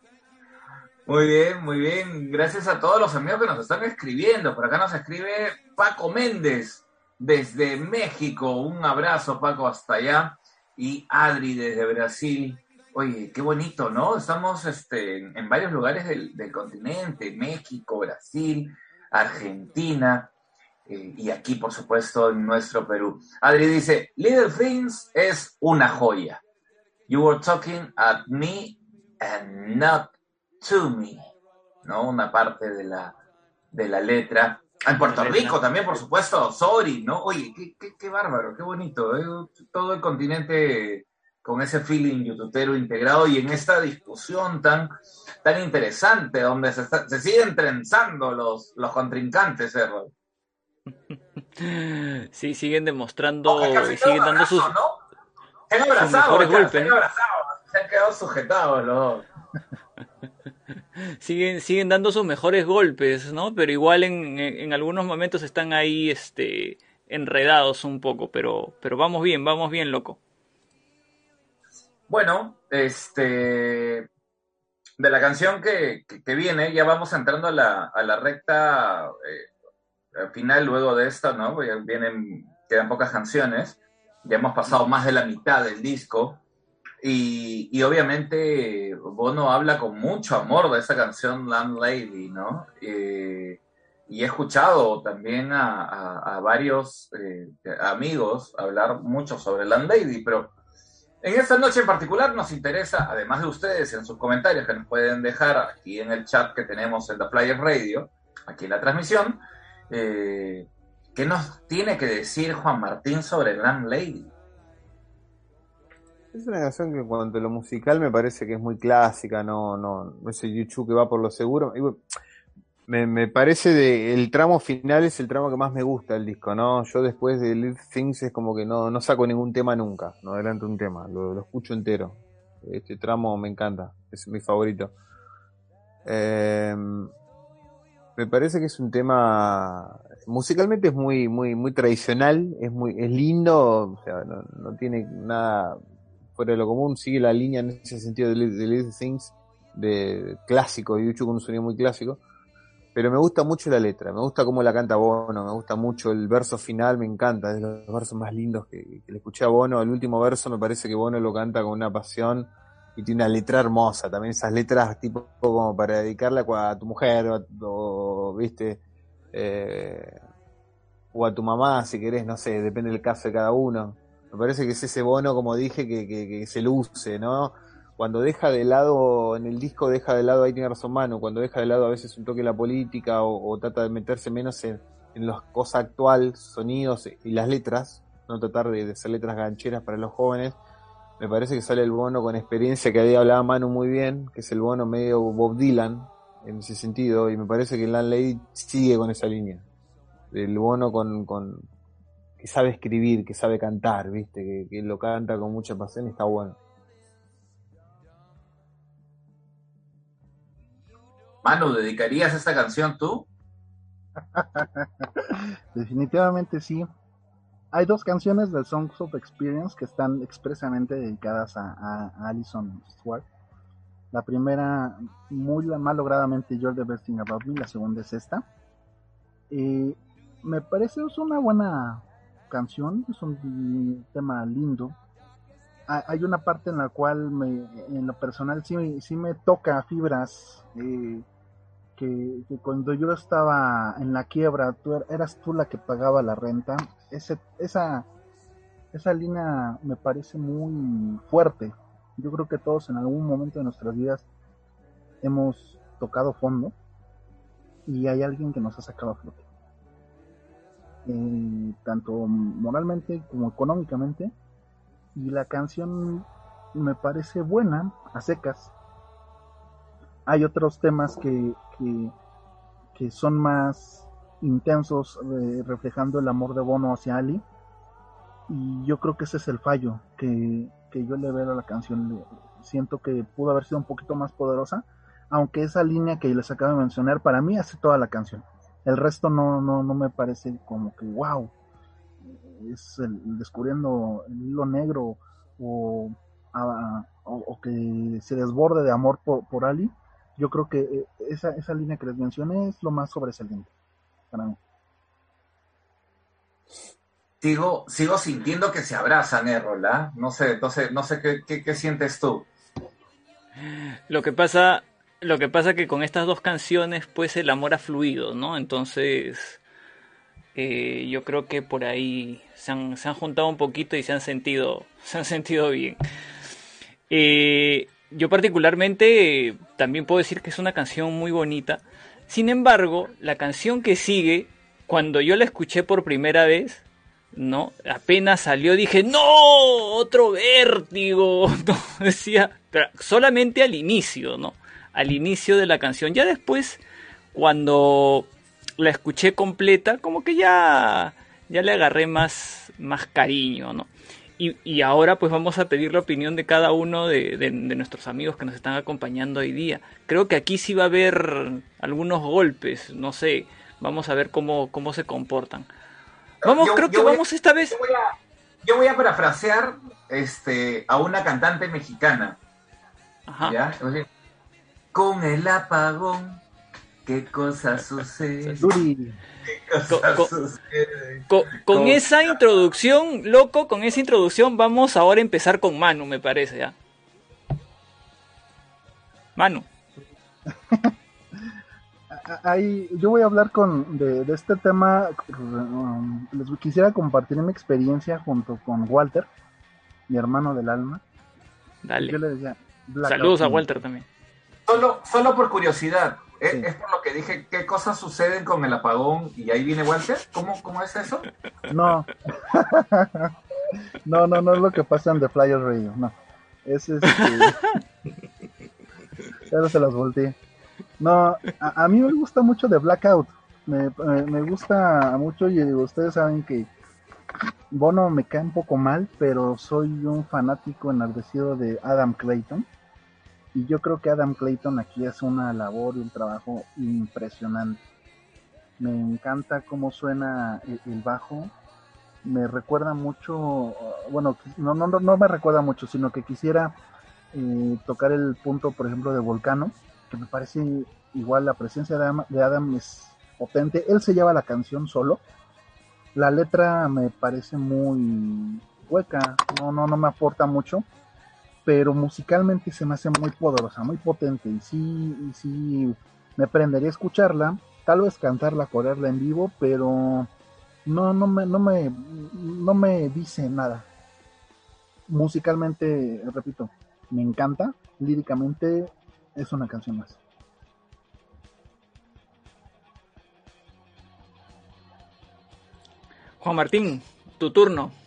Muy bien, muy bien. Gracias a todos los amigos que nos están escribiendo. Por acá nos escribe Paco Méndez desde México. Un abrazo, Paco, hasta allá. Y Adri desde Brasil. Oye, qué bonito, ¿no? Estamos este, en, varios lugares del, del continente. México, Brasil, Argentina. eh, y aquí, por supuesto, en nuestro Perú. Adri dice, Little Things es una joya. You were talking at me and not to me, ¿no? Una parte de la, de la letra. En Puerto. Rico también, por supuesto, sorry, ¿no? Oye, qué, qué, qué bárbaro, qué bonito, ¿eh? Todo el continente con ese feeling youtubero integrado y en esta discusión tan, tan interesante donde se, está- se siguen trenzando los, los contrincantes, ¿eh, Rod? Sí, siguen demostrando y siguen dando sus, ¿no? Se han abrazado, mejores ya, golpes, se han abrazado, se han quedado sujetados los dos. siguen, siguen dando sus mejores golpes, ¿no? Pero igual en, en, en algunos momentos están ahí, este, enredados un poco, pero, pero vamos bien, vamos bien, loco. Bueno, este de la canción que, viene, ya vamos entrando a la, recta eh, al final luego de esta, ¿no? Vienen, quedan pocas canciones, ya hemos pasado más de la mitad del disco. Y, y obviamente Bono habla con mucho amor de esa canción Landlady, ¿no? Eh, y he escuchado también a varios eh, amigos hablar mucho sobre Landlady, pero en esta noche en particular nos interesa, además de ustedes en sus comentarios que nos pueden dejar aquí en el chat que tenemos en The Player Radio, aquí en la transmisión, eh, ¿qué nos tiene que decir Juan Martín sobre Landlady? Es una canción que en cuanto a lo musical me parece que es muy clásica, no, no, no es el YouTube que va por lo seguro. Me, me parece de, el tramo final es el tramo que más me gusta del disco, ¿no? Yo después de Little Things es como que no, no saco ningún tema nunca, no adelanto un tema, lo, escucho entero. Este tramo me encanta, es mi favorito. Eh, me parece que es un tema musicalmente es muy muy muy tradicional, es muy es lindo, o sea, no, no tiene nada fuera de lo común, sigue la línea en ese sentido de, de Little Things de clásico, YouTube con un sonido muy clásico. Pero me gusta mucho la letra, me gusta cómo la canta Bono, me gusta mucho el verso final, me encanta, es de los versos más lindos que, que le escuché a Bono. El último verso me parece que Bono lo canta con una pasión y tiene una letra hermosa, también esas letras tipo como para dedicarle a, cua- a tu mujer o, a- o, viste, eh, o a tu mamá si querés, no sé, depende del caso de cada uno. Me parece que es ese Bono, como dije, que, que, que se luce, ¿no? Cuando deja de lado, en el disco deja de lado, tiene razón Manu, cuando deja de lado a veces un toque la política o, trata de meterse menos en, en las cosas actual, sonidos y las letras, no tratar de, de hacer letras gancheras para los jóvenes, me parece que sale el bono con experiencia que ahí hablaba Manu muy bien, que es el bono medio Bob Dylan en ese sentido, y me parece que Landlady sigue con esa línea. El bono con, con que sabe escribir, que sabe cantar, viste, que, que lo canta con mucha pasión y está bueno. Manu, ¿dedicarías esta canción tú? Definitivamente sí. Hay dos canciones del Songs of Experience que están expresamente dedicadas a, Alison Stewart. La primera, muy mal logradamente, You're the Best Thing About Me. La segunda es esta. Eh, me parece una buena canción, es un tema lindo. Ha- Hay una parte en la cual me, en lo personal sí, sí me toca fibras eh, que, cuando yo estaba en la quiebra, tú er- eras tú la que pagaba la renta. Ese, esa, esa línea me parece muy fuerte. Yo creo que todos en algún momento de nuestras vidas hemos tocado fondo y hay alguien que nos ha sacado a flote. Eh, tanto moralmente como económicamente. Y la canción me parece buena, a secas. Hay otros temas que, que, son más intensos, eh, reflejando el amor de Bono hacia Ali. Y yo creo que ese es el fallo que, que yo le veo a la canción. Siento que pudo haber sido un poquito más poderosa, aunque esa línea que les acabo de mencionar, para mí hace toda la canción. El resto no, no, no me parece como que wow. es el, descubriendo el hilo negro o, o, o que se desborde de amor por, por Ali, yo creo que eh, esa, esa línea que les mencioné es lo más sobresaliente para mí. Sigo, sigo sintiendo que se abrazan, eh, Rola. No sé, entonces, no sé qué, qué, qué sientes tú. Lo que pasa, lo que pasa que con estas dos canciones, pues el amor ha fluido, ¿no? Entonces, eh, yo creo que por ahí se han, se han juntado un poquito y se han sentido, se han sentido bien. Eh, yo particularmente eh, también puedo decir que es una canción muy bonita. Sin embargo, la canción que sigue, cuando yo la escuché por primera vez, ¿no? Apenas salió dije, no, otro vértigo. Decía, pero solamente al inicio, ¿no? Al inicio de la canción. Ya después, cuando la escuché completa, como que ya, ya le agarré más, más cariño, ¿no? Y, y ahora pues vamos a pedir la opinión de cada uno de, de- de nuestros amigos que nos están acompañando hoy día. Creo que aquí sí va a haber algunos golpes, no sé, vamos a ver cómo, cómo se comportan. Vamos, Yo- creo yo que vamos esta vez. Yo voy a, yo voy a parafrasear este, a una cantante mexicana. Ajá. ¿ya? Con el apagón, ¿qué cosa sucede? Con, con Con- esa introducción, loco, con esa introducción vamos ahora a empezar con Manu, me parece, ¿ya? Manu. ahí, yo voy a hablar con de, de este tema. um, les quisiera compartir mi experiencia junto con Walter, mi hermano del alma. Dale. Yo le decía, Blackout Saludos a. Walter también. Solo, solo por curiosidad, ¿es, Sí. es por lo que dije qué cosas suceden con el apagón y ahí viene Walter? ¿Cómo, cómo es eso? No. no, no, no es lo que pasa en The Flyer Radio, no. Es este. se las volteé. No, a, a mí me gusta mucho de Blackout. Me, me, me gusta mucho y ustedes saben que Bono me cae un poco mal, pero soy un fanático enardecido de Adam Clayton. Y yo creo que Adam Clayton aquí hace una labor y un trabajo impresionante. Me encanta cómo suena el, bajo. Me recuerda mucho, bueno, no, no, no, no me recuerda mucho, sino que quisiera eh, tocar el punto, por ejemplo, de Volcano, que me parece igual la presencia de Adam, de Adam es potente. Él se lleva la canción solo. La letra me parece muy hueca, no, no, no me aporta mucho, pero musicalmente se me hace muy poderosa, muy potente, y sí, y sí me prendería a escucharla, tal vez cantarla, correrla en vivo, pero no, no me, no me, no me dice nada. Musicalmente, repito, me encanta, líricamente es una canción más. Juan Martín, tu turno.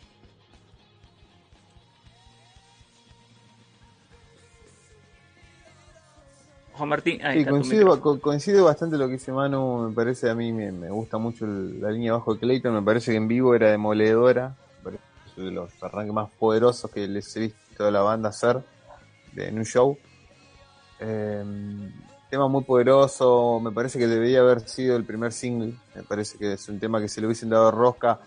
Juan Martín, ahí Sí, está tu coincide, micrófono. co- coincide bastante lo que dice Manu, me parece a mí, me, me gusta mucho el- la línea bajo de Clayton, me parece que en vivo era demoledora, me parece de los arranques más poderosos que les he visto a la banda hacer de, en un show. Eh, tema muy poderoso, me parece que debería haber sido el primer single, me parece que es un tema que si le hubiesen dado rosca,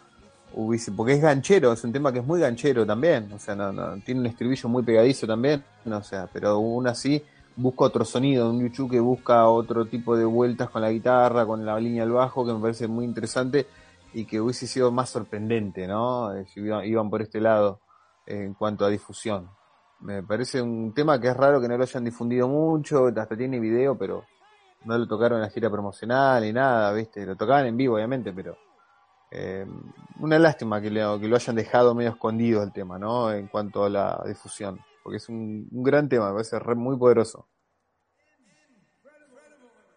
hubiese, porque es ganchero, es un tema que es muy ganchero también, o sea, no, no, tiene un estribillo muy pegadizo también, no, o sea, pero aún así busca otro sonido, un YouTube que busca otro tipo de vueltas con la guitarra, con la línea al bajo, que me parece muy interesante y que hubiese sido más sorprendente, ¿no? Eh, Si iban, por este lado en cuanto a difusión. Me parece un tema que es raro que no lo hayan difundido mucho, hasta tiene video, pero no lo tocaron en la gira promocional ni nada, ¿viste? Lo tocaban en vivo, obviamente, pero eh, una lástima que, le- que lo hayan dejado medio escondido el tema, ¿no? En cuanto a la difusión, porque es un, un gran tema, me parece re- muy poderoso.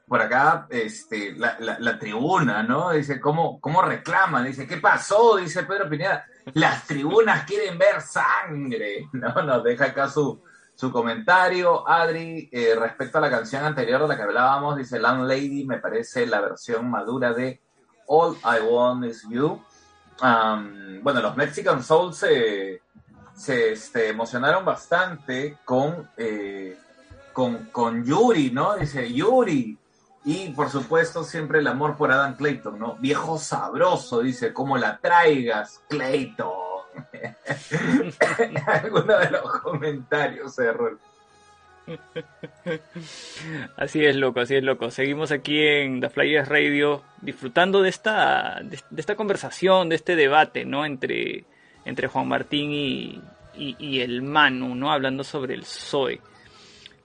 Por acá, este, la, la, tribuna, ¿no? Dice, ¿cómo, ¿cómo reclaman? Dice, ¿qué pasó? Dice Pedro Pineda, las tribunas quieren ver sangre, ¿no? Nos deja acá su, su comentario. Adri, eh, respecto a la canción anterior de la que hablábamos, dice, Landlady me parece la versión madura de All I Want Is You. Bueno, los Mexican Soul se, se este, emocionaron bastante con, eh, con, con Yuri, ¿no? Dice, Yuri, Y por supuesto, siempre el amor por Adam Clayton, ¿no? Viejo sabroso, dice, como la traigas, Clayton. Alguno de los comentarios, error. Así es, loco, así es, loco. Seguimos aquí en The Flyers Radio disfrutando de esta, de, esta conversación, de este debate, ¿no? Entre, entre Juan Martín y, y, y el Manu, ¿no? Hablando sobre el Zoe.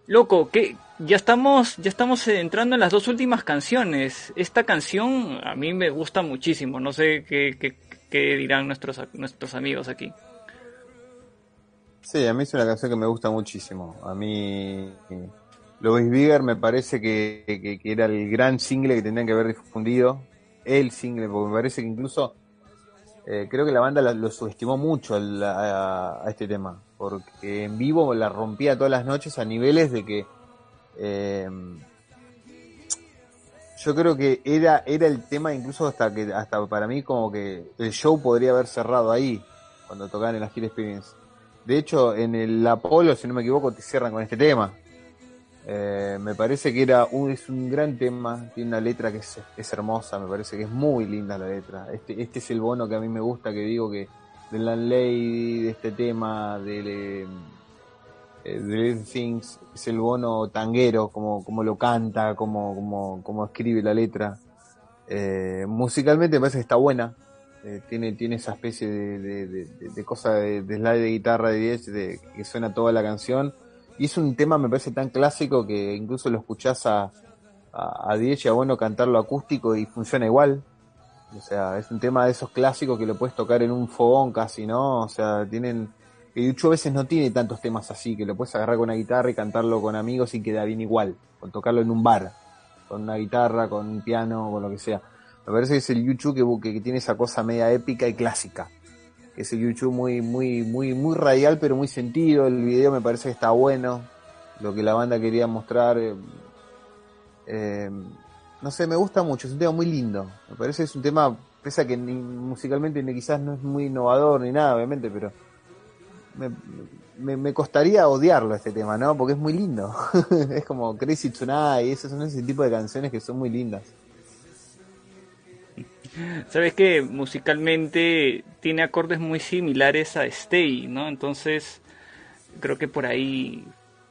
Loco, que ya estamos, ya estamos entrando en las dos últimas canciones. Esta canción a mí me gusta muchísimo. No sé qué, qué, dirán nuestros, nuestros amigos aquí. Sí, a mí es una canción que me gusta muchísimo. A mí, Louis Bigger me parece que, que- era el gran single que tendrían que haber difundido. El single, porque me parece que incluso eh, creo que la banda la- lo subestimó mucho al- a, a este tema. Porque en vivo la rompía todas las noches a niveles de que. Eh, yo creo que era, era el tema incluso hasta que hasta para mí como que el show podría haber cerrado ahí cuando tocaban en la Gira Experience. De hecho, en el Apolo, si no me equivoco, te cierran con este tema. Eh, me parece que era un, es un gran tema, tiene una letra que es, es hermosa, me parece que es muy linda la letra. Este, este es el bono que a mí me gusta, que digo que de Landlady, de este tema, de, de Little Things, es el bono tanguero, como, como lo canta, como, como, como escribe la letra. Eh, musicalmente me parece que está buena, eh, tiene, tiene esa especie de, de, cosa de, de slide de guitarra de 10 de, que suena toda la canción. Y es un tema, me parece tan clásico que incluso lo escuchás a, a, a y a Bueno cantarlo acústico y funciona igual. O sea, es un tema de esos clásicos que lo puedes tocar en un fogón casi, ¿no? O sea, tienen. Y Yucho a veces no tiene tantos temas así, que lo puedes agarrar con una guitarra y cantarlo con amigos y queda bien igual. Con tocarlo en un bar, con una guitarra, con un piano, con lo que sea. Me parece que es el YouTube que, que, que tiene esa cosa media épica y clásica. Que es el YouTube muy, muy, muy, muy radial, pero muy sentido. El video me parece que está bueno. Lo que la banda quería mostrar. eh, eh, no sé, me gusta mucho. Es un tema muy lindo. Me parece que es un tema, pese a que ni- musicalmente ni quizás no es muy innovador ni nada, obviamente, pero me, me, me costaría odiarlo este tema, ¿no? Porque es muy lindo. es como Crazy Tonight, y esos son ese tipo de canciones que son muy lindas. Sabes que musicalmente tiene acordes muy similares a Stay, ¿no? Entonces creo que por ahí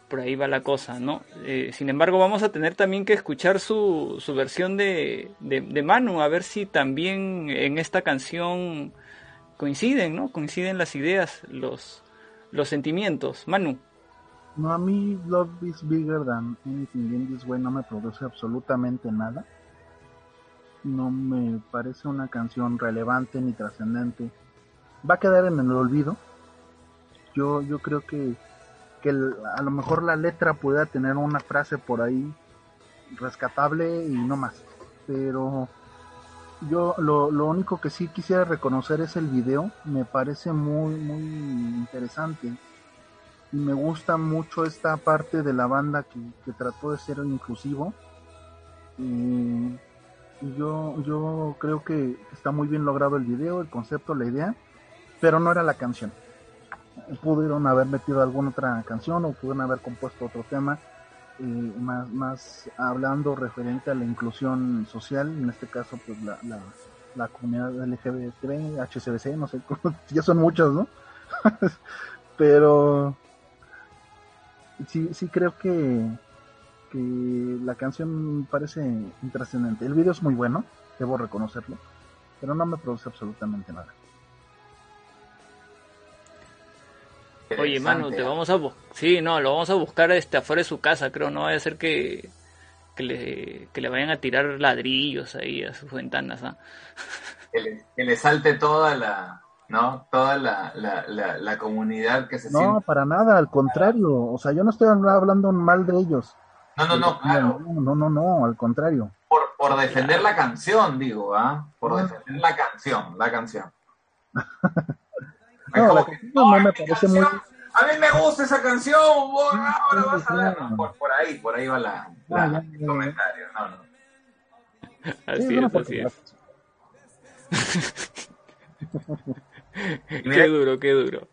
por ahí va la cosa, ¿no? Eh, sin embargo, vamos a tener también que escuchar su, su versión de, de, de Manu, a ver si también en esta canción coinciden, ¿no? Coinciden las ideas, los, los sentimientos. Manu. No, a mí Love is Bigger Than Anything in This Way no me produce absolutamente nada. No me parece una canción relevante ni trascendente. Va a quedar en el olvido. Yo, yo creo que, que el- a lo mejor la letra pueda tener una frase por ahí rescatable y no más. Pero yo lo, lo único que sí quisiera reconocer es el video. Me parece muy, muy interesante. Y me gusta mucho esta parte de la banda que, que trató de ser inclusivo. Y, yo yo creo que está muy bien logrado el video el concepto la idea pero no era la canción. Pudieron haber metido alguna otra canción o pudieron haber compuesto otro tema eh, más más hablando referente a la inclusión social en este caso pues la, la, la comunidad LGBT HCBC no sé ya son muchos no pero sí, sí creo que, que la canción parece intrascendente. El video es muy bueno, debo reconocerlo, pero no me produce absolutamente nada. Oye, Manu, te vamos a sí, no, lo vamos a buscar este afuera de su casa, creo, no vaya a ser que que le, que le vayan a tirar ladrillos ahí a sus ventanas, ¿ah? Que le, que le salte toda la, ¿no? Toda la, la, la, la comunidad que se No, siente. para nada, al contrario. O sea, yo no estoy hablando mal de ellos. No, no, no, claro. No, no, no, no, al contrario. Por, por defender la canción, digo, ¿ah? Por defender la canción, la canción. No, la canción no me parece muy... A mí me gusta esa canción, vos, ahora vas a ver. Por, por ahí, por ahí va la, la- ya, el comentario. No, no. Así es, así Y Qué duro, qué duro.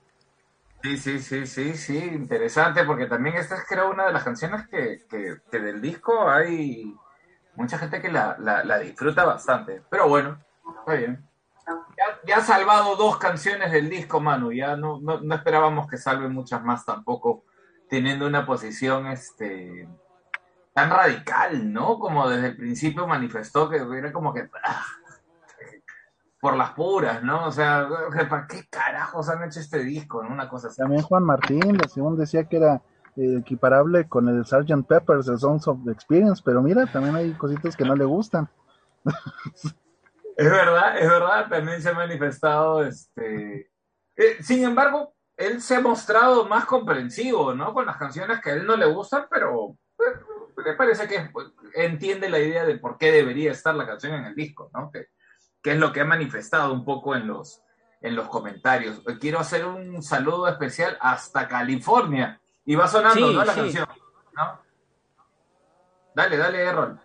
Sí, sí, sí, sí, sí, interesante, porque también esta es creo una de las canciones que, que, que del disco hay, Mucha gente que la, la, la disfruta bastante. Pero bueno, está bien. Ya, ha salvado dos canciones del disco, Manu. Ya no, no, esperábamos que salve muchas más tampoco, teniendo una posición este tan radical, ¿no? Como desde el principio manifestó que era como que ah, por las puras, ¿no? O sea, ¿para qué carajos han hecho este disco? Una cosa. También Juan Martín, según decía que era eh, equiparable con el Sgt. Pepper's, el Songs of Experience, pero mira, también hay cositas que no le gustan. Es verdad, es verdad, también se ha manifestado, este... eh, sin embargo, él se ha mostrado más comprensivo, ¿no? Con las canciones que a él no le gustan, pero eh, me parece que entiende la idea de por qué debería estar la canción en el disco, ¿no? Que, que es lo que ha manifestado un poco en los, en los comentarios. Quiero hacer un saludo especial hasta California. Y va sonando, Sí, ¿no? La sí. canción, ¿no? Dale, dale, Errol.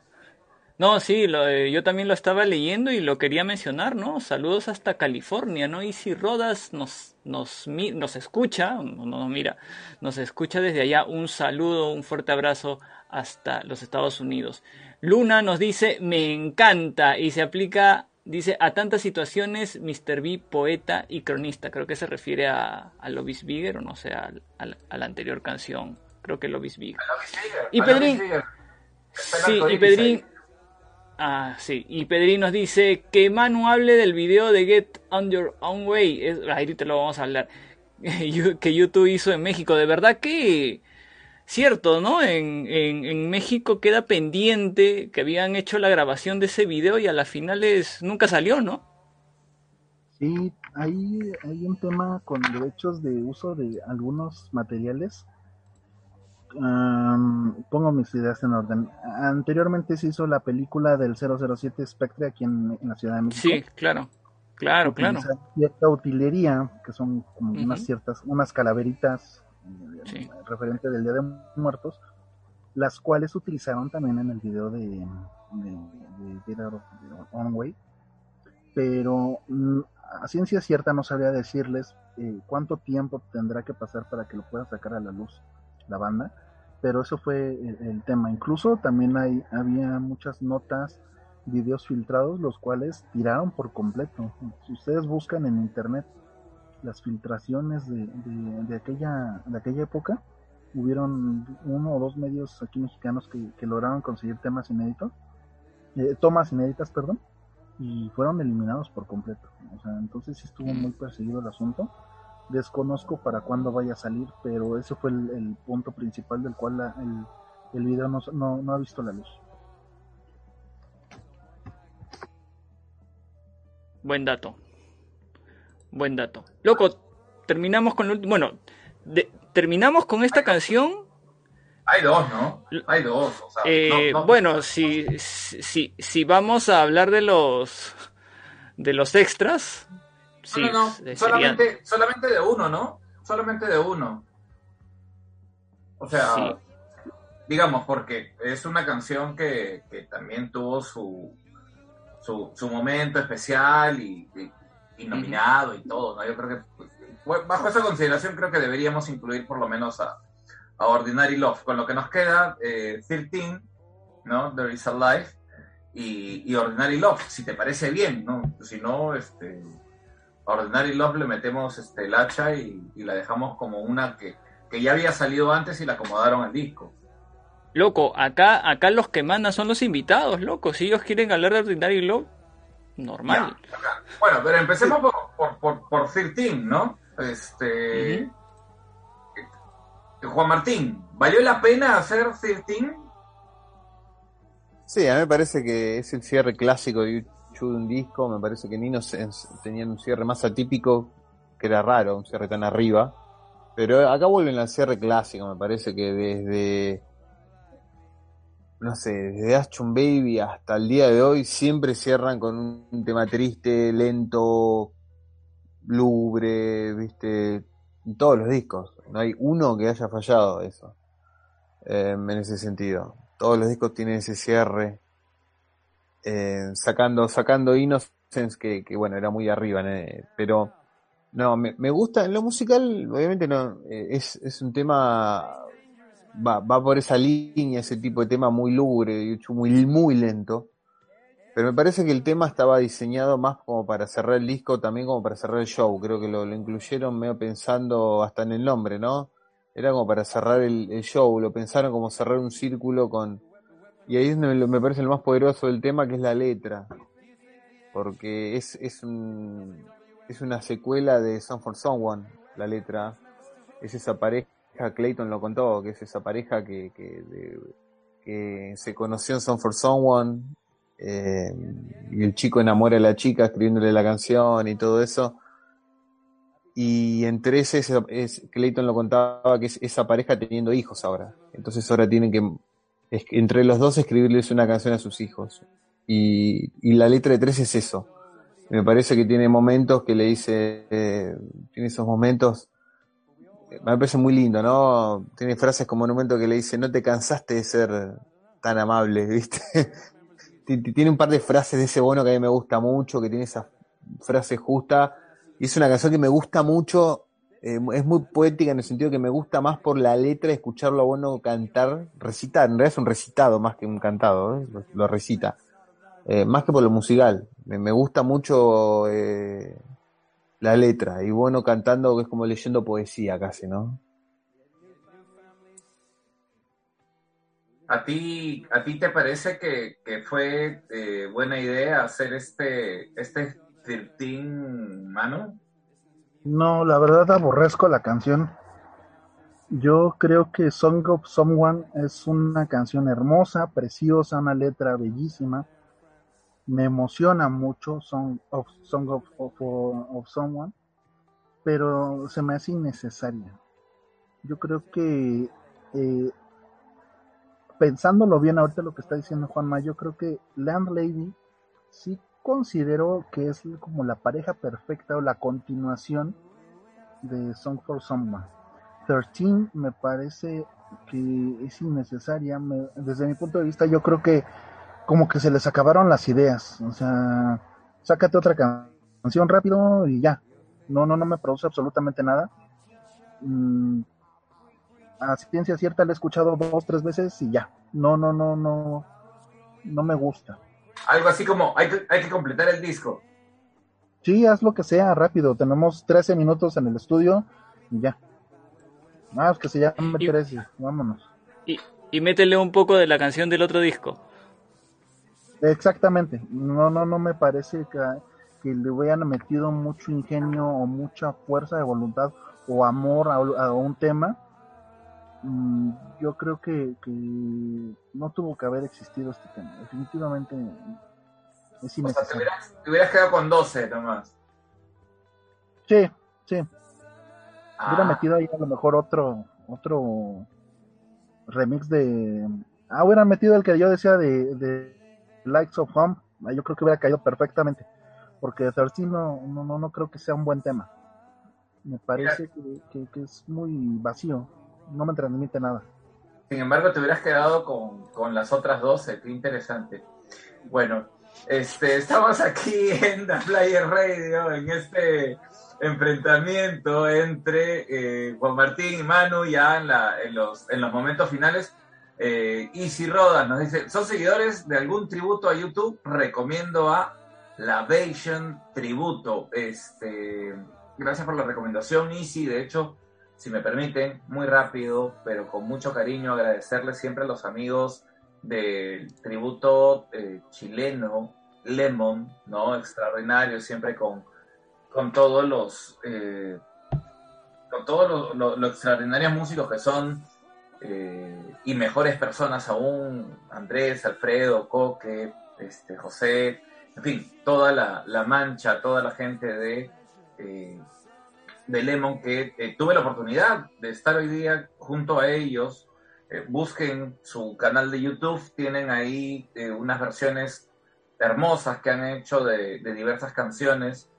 No, sí, lo, eh, yo también lo estaba leyendo y lo quería mencionar, ¿no? Saludos hasta California, ¿no? Y si Rodas nos, nos, mi- nos escucha, no, no, mira, nos escucha desde allá, un saludo, un fuerte abrazo hasta los Estados Unidos. Luna nos dice, me encanta, y se aplica, dice, a tantas situaciones, Mr. B, poeta y cronista. Creo que se refiere a, a Lovis Bigger, o no sé, al- a la anterior canción. Creo que Lovis Bigger. Y A Pedrín, Sí, y Pedrín. Ah, sí. Y Pedrín nos dice que Manu hable del video de Get On Your Own Way. Es, ahí te lo vamos a hablar. Que YouTube hizo en México. De verdad que. Cierto, ¿no? En, en, en México queda pendiente que habían hecho la grabación de ese video y a las finales nunca salió, ¿no? Sí, hay, hay un tema con derechos de uso de algunos materiales. Am, pongo mis ideas en orden. Anteriormente se hizo la película del 007 Spectre aquí en, en la Ciudad de México. Sí, claro. Claro, claro. Cierta utilería, que son como Ujú. unas ciertas, unas calaveritas eh, referente del Día de Muertos, las cuales utilizaron también en el video de, de, de Get Out of Your Own Way. Pero mm, a ciencia cierta no sabría decirles eh, cuánto tiempo tendrá que pasar para que lo pueda sacar a la luz la banda, pero eso fue el, tema. Incluso también hay, había muchas notas, videos filtrados, los cuales tiraron por completo. Si ustedes buscan en internet las filtraciones de, de, de aquella, de aquella época, hubieron uno o dos medios aquí mexicanos que, que lograron conseguir temas inéditos, eh, tomas inéditas, perdón, y fueron eliminados por completo. O sea, entonces sí estuvo muy perseguido el asunto. Desconozco para cuándo vaya a salir, pero ese fue el, el punto principal del cual la- el, el video no, no, no ha visto la luz. Buen dato. Buen dato. Loco, terminamos con último. Bueno, de- terminamos con esta canción. Hay dos, ¿no? Hay dos. O sea, Eh, no- no- bueno, si, si, si vamos a hablar de los de los extras, sí, no, no, no, eh, serían- solamente, solamente de uno, ¿no? Solamente de uno. O sea, Sí. digamos, porque es una canción que, que también tuvo su, su, su momento especial y, y- y nominado y todo, ¿no? Yo creo que pues, bajo esa consideración creo que deberíamos incluir por lo menos a, a Ordinary Love. Con lo que nos queda, eh, 13, ¿no? There is a Life y, y Ordinary Love, si te parece bien, ¿no? Si no, este, a Ordinary Love le metemos este, el hacha y, y la dejamos como una que, que ya había salido antes y la acomodaron al disco. Loco, acá, acá los que mandan son los invitados, loco. Si ellos quieren hablar de Ordinary Love, normal. Bueno, pero empecemos por, por, por, por 13, ¿no? Este. Juan Martín, ¿valió la pena hacer 13? Sí, a mí me parece que es el cierre clásico de De un disco. Me parece que Nino tenían un cierre más atípico, que era raro, un cierre tan arriba. Pero acá vuelven al cierre clásico. Me parece que desde, no sé, desde Ashton Baby hasta el día de hoy siempre cierran con un, tema triste, lento, lúgubre, viste, todos los discos. No hay uno que haya fallado eso, eh, en ese sentido. Todos los discos tienen ese cierre, eh, sacando, sacando Innocence, que, bueno, era muy arriba, ¿no? pero no, me, me gusta, en lo musical, obviamente no, eh, es, es un tema va, va por esa línea, ese tipo de tema muy lúgubre muy, muy lento. Pero me parece que el tema estaba diseñado más como para cerrar el disco, también como para cerrar el show. Creo que lo, lo incluyeron medio pensando hasta en el nombre, ¿no? Era como para cerrar el show, lo pensaron como cerrar un círculo con... Y ahí me- parece lo más poderoso del tema, que es la letra. Porque es, es, es una secuela de Song for Someone, la letra. Es esa pareja, Clayton lo contó, que es esa pareja que, que, se conoció en Song for Someone, eh, y el chico enamora a la chica escribiéndole la canción y todo eso. Y entre ese, es, es- Clayton lo contaba que es esa pareja teniendo hijos ahora. Entonces ahora tienen que, entre los dos, escribirles una canción a sus hijos. Y, y la letra de tres es eso. Me parece que tiene momentos que le dice, eh, tiene esos momentos, eh, me parece muy lindo, ¿no? Tiene frases como un momento que le dice, no te cansaste de ser tan amable, ¿viste? Ti- ti- tiene un par de frases de ese bono que a mí me gusta mucho, que tiene esa frase justa. Y es una canción que me gusta mucho, eh, es muy poética en el sentido que me gusta más por la letra, escucharlo a Bono cantar, recitar, en realidad es un recitado más que un cantado, ¿eh? lo, recita. Eh, más que por lo musical. Me, me gusta mucho la letra y Bono cantando que es como leyendo poesía casi, ¿no? ¿A ti, ¿A ti te parece que, que fue buena idea hacer este, este 13 mano? No, la verdad aborrezco la canción. Yo creo que Song of Someone es una canción hermosa, preciosa, una letra bellísima. Me emociona mucho Song of, Song of, Someone, pero se me hace innecesaria. Yo creo que, eh, pensándolo bien ahorita lo que está diciendo Juanma, yo creo que Landlady sí considero que es como la pareja perfecta o la continuación de Song for Someone. 13 me parece que es innecesaria. me- desde mi punto de vista, yo creo que como que se les acabaron las ideas. O sea, sácate otra can- canción rápido y ya. No, no, no me produce absolutamente nada. Mm, a ciencia cierta la he escuchado dos, tres veces y ya. No, no, no, no, no me gusta. Algo así como, hay que, hay que completar el disco. Sí, haz lo que sea, rápido. Tenemos 13 minutos en el estudio y ya. Ah, es que se llame Y- 13. Vámonos. Y, y métele un poco de la canción del otro disco. Exactamente. No, no, no me parece que, que le hubieran metido mucho ingenio o mucha fuerza de voluntad o amor a, a un tema. Mm, Yo creo que, que no tuvo que haber existido este tema. Definitivamente es O sea, te innecesario. hubieras, te hubieras quedado con 12 nomás. Sí, sí. Hubiera Ah, metido ahí a lo mejor otro, otro remix de. Ah, hubieran metido el que yo decía de, de Lights of Home. Ah, Yo creo que hubiera caído perfectamente. Porque 13 no, no, no, no creo que sea un buen tema. Me parece que, que- que es muy vacío. No me transmite nada. Sin embargo, te hubieras quedado con, con las otras 12. Qué interesante. Bueno, este, estamos aquí en The Flyer Radio, en este enfrentamiento entre eh, Juan Martín y Manu, ya en, la, en, los, en los momentos finales. Eh, Easy Rodas nos dice, ¿son seguidores de algún tributo a YouTube? Recomiendo a Lavation Tributo. Este, gracias por la recomendación, Easy. De hecho, si me permiten, muy rápido, pero con mucho cariño, agradecerles siempre a los amigos del tributo eh, chileno, Lemon, ¿no? Extraordinario, siempre con, con todos los, eh, con todos los lo- extraordinarios músicos que son eh, y mejores personas aún, Andrés, Alfredo, Coque, este, José, en fin, toda la, la mancha, toda la gente de, de Lemon que eh, tuve la oportunidad de estar hoy día junto a ellos. Eh, busquen su canal de YouTube, tienen ahí eh, unas versiones hermosas que han hecho de, de diversas canciones,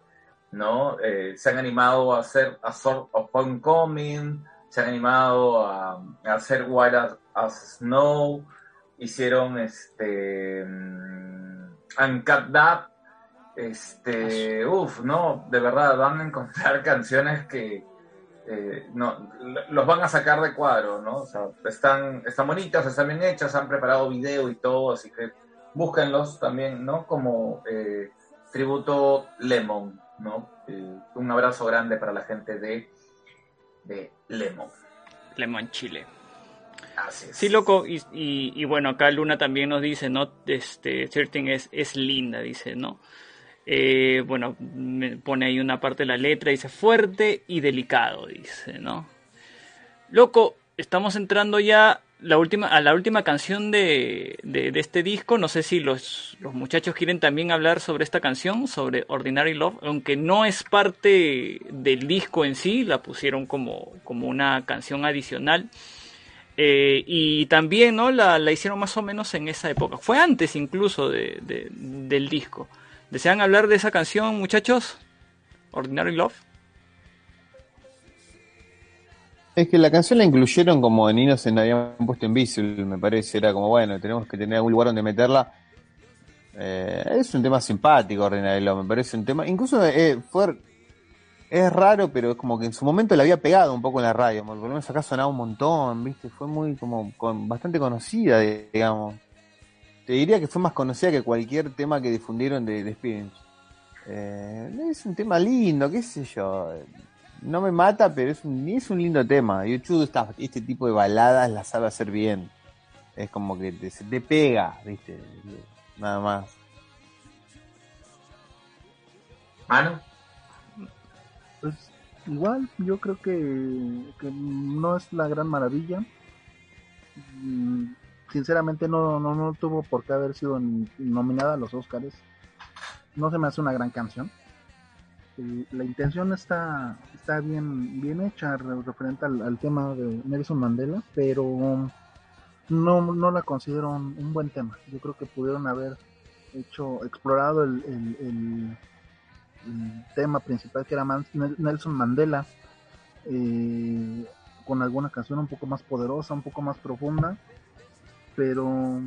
¿no? Se han animado a hacer A Sort of Homecoming, se han animado a, hacer White as, Snow, hicieron este mm, Uncut That, este, uff, no, de verdad, van a encontrar canciones que eh, no, los van a sacar de cuadro, ¿no? O sea, están, están bonitas, están bien hechas, han preparado video y todo, así que búsquenlos también, ¿no? Como eh, tributo Lemon, ¿no? Eh, un abrazo grande para la gente de, de Lemon. Lemon Chile. Así es. Sí, loco, y, y, y bueno, acá Luna también nos dice, ¿no? Este, Certain es, es linda, dice, ¿no? Eh, bueno, pone ahí una parte de la letra, dice fuerte y delicado, dice, ¿no? Loco, estamos entrando ya la última, a la última canción de, de, este disco. No sé si los, los muchachos quieren también hablar sobre esta canción, sobre Ordinary Love, aunque no es parte del disco en sí, la pusieron como, como una canción adicional. Eh, y también ¿no? la, la hicieron más o menos en esa época. Fue antes incluso de- del disco. ¿Desean hablar de esa canción, muchachos? Ordinary Love. Es que la canción la incluyeron como en Innocent habían puesto Invisible, me parece. Era como, bueno, tenemos que tener algún lugar donde meterla. Eh, es un tema simpático, Ordinary Love, me parece un tema. Incluso eh, fue. Es raro, pero es como que en su momento la había pegado un poco en la radio. Por lo menos acá sonaba un montón, ¿viste? Fue muy, como, con, bastante conocida, digamos. Te diría que fue más conocida que cualquier tema que difundieron de, de. Eh, es un tema lindo, qué sé yo. No me mata, pero es un, es un lindo tema. YouTube está, este tipo de baladas las sabe hacer bien. Es como que te, pega, ¿viste? Nada más. Mano, Pues igual, yo creo que, que no es la gran maravilla. Sinceramente no, no, no tuvo por qué haber sido nominada a los Oscars. No se me hace una gran canción. La intención está, está bien, bien hecha re- referente al, tema de Nelson Mandela, pero no, no la considero un, buen tema. Yo creo que pudieron haber hecho, explorado el, el- tema principal que era Nelson Mandela eh, con alguna canción un poco más poderosa, un poco más profunda, pero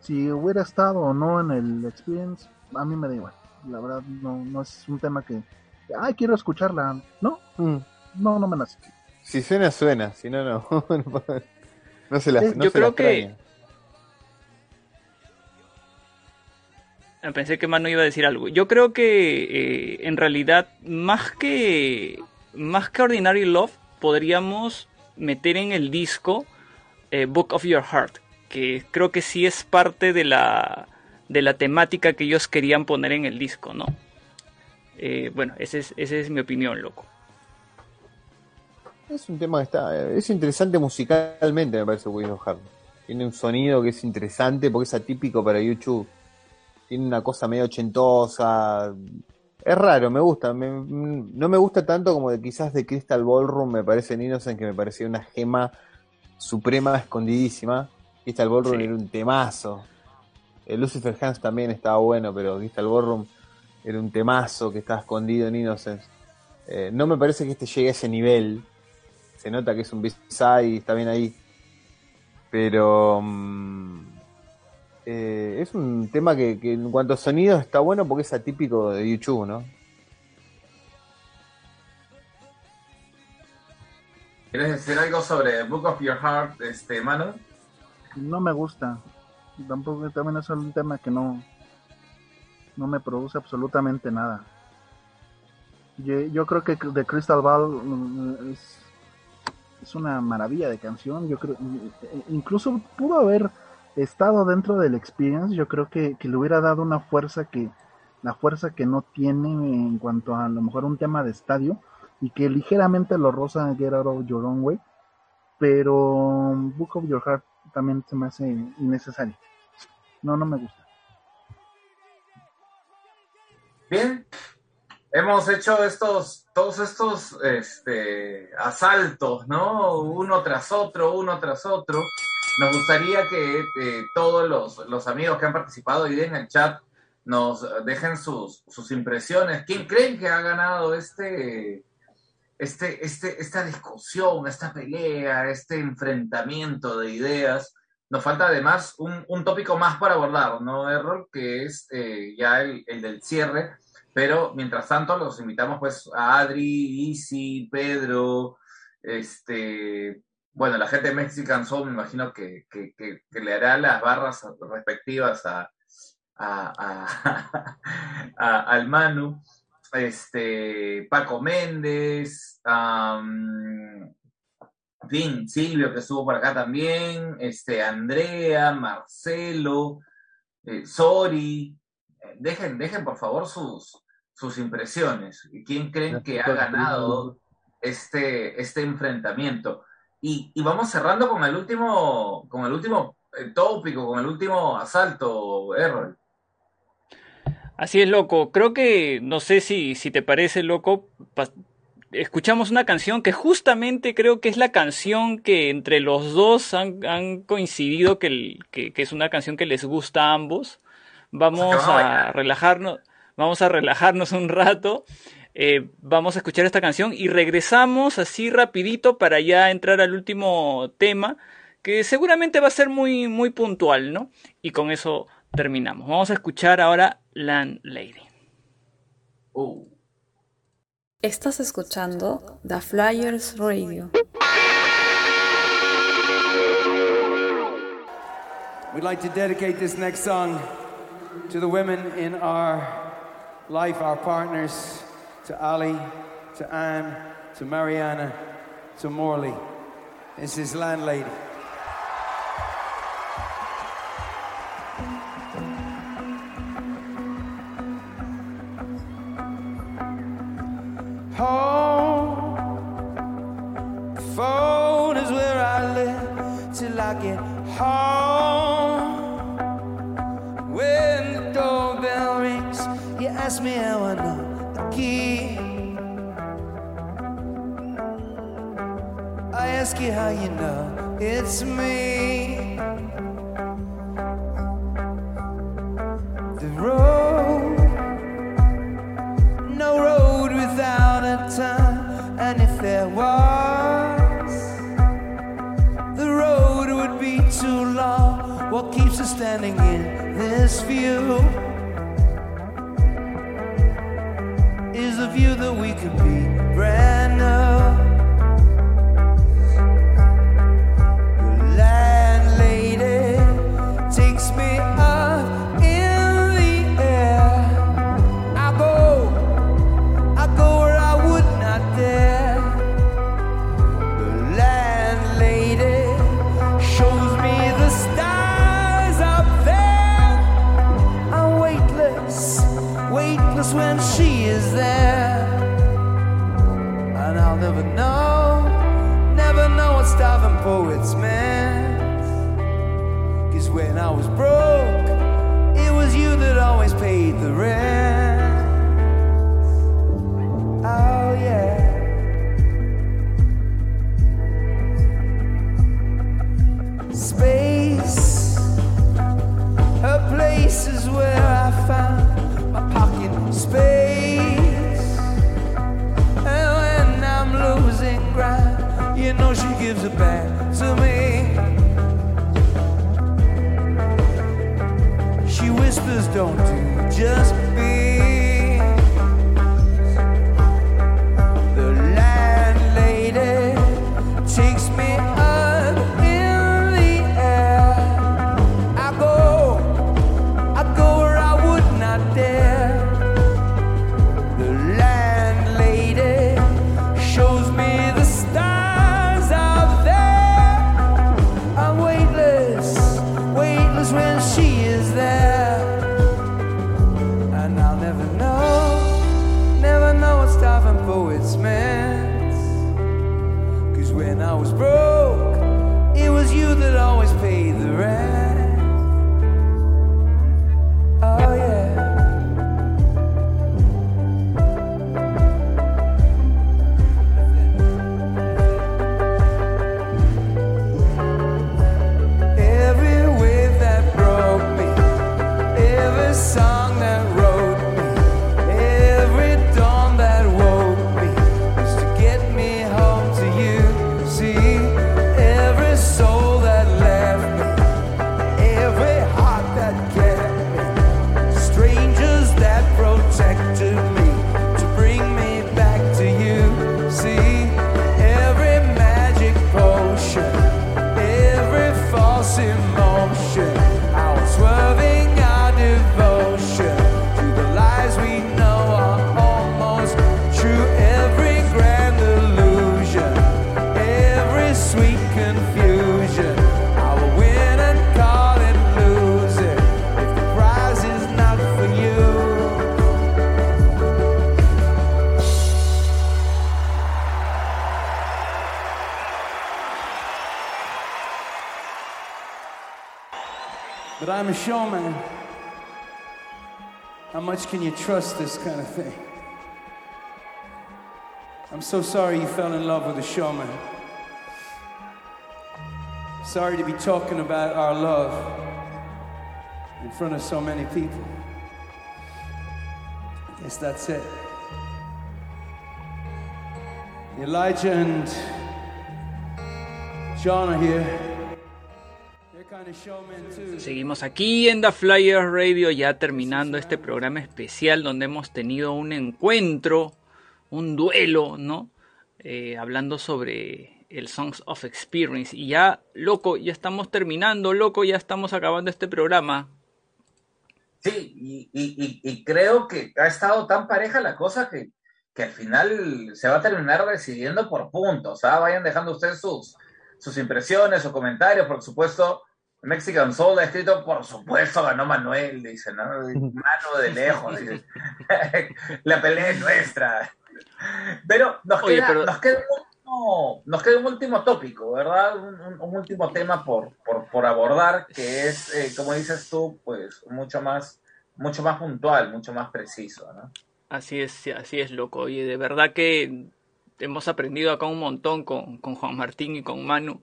si hubiera estado o no en el Experience, a mí me da igual. La verdad no, no es un tema que, ay, quiero escucharla. No, Mm. no, no me nace. Si suena, suena. Si no, no. no se la, no yo se la creo que-. Ah, Pensé que Manu iba a decir algo. Yo creo que eh, en realidad, más que, más que Ordinary Love, podríamos meter en el disco eh, Book of Your Heart, que creo que sí es parte de la, de la temática que ellos querían poner en el disco, ¿no? Eh, bueno, esa es, esa es mi opinión, loco. Es un tema que está. Es interesante musicalmente, me parece, Wings of Heart. Tiene un sonido que es interesante porque es atípico para YouTube. Tiene una cosa medio ochentosa. Es raro, me gusta. no me gusta tanto como de quizás de Crystal Ballroom, me parece en Innocent, que me parecía una gema suprema, escondidísima. Crystal Ballroom Sí. era un temazo. El Lucifer Hans también estaba bueno, pero Crystal Ballroom era un temazo que estaba escondido en Innocence. Eh, no me parece que este llegue a ese nivel. Se nota que es un B-side y está bien ahí. Pero mm, eh, es un tema que, que en cuanto a sonido está bueno porque es atípico de YouTube, ¿no? ¿quieres decir algo sobre Book of Your Heart, este, Mano? No me gusta. Tampoco también es un tema que no, no me produce absolutamente nada. Yo, creo que The Crystal Ball mm, es, es una maravilla de canción. Yo creo, incluso pudo haber estado dentro del experience. Yo creo que, que le hubiera dado una fuerza que, la fuerza que no tiene en cuanto a, a lo mejor un tema de estadio y que ligeramente lo roza Get Out of Your Own Way. Pero Book of Your Heart también se me hace innecesario. No, no me gusta. Bien, hemos hecho estos, todos estos este, asaltos, ¿no? Uno tras otro, uno tras otro. Nos gustaría que eh, todos los, los amigos que han participado día en el chat nos dejen sus, sus impresiones. ¿Quién creen que ha ganado este, este, este, esta discusión, esta pelea, este enfrentamiento de ideas? Nos falta además un, un tópico más para abordar, ¿no, Errol? Que es eh, ya el, el del cierre. Pero mientras tanto, los invitamos pues a Adri, Isi, Pedro, Este, bueno, la gente de Mexican Soul me imagino que, que- le hará las barras respectivas a- a- al Manu. Este, Paco Méndez, fin, Silvio que estuvo por acá también, este, Andrea, Marcelo, eh, Sori, Eh, dejen, dejen por favor sus, sus impresiones. ¿Quién creen que ha ganado este, este enfrentamiento? Y, y vamos cerrando con el último, con el último eh, tópico, con el último asalto, Errol. Así es, loco. Creo que, no sé si, si te parece, loco, escuchamos una canción que justamente creo que es la canción que entre los dos han, han coincidido que, el- que, que es una canción que les gusta a ambos. Vamos a relajarnos, vamos a relajarnos un rato. eh, vamos a escuchar esta canción y regresamos así rapidito para ya entrar al último tema que seguramente va a ser muy, muy puntual, ¿no? Y con eso terminamos. Vamos a escuchar ahora Landlady. Uh. Estás escuchando The Flyers Radio. We'd like to dedicate this next song to the women in our life, our partners, to Ali, to Anne, to Mariana, to Morley. This is Landlady. Home, the phone is where I live till I get home. When the doorbell rings, you ask me how I know the key. I ask you how you know it's me. Standing in this view is the view that we could be brand new. gives a bad I'm a showman. How much can you trust this kind of thing? I'm so sorry you fell in love with a showman. Sorry to be talking about our love in front of so many people. I guess that's it. Elijah and John are here. Seguimos aquí en The Flyers Radio, ya terminando este programa especial donde hemos tenido un encuentro, un duelo, ¿no? Eh, hablando sobre el Songs of Experience. Y ya, loco, ya estamos terminando, loco, ya estamos acabando este programa. Sí, y, y- creo que ha estado tan pareja la cosa que, que al final se va a terminar decidiendo por puntos. ¿ah? Vayan dejando ustedes sus, sus impresiones o comentarios. Por supuesto, Mexican Soul ha escrito, por supuesto, ganó Manuel, dice, ¿no? Mano de lejos. dice. la pelea es nuestra. Pero nos, Oye, queda, pero- nos, queda un último, nos queda un último tópico, ¿verdad? Un, un- un último tema por, por, por abordar, que es, eh, como dices tú, pues mucho más, mucho más puntual, mucho más preciso, ¿no? Así es, así es, loco. Oye, de verdad que hemos aprendido acá un montón con, con Juan Martín y con Manu.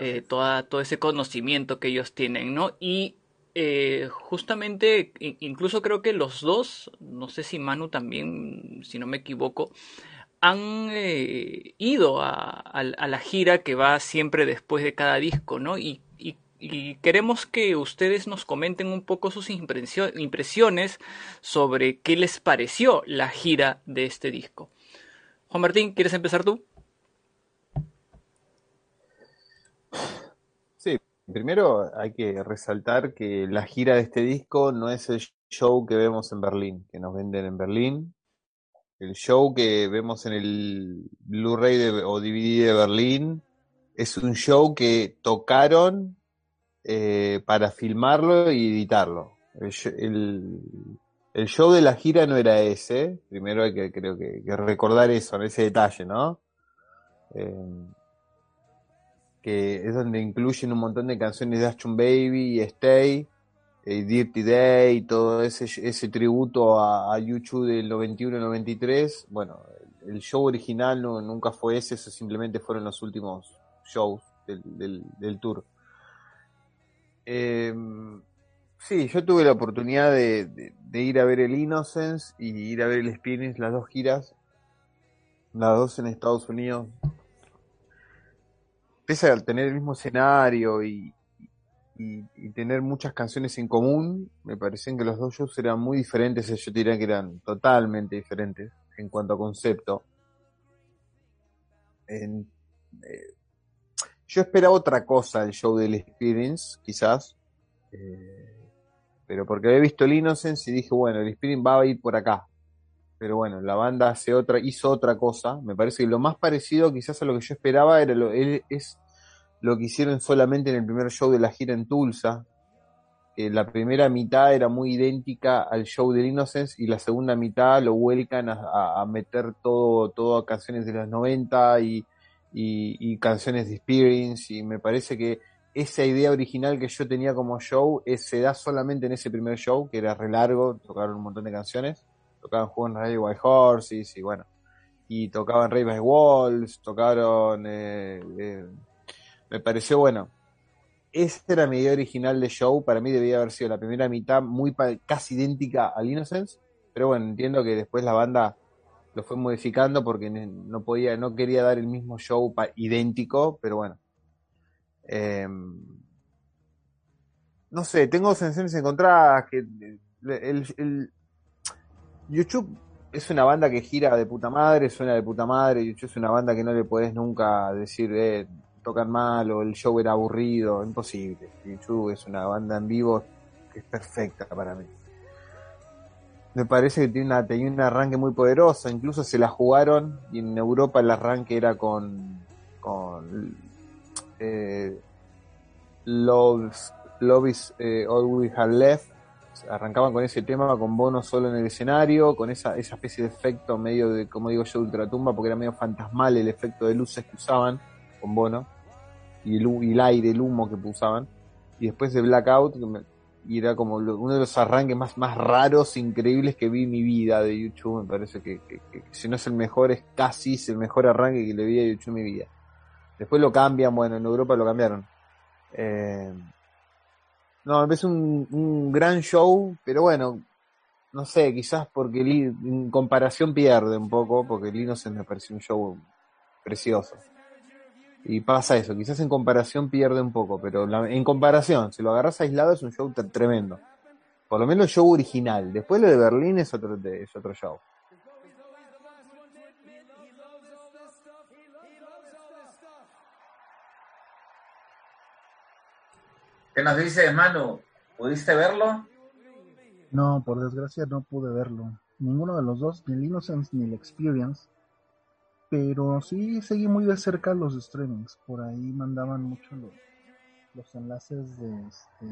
Eh, todo ese conocimiento que ellos tienen, ¿no? Y eh, justamente, incluso creo que los dos, no sé si Manu también, si no me equivoco, han eh, ido a, la gira que va siempre después de cada disco, ¿no? Y, queremos que ustedes nos comenten un poco sus impresio- impresiones sobre qué les pareció la gira de este disco. Juan Martín, ¿quieres empezar tú? Sí, primero hay que resaltar que la gira de este disco no es el show que vemos en Berlín, que nos venden en Berlín. El show que vemos en el Blu-ray o DVD de Berlín es un show que tocaron eh, para filmarlo y editarlo. El, sh- el- el show de la gira no era ese. Primero hay que, creo que, que recordar eso, ese detalle, ¿no? Eh, que es donde incluyen un montón de canciones de Ashton Baby y Stay, y Dirty Day, y todo ese, ese tributo a, a YouTube del 91-93. Bueno, el show original no- nunca fue ese, eso simplemente fueron los últimos shows del, del, tour. Eh, sí, yo tuve la oportunidad de ir a ver el Innocence y ir a ver el Experience, las dos giras, las dos en Estados Unidos, pese a tener el mismo escenario y, y- tener muchas canciones en común, me parecen que los dos shows eran muy diferentes, yo diría que eran totalmente diferentes en cuanto a concepto. Eh, yo esperaba otra cosa del show del Experience, quizás, eh, pero porque había visto el Innocence y dije, bueno, el Experience va a ir por acá. Pero bueno, la banda hace otra, hizo otra cosa. Me parece que lo más parecido quizás a lo que yo esperaba era lo, es- lo que hicieron solamente en el primer show de la gira en Tulsa. que la primera mitad era muy idéntica al show del Innocence y la segunda mitad lo vuelcan a, meter todo, todo a canciones de los 90 y, y, y canciones de Experience y me parece que esa idea original que yo tenía como show eh, se da solamente en ese primer show, que era re largo, tocaron un montón de canciones, tocaban Juan Ray White Horses y bueno, y tocaban by Walls, tocaron, eh, eh, me pareció bueno. Esa era mi idea original de show, para mí debía haber sido la primera mitad muy casi idéntica al Innocence, pero bueno, entiendo que después la banda lo fue modificando porque no podía, no quería dar el mismo show idéntico, pero bueno. Eh, no sé, tengo sensaciones encontradas que el- el- YouTube es una banda que gira de puta madre, suena de puta madre, YouTube es una banda que no le podés nunca decir, eh, tocan mal o el show era aburrido, imposible. YouTube es una banda en vivo que es perfecta para mí. Me parece que tiene, una, tenía un arranque muy poderoso, incluso se la jugaron y en Europa el arranque era con, con eh, Love's, Love is eh, All We Have Left. Arrancaban con ese tema, con Bono solo en el escenario, con esa, esa especie de efecto medio de, como digo yo, ultratumba, porque era medio fantasmal el efecto de luces que usaban con Bono y el, y el aire, el humo que usaban. y después de Blackout, y era como uno de los arranques más, más raros, increíbles que vi en mi vida de YouTube. Me parece que, si no es el mejor, es casi el mejor arranque que le vi a YouTube en mi vida. Después lo cambian, bueno, en Europa lo cambiaron. Eh, no, me parece un, un gran show, pero bueno, no sé, quizás porque I- en comparación pierde un poco, porque el Innocent me pareció un show precioso. Y pasa eso, quizás en comparación pierde un poco, pero la- en comparación, si lo agarras aislado es un show tremendo. Por lo menos el show original. Después lo de Berlín es otro, es otro show. ¿Qué nos dice Manu? ¿Pudiste verlo? No, por desgracia no pude verlo. Ninguno de los dos, ni el Innocence ni el Experience. Pero sí seguí muy de cerca los streamings. Por ahí mandaban mucho los, enlaces de, este,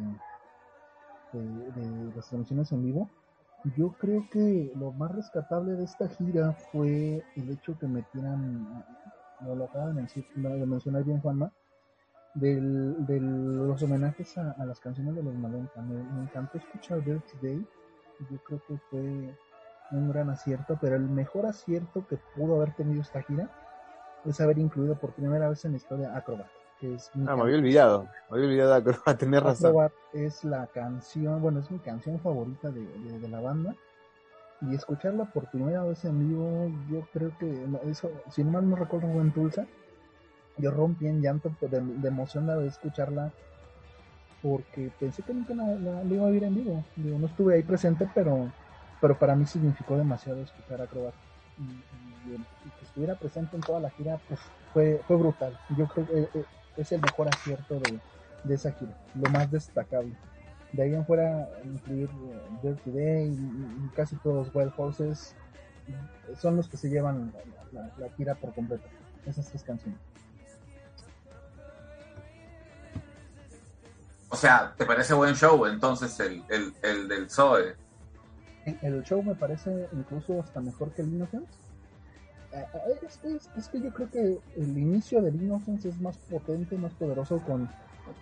de, las transmisiones en vivo. Yo creo que lo más rescatable de esta gira fue el hecho que metieran, lo acaba de menci- de mencionar bien Juanma, del, de los homenajes a, a las canciones de los 90. Me, me encantó escuchar Dirty Day. Yo creo que fue un gran acierto, pero el mejor acierto que pudo haber tenido esta gira es haber incluido por primera vez en la historia Acrobat, que es mi Ah, me había olvidado. Me había olvidado Acrobat, tenés razón. Acrobat es la canción, bueno, es mi canción favorita de, de- de la banda. Y escucharla por primera vez en vivo, yo creo que eso, si no mal no recuerdo, fue en Tulsa. Yo rompí en llanto de, de emoción de escucharla porque pensé que nunca la, iba a oír en vivo. Digo, no estuve ahí presente, pero, pero para mí significó demasiado escuchar Acrobat. Y, y- que estuviera presente en toda la gira, pues fue, fue brutal. Yo creo que eh, es el mejor acierto de, de esa gira, lo más destacable. De ahí en fuera, incluir eh, Dirty Day y, casi todos los Wild Horses eh, son los que se llevan la gira por completo. Esas tres canciones. O sea, ¿te parece buen show entonces el, el, el del Zoe? El show me parece incluso hasta mejor que el Innocence. Eh, eh, Es, que yo creo que el inicio del Innocence es más potente, más poderoso con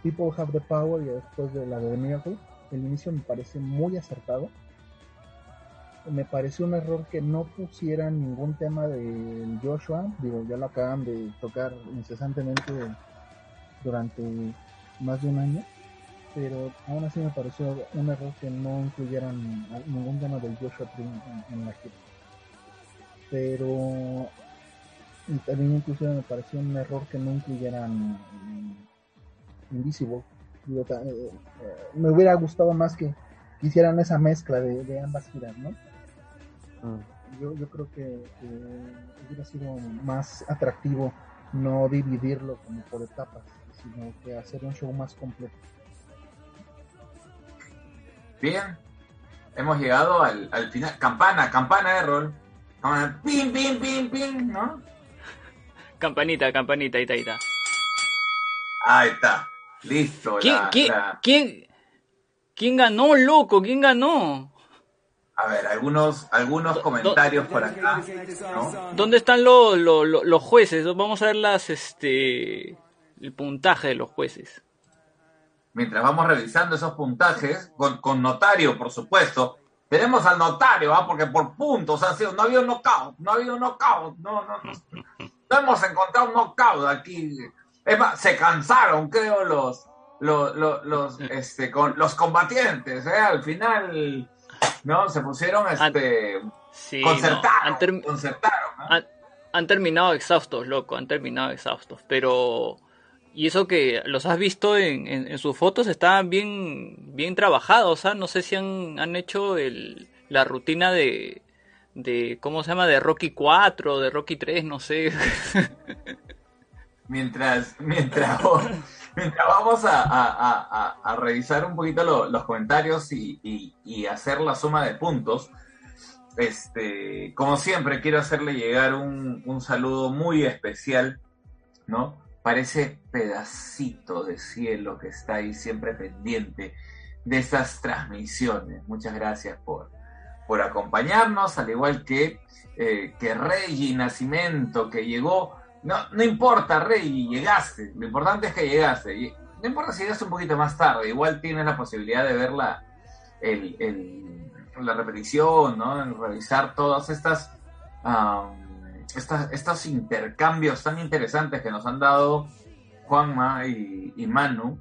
People Have the Power y después de la de. El inicio me parece muy acertado. Me pareció un error que no pusieran ningún tema de Joshua. Digo, ya lo acaban de tocar incesantemente durante más de un año pero aún así me pareció un error que no incluyeran ningún tema del Joshua Tree en, en la gira. Pero también inclusive me pareció un error que no incluyeran mm, Invisible. Eh, eh, me hubiera gustado más que hicieran esa mezcla de, de ambas giras, ¿no? Mm. Yo, yo creo que, que hubiera sido más atractivo no dividirlo como por etapas, sino que hacer un show más completo. Bien, hemos llegado al, al final. Campana, campana de rol. Campana, pim, pim, pim, pim, ¿no? Campanita, campanita, ahí está, ahí está. Ahí está. Listo. ¿Quién, la- quién, la- quién, quién ganó, loco? ¿Quién ganó? A ver, algunos, algunos comentarios por acá. ¿no? ¿Dónde están los, los, los- los jueces? Vamos a ver las, este, el puntaje de los jueces. Mientras vamos revisando esos puntajes, con, con notario, por supuesto. Tenemos al notario, ¿ah? porque por puntos ha sido, no había un knockout, no había un knockout, no, no, no, no hemos encontrado un knockout aquí. Es más, se cansaron, creo, los, los, los, los, este, con, los combatientes, ¿eh? Al final, ¿no? Se pusieron, este, Sí, concertaron, no, han, ter- concertaron, ¿no? han- han terminado exhaustos, loco, han terminado exhaustos, pero... Y eso que los has visto en, en- sus fotos, estaban bien, bien trabajados, ¿ah? No sé si han, han hecho el, la rutina de, de, ¿cómo se llama? De Rocky 4, de Rocky 3, no sé. mientras, mientras, mientras vamos a- a- a revisar un poquito lo- los comentarios y, y- y hacer la suma de puntos, este, como siempre, quiero hacerle llegar un, un saludo muy especial, ¿no? Ese pedacito de cielo que está ahí siempre pendiente de estas transmisiones. Muchas gracias por, por acompañarnos, al igual que, eh, que Reggie Nacimiento, que llegó no, no importa, Rey, llegaste. Lo importante es que llegaste. Lle- no importa si llegas un poquito más tarde, igual tienes la posibilidad de ver la, el, el- la repetición, ¿no? Revisar todas estas, estos intercambios tan interesantes que nos han dado Juanma y, y Manu.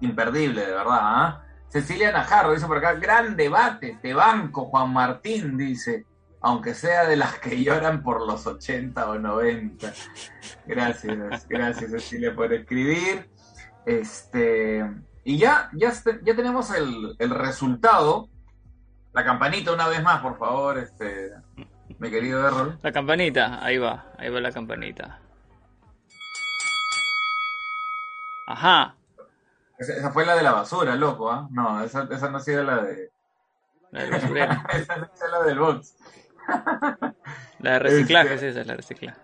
Imperdible, de verdad, ¿ah? Cecilia Najarro dice por acá, gran debate, te banco, Juan Martín dice, aunque sea de las que lloran por los 80 o 90. Gracias, gracias Cecilia por escribir. Este, y ya, ya, este- ya tenemos el, el resultado. La campanita una vez más, por favor, este, mi querido Errol. La campanita, ahí va, ahí va la campanita. Ajá, Esa, esa fue la de la basura, loco, ¿ah? No, esa, esa no ha sido la de... la del basurero. esa no es la del box. La de reciclaje Este- es esa, es la de reciclaje.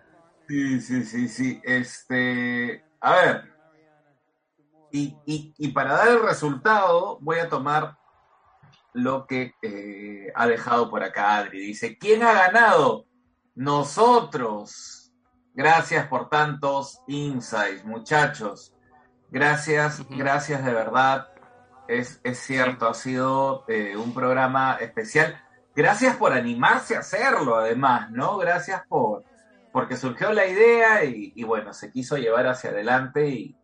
Sí, sí, sí, sí. Este, a ver. Y, y, y para dar el resultado, voy a tomar lo que eh, ha dejado por acá Adri. Dice, ¿quién ha ganado? Nosotros. Gracias por tantos insights, muchachos. Gracias, gracias de verdad. Es, es cierto, ha sido eh, un programa especial. Gracias por animarse a hacerlo, además, ¿no? Gracias por, porque surgió la idea y, y bueno, se quiso llevar hacia adelante y,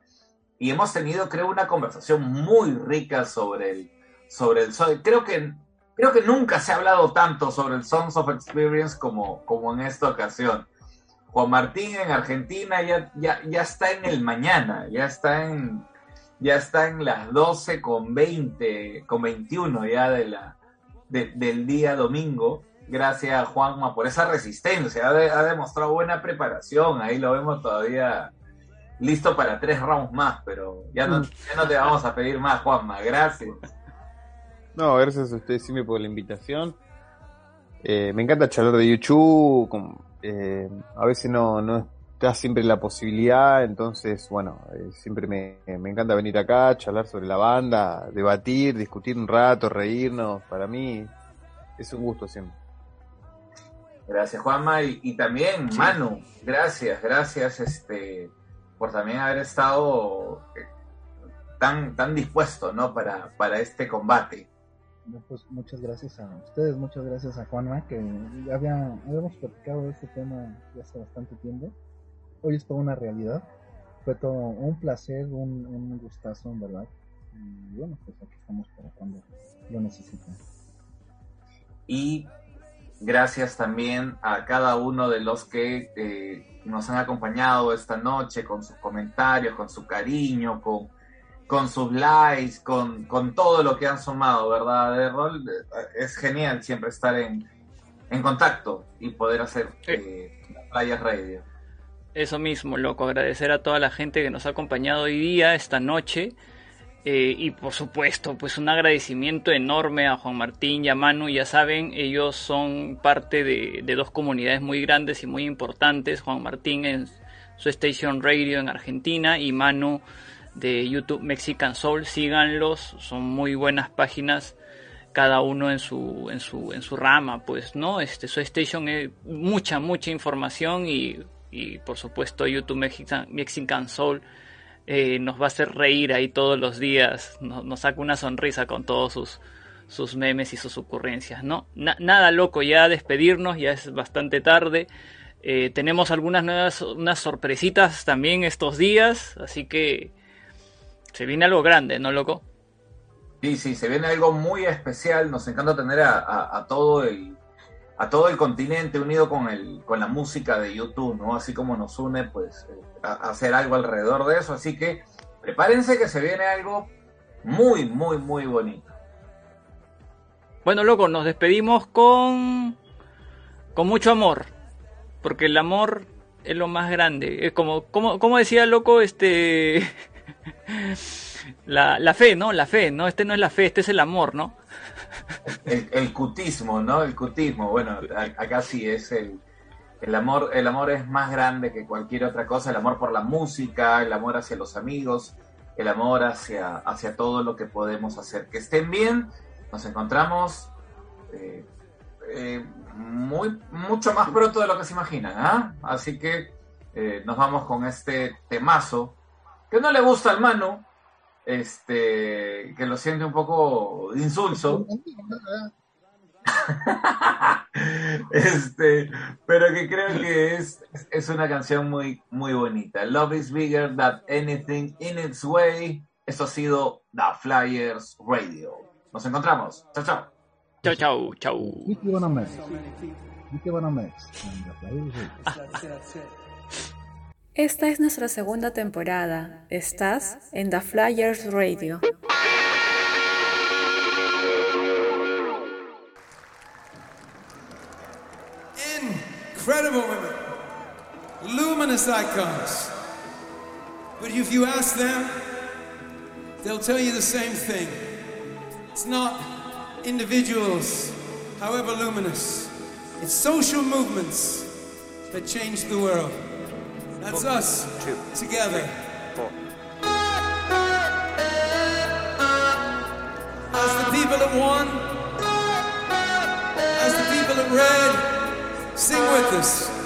y hemos tenido, creo, una conversación muy rica sobre el, sobre el Creo que, creo que nunca se ha hablado tanto sobre el Sons of Experience como, como en esta ocasión. Juan Martín en Argentina ya, ya, ya está en el mañana, ya está en, ya está en las 12 con 20, con 21 ya de la, de- del día domingo. Gracias a Juanma por esa resistencia. Ha, de- ha demostrado buena preparación. Ahí lo vemos todavía listo para tres rounds más, pero ya no, ya no te vamos a pedir más, Juanma. Gracias. No, gracias a ustedes siempre por la invitación. Eh, me encanta charlar de YouTube. con- eh, a veces no, no está siempre la posibilidad, entonces, bueno, eh, siempre me, me encanta venir acá, charlar sobre la banda, debatir, discutir un rato, reírnos. Para mí es un gusto siempre. Gracias, Juanma. Y, y también, Manu, gracias, gracias este, por también haber estado tan, tan dispuesto ¿no? para, para este combate. Pues muchas gracias a ustedes, muchas gracias a Juanma, que había, habíamos platicado de este tema ya hace bastante tiempo. Hoy es toda una realidad. Fue todo un placer, un, un gustazo, en verdad. Y bueno, pues aquí estamos para cuando lo necesiten. y gracias también a cada uno de los que eh, nos han acompañado esta noche con sus comentarios, con su cariño, con, con sus likes, con, con todo lo que han sumado, ¿verdad, Errol? Eh, Es genial siempre estar en, en contacto y poder hacer eh, Playas Radio. Eso mismo, loco, agradecer a toda la gente que nos ha acompañado hoy día, esta noche. eh, y por supuesto, pues un agradecimiento enorme a Juan Martín y a Manu. Ya saben, ellos son parte de, de dos comunidades muy grandes y muy importantes. Juan Martín en su Station Radio en Argentina y Manu de YouTube Mexican Soul. Síganlos, son muy buenas páginas cada uno en su en su en su rama pues no este su station es mucha mucha información y, y por supuesto YouTube Mexican, Mexican Soul eh, nos va a hacer reír ahí todos los días nos, saca una sonrisa con todos sus sus memes y sus ocurrencias no Na- nada loco ya despedirnos ya es bastante tarde Eh, tenemos algunas nuevas unas sorpresitas también estos días así que se viene algo grande no loco Sí, sí, se viene algo muy especial. Nos encanta tener a, a- a todo el a todo el continente unido con el con la música de YouTube, ¿no? Así como nos une, pues eh, a, a hacer algo alrededor de eso. Así que prepárense que se viene algo muy, muy, muy bonito. Bueno, loco, nos despedimos con con mucho amor, porque el amor es lo más grande. Es como como, como decía loco este la, fe, ¿no? La fe, no, este no es la fe, este es el amor, ¿no? El, cutismo, ¿no? El cutismo. Bueno, acá sí es el el amor. El amor es más grande que cualquier otra cosa. El amor por la música, el amor hacia los amigos, el amor hacia hacia todo lo que podemos hacer. Que estén bien. Nos encontramos eh, eh, muy, mucho más pronto de lo que se imaginan. ¿ah? Así que eh, nos vamos con este temazo que no le gusta al Manu, este, que lo siente un poco insulso. este, pero que creo que es, es una canción muy, muy bonita. Love is bigger than anything in its way. Eso ha sido The Flyers Radio. Nos encontramos. Chao, chao. Chau, chau, chau. Esta es nuestra segunda temporada. Estás en The Flyers Radio. Incredible women, luminous icons. But if you ask them, they'll tell you the same thing. It's not individuals, however luminous, it's social movements that change the world. That's us together. As the people that one, as the people that read, sing with us.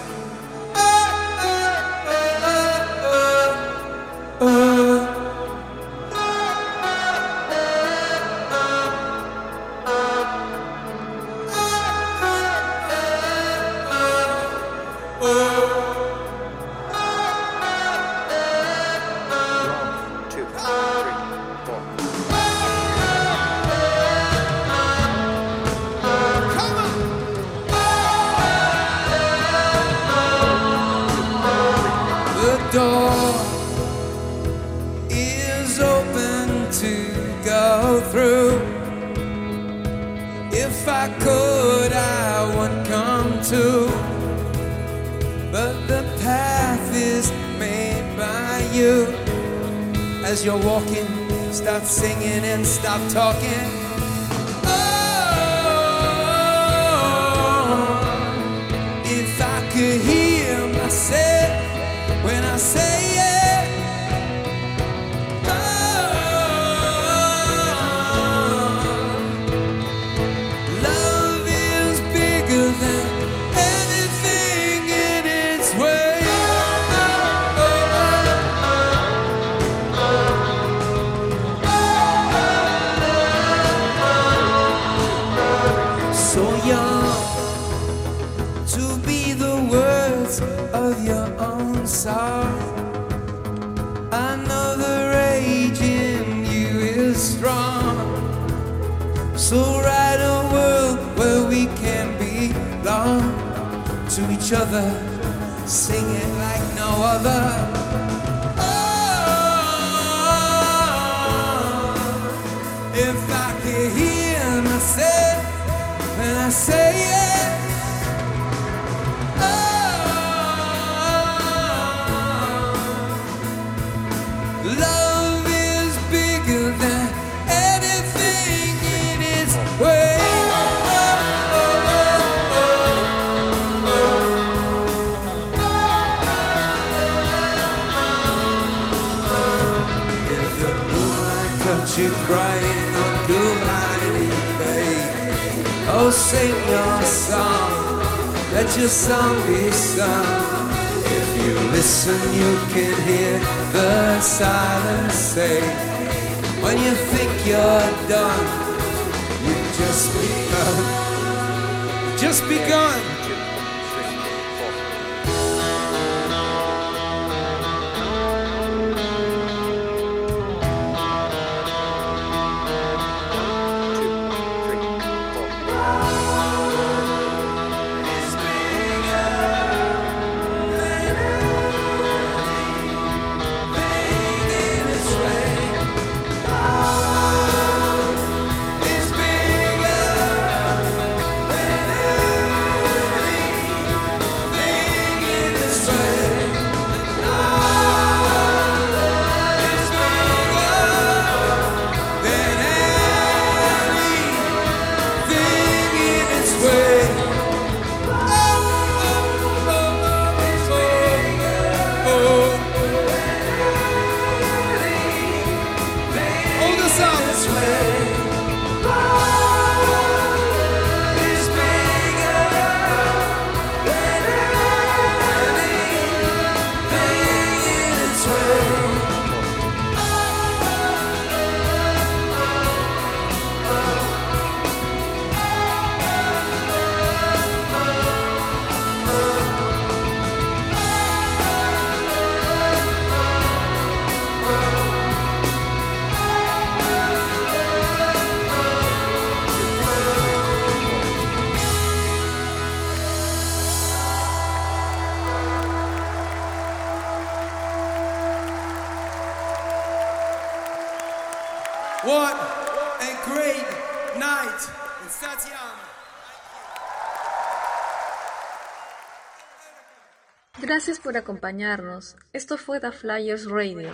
Could, I would come to. But the path is made by you. As you're walking, start singing and stop talking. Each other, sing your song, let your song be sung. If you listen, you can hear the silence say, when you think you're done, you just begun, just begun. Por acompañarnos. Esto fue The Flyers Radio.